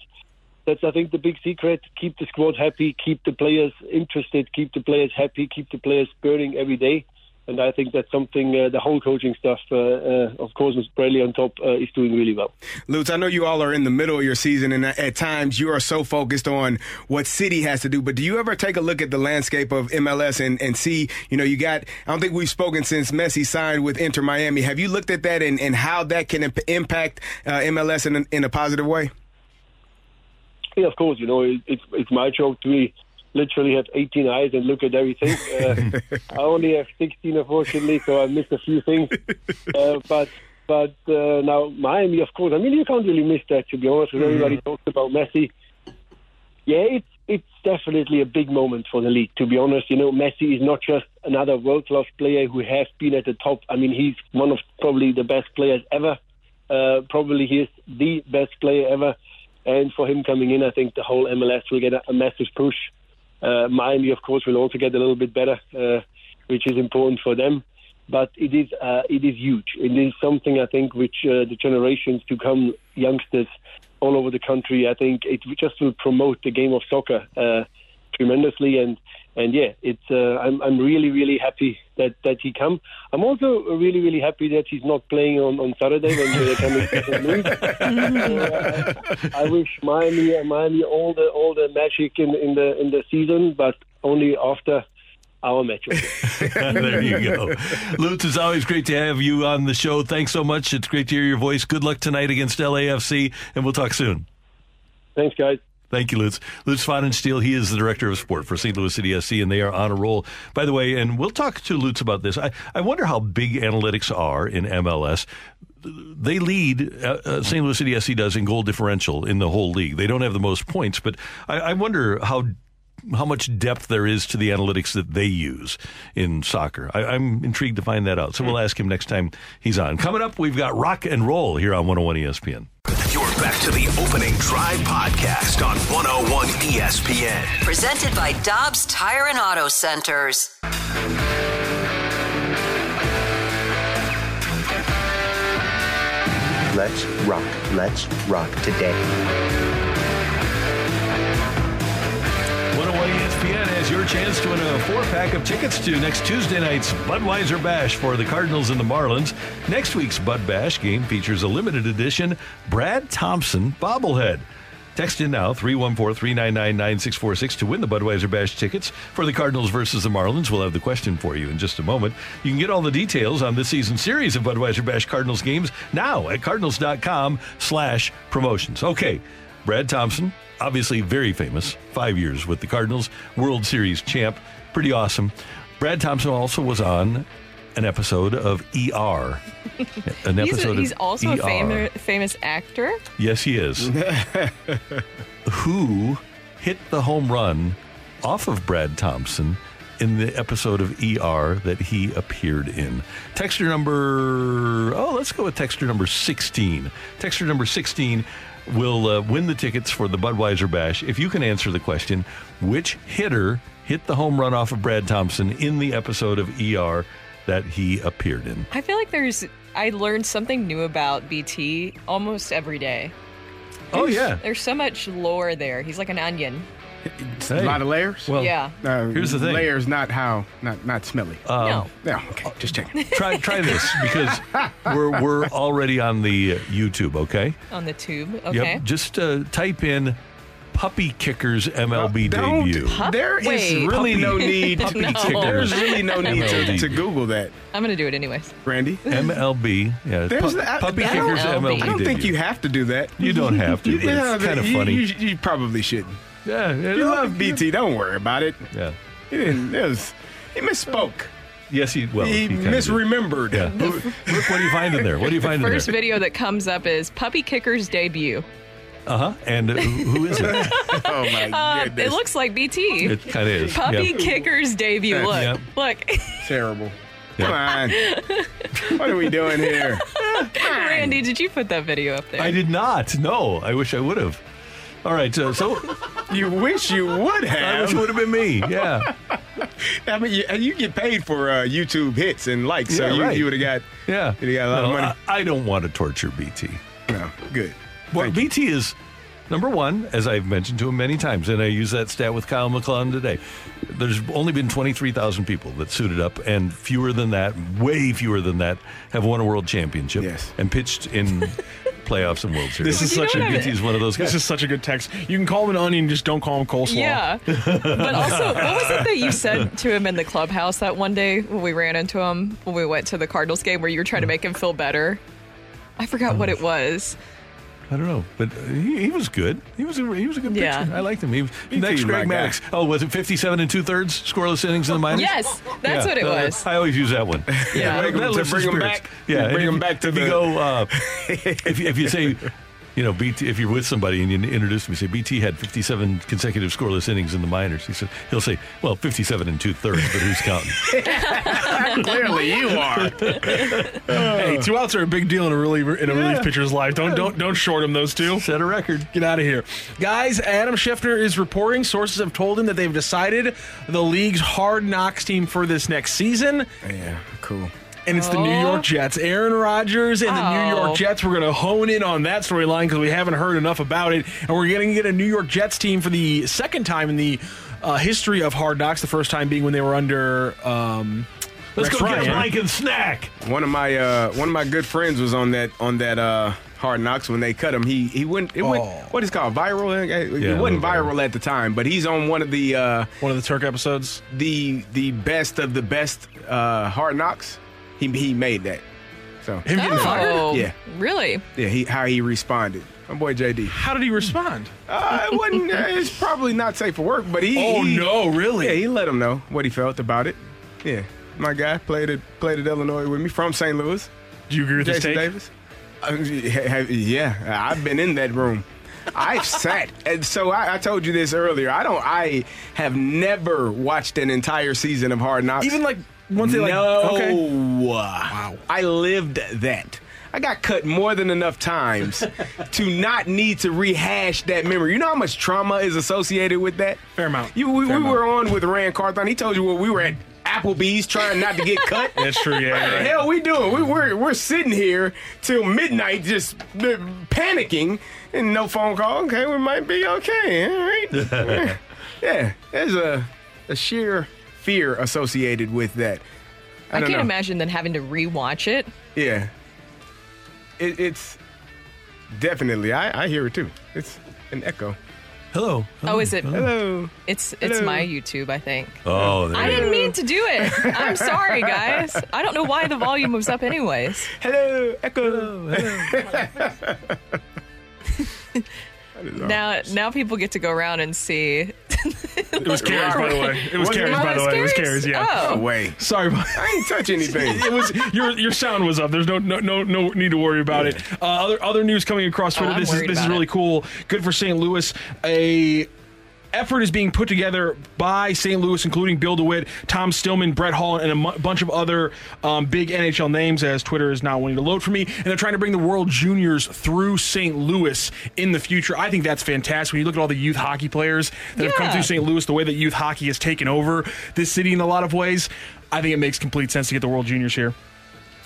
That's, I think, the big secret. Keep the squad happy, keep the players interested, keep the players happy, keep the players burning every day and I think that's something uh, the whole coaching staff, uh, uh, of course, with Bradley on top, uh, is doing really well. Lutz, I know you all are in the middle of your season, and at times you are so focused on what City has to do. But do you ever take a look at the landscape of MLS and, and see, you know, you got, I don't think we've spoken since Messi signed with Inter Miami. Have you looked at that and, and how that can imp- impact uh, MLS in, in a positive way? Yeah, of course. You know, it, it's it's my job to be literally have 18 eyes and look at everything. Uh, I only have 16, unfortunately, so I missed a few things. Uh, but but uh, now Miami, of course. I mean, you can't really miss that, to be honest. Because everybody talks about Messi. Yeah, it's it's definitely a big moment for the league. To be honest, you know, Messi is not just another world class player who has been at the top. I mean, he's one of probably the best players ever. Uh, probably he is the best player ever. And for him coming in, I think the whole MLS will get a, a massive push. Uh, Miami, of course, will also get a little bit better, uh, which is important for them. But it is uh, it is huge. It is something I think which uh, the generations to come, youngsters all over the country, I think it just will promote the game of soccer uh, tremendously. And and yeah, it's uh, I'm I'm really really happy that that he come. I'm also really really happy that he's not playing on, on Saturday when they're coming to uh, I wish Miami Miami all the all the magic in in the in the season, but only after our match. there you go. Lutz, it's always great to have you on the show. Thanks so much. It's great to hear your voice. Good luck tonight against LAFC, and we'll talk soon. Thanks, guys. Thank you, Lutz. Lutz Pfannenstiel, he is the director of sport for St. Louis City SC, and they are on a roll. By the way, and we'll talk to Lutz about this. I, I wonder how big analytics are in MLS. They lead, uh, uh, St. Louis City SC does, in goal differential in the whole league. They don't have the most points, but I, I wonder how how much depth there is to the analytics that they use in soccer. I, am intrigued to find that out. So we'll ask him next time he's on. Coming up, we've got Rocc and Roll here on 101 ESPN. Back to the opening drive podcast on 101 ESPN. Presented by Dobbs Tire and Auto Centers. Let's rock. Let's rock today. ESPN has your chance to win a four pack of tickets to next Tuesday night's Budweiser Bash for the Cardinals and the Marlins. Next week's Bud Bash game features a limited edition Brad Thompson bobblehead. Text in now 314 399 9646 to win the Budweiser Bash tickets for the Cardinals versus the Marlins. We'll have the question for you in just a moment. You can get all the details on this season's series of Budweiser Bash Cardinals games now at cardinals.com slash promotions. Okay, Brad Thompson, obviously very famous, five years with the Cardinals, World Series champ, pretty awesome. Brad Thompson also was on an episode of ER. An He's, episode he's of also a ER. famous, famous actor. Yes, he is. Who hit the home run off of Brad Thompson in the episode of ER that he appeared in? Texture number, oh, let's go with texture number 16. Texture number 16 will uh, win the tickets for the Budweiser Bash if you can answer the question which hitter hit the home run off of Brad Thompson in the episode of ER that he appeared in? I feel like there's. I learned something new about BT almost every day. Oh, yeah. There's so much lore there. He's like an onion. It's a lot of layers. Well, Yeah. Uh, here's the thing. Layers, not how, not not smelly. Um, No. No. Okay. Just checking. try try this because we're we're already on the uh, YouTube. Okay. On the tube. Okay. Yep. Just uh, type in "puppy kickers MLB Don't. debut." There is Wait. really no need. puppy No. kickers. There's really no need to, to Google that, I'm gonna do it anyways. Randy. MLB. Yeah. There's pu- I- puppy I don't- kickers MLB. I don't think you have to do that. You don't have to, but it's Yeah, kinda you- funny. You, you probably shouldn't. Yeah. yeah, You love BT. Don't worry about it. Yeah. He didn't. It was, he misspoke. Yes, he well. he kinda did. misremembered. Yeah. Look, look, what do you find in there? What do you find in there? First video that comes up is Puppy Kicker's debut. Uh huh. And uh, who who is it? oh my Uh, goodness. it looks like BT. It kind of is. Puppy Yep. Kicker's debut. Look, Yep. look. terrible. Yeah. Come on. what are we doing here? Randy, did you put that video up there? I did not. No, I wish I would have. All right. Uh, so You wish you would I have. wish it would have been me. Yeah. I mean, you, you get paid for uh, YouTube hits and likes, so Yeah, you, right. you would have got. Yeah. You'd have got a lot No, of money. I, I don't want to torture BT. no, good. Well, you. BT is number one, as I've mentioned to him many times, and I use that stat with Kyle McClellan today. There's only been 23,000 people that suited up, and fewer than that, way fewer than that, have won a world championship Yes. and pitched in playoffs and World Series. This is such a know what I BT is one of those guys. This is such a good text. You can call him an onion, just don't call him coleslaw. Yeah. But also, what was it that you said to him in the clubhouse that one day when we ran into him when we went to the Cardinals game where you were trying to make him feel better? I forgot what oh. it was. I don't know, but uh, he, he was good. He was a, he was a good Yeah. pitcher. I liked him. He was BT next is my Greg guy. Maddux. Oh, was it 57 and two thirds scoreless innings in the minors? Yes, that's Yeah, what it uh, was. I always use that one. Yeah. that, Bring 'em- that to lifts the bring 'em spirits. back? Yeah, Bring and 'em if- back to if you the- go. Uh, if, you- if you say, you know, BT, if you're with somebody and you introduce me, say BT had 57 consecutive scoreless innings in the minors. He said he'll say, well, 57 and two thirds, but who's counting? Clearly, you are. Hey, two outs are a big deal in a really in a Yeah. relief pitcher's life. Don't don't don't short him those two. Set a record. Get out of here. Guys, Adam Schefter is reporting. Sources have told him that they've decided the league's hard knocks team for this next season. Yeah, cool. And it's the New York Jets. Aaron Rodgers and the New Oh. York Jets. We're going to hone in on that storyline because we haven't heard enough about it. And we're going to get a New York Jets team for the second time in the uh, history of Hard Knocks. The first time being when they were under. Um, Let's Rex go get Ryan. a Mike and snack. One of my uh, one of my good friends was on that on that uh, Hard Knocks when they cut him. He he went it went Oh. what is it called viral. It Yeah, wasn't viral at the time, but he's on one of the uh, one of the Turk episodes. the the best of the best uh, Hard Knocks. He he made that. So Him getting fired? Oh, Yeah. Really? yeah, he how he responded. My boy JD. How did he respond? Uh, it wasn't. uh, it's probably not safe for work, but he. Oh, he- no, really? Yeah, he let him know what he felt about it. Yeah, my guy played at played at Illinois with me from St. Louis. Do you agree with this Jason take? Davis. Uh, yeah, yeah, I've been in that room. I've sat, and so I, I told you this earlier. I don't. I have never watched an entire season of Hard Knocks. Even like once they like. no. Okay. Wow. I lived that. I got cut more than enough times to not need to rehash that memory. You know how much trauma is associated with that? Fair amount. You, we, Fair we amount. were on with Ran Carthon. He told you what we were at Applebee's trying not to get cut. That's true. Yeah. What the you're hell we doing? We, we're we're sitting here till midnight, just uh, panicking, and no phone call. Okay, we might be okay. All right. yeah, there's a a sheer fear associated with that. I, I, can't know. imagine then having to rewatch it. Yeah, it, it's definitely. I I hear it too. It's an echo. Hello. Oh, is it? Hello. It's it's Hello. my YouTube, I think. Oh, there I you didn't mean to do it. I'm sorry, guys. I don't know why the volume was up, anyways. Hello, echo. Now, now people get to go around and see. It was Kerry's, by the way. It was Was it? Kerry's, by Oh, the way. It was Kerry's? Kerry's. Yeah. Oh. No way. Sorry. about- I ain't touch anything. it was your your sound was up. There's no no no no need to worry about it. Uh, other other news coming across Twitter. Oh, this is this is really it. cool. Good for St. Louis. A effort is being put together by St. Louis, including Bill DeWitt, Tom Stillman, Brett Hull, and a bunch of other um, big NHL names. As Twitter is now wanting to load for me, and they're trying to bring the World Juniors through St. Louis in the future. I think that's fantastic. When you look at all the youth hockey players that have come through St. Louis, the way that youth hockey has taken over this city in a lot of ways, I think it makes complete sense to get the World Juniors here.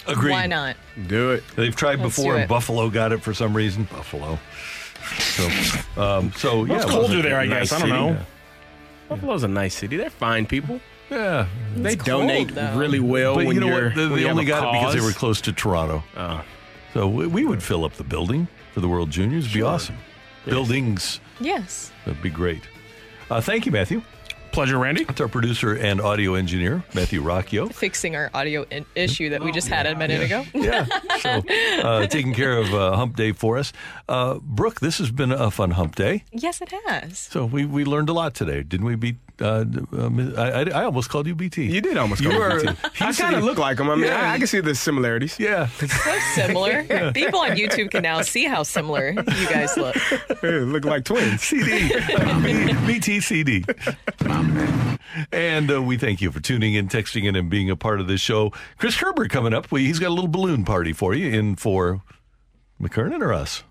Agreed. Why not? Do it. They've tried Let's before, and. Buffalo got it for some reason. Buffalo. So, um, so yeah, it's colder was there, I nice guess. I don't city. know. Buffalo's a nice city. They're fine people. Yeah, They cold, donate though. really well. but when you know you're, what? They, they only a got it because they were close to Toronto. Oh. So we, we would fill up the building for the World Juniors. It'd be awesome. Buildings. Yes. That'd be great. Uh, thank you, Matthew. Pleasure, Randy. That's our producer and audio engineer, Matthew Rocchio. Fixing our audio in- issue that we just had a minute ago. Yeah. So, uh, taking care of uh, Hump Day for us. Uh, Brooke, this has been a fun Hump Day. Yes, it has. So we, we learned a lot today, didn't we? Beat. Uh, uh, I, I, I almost called you BT. You did almost You call were- me BT. I he's kind of look like him. I mean, Yeah. I, I can see the similarities. Yeah. So similar. People on YouTube can now see how similar you guys look. look like twins. CD. BT CD. And uh, we thank you for tuning in, texting in, and being a part of this show. Chris Herbert coming up. We, he's got a little balloon party for you in for McKernan or us?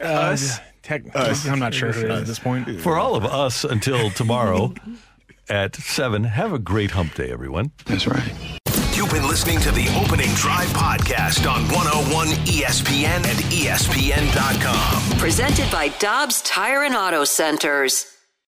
Us. Tech, I'm not sure who it is at this point. For all of us until tomorrow at 7. Have a great hump day, everyone. That's right. You've been listening to the Opening Drive podcast on 101 ESPN and ESPN.com. Presented by Dobbs Tire and Auto Centers.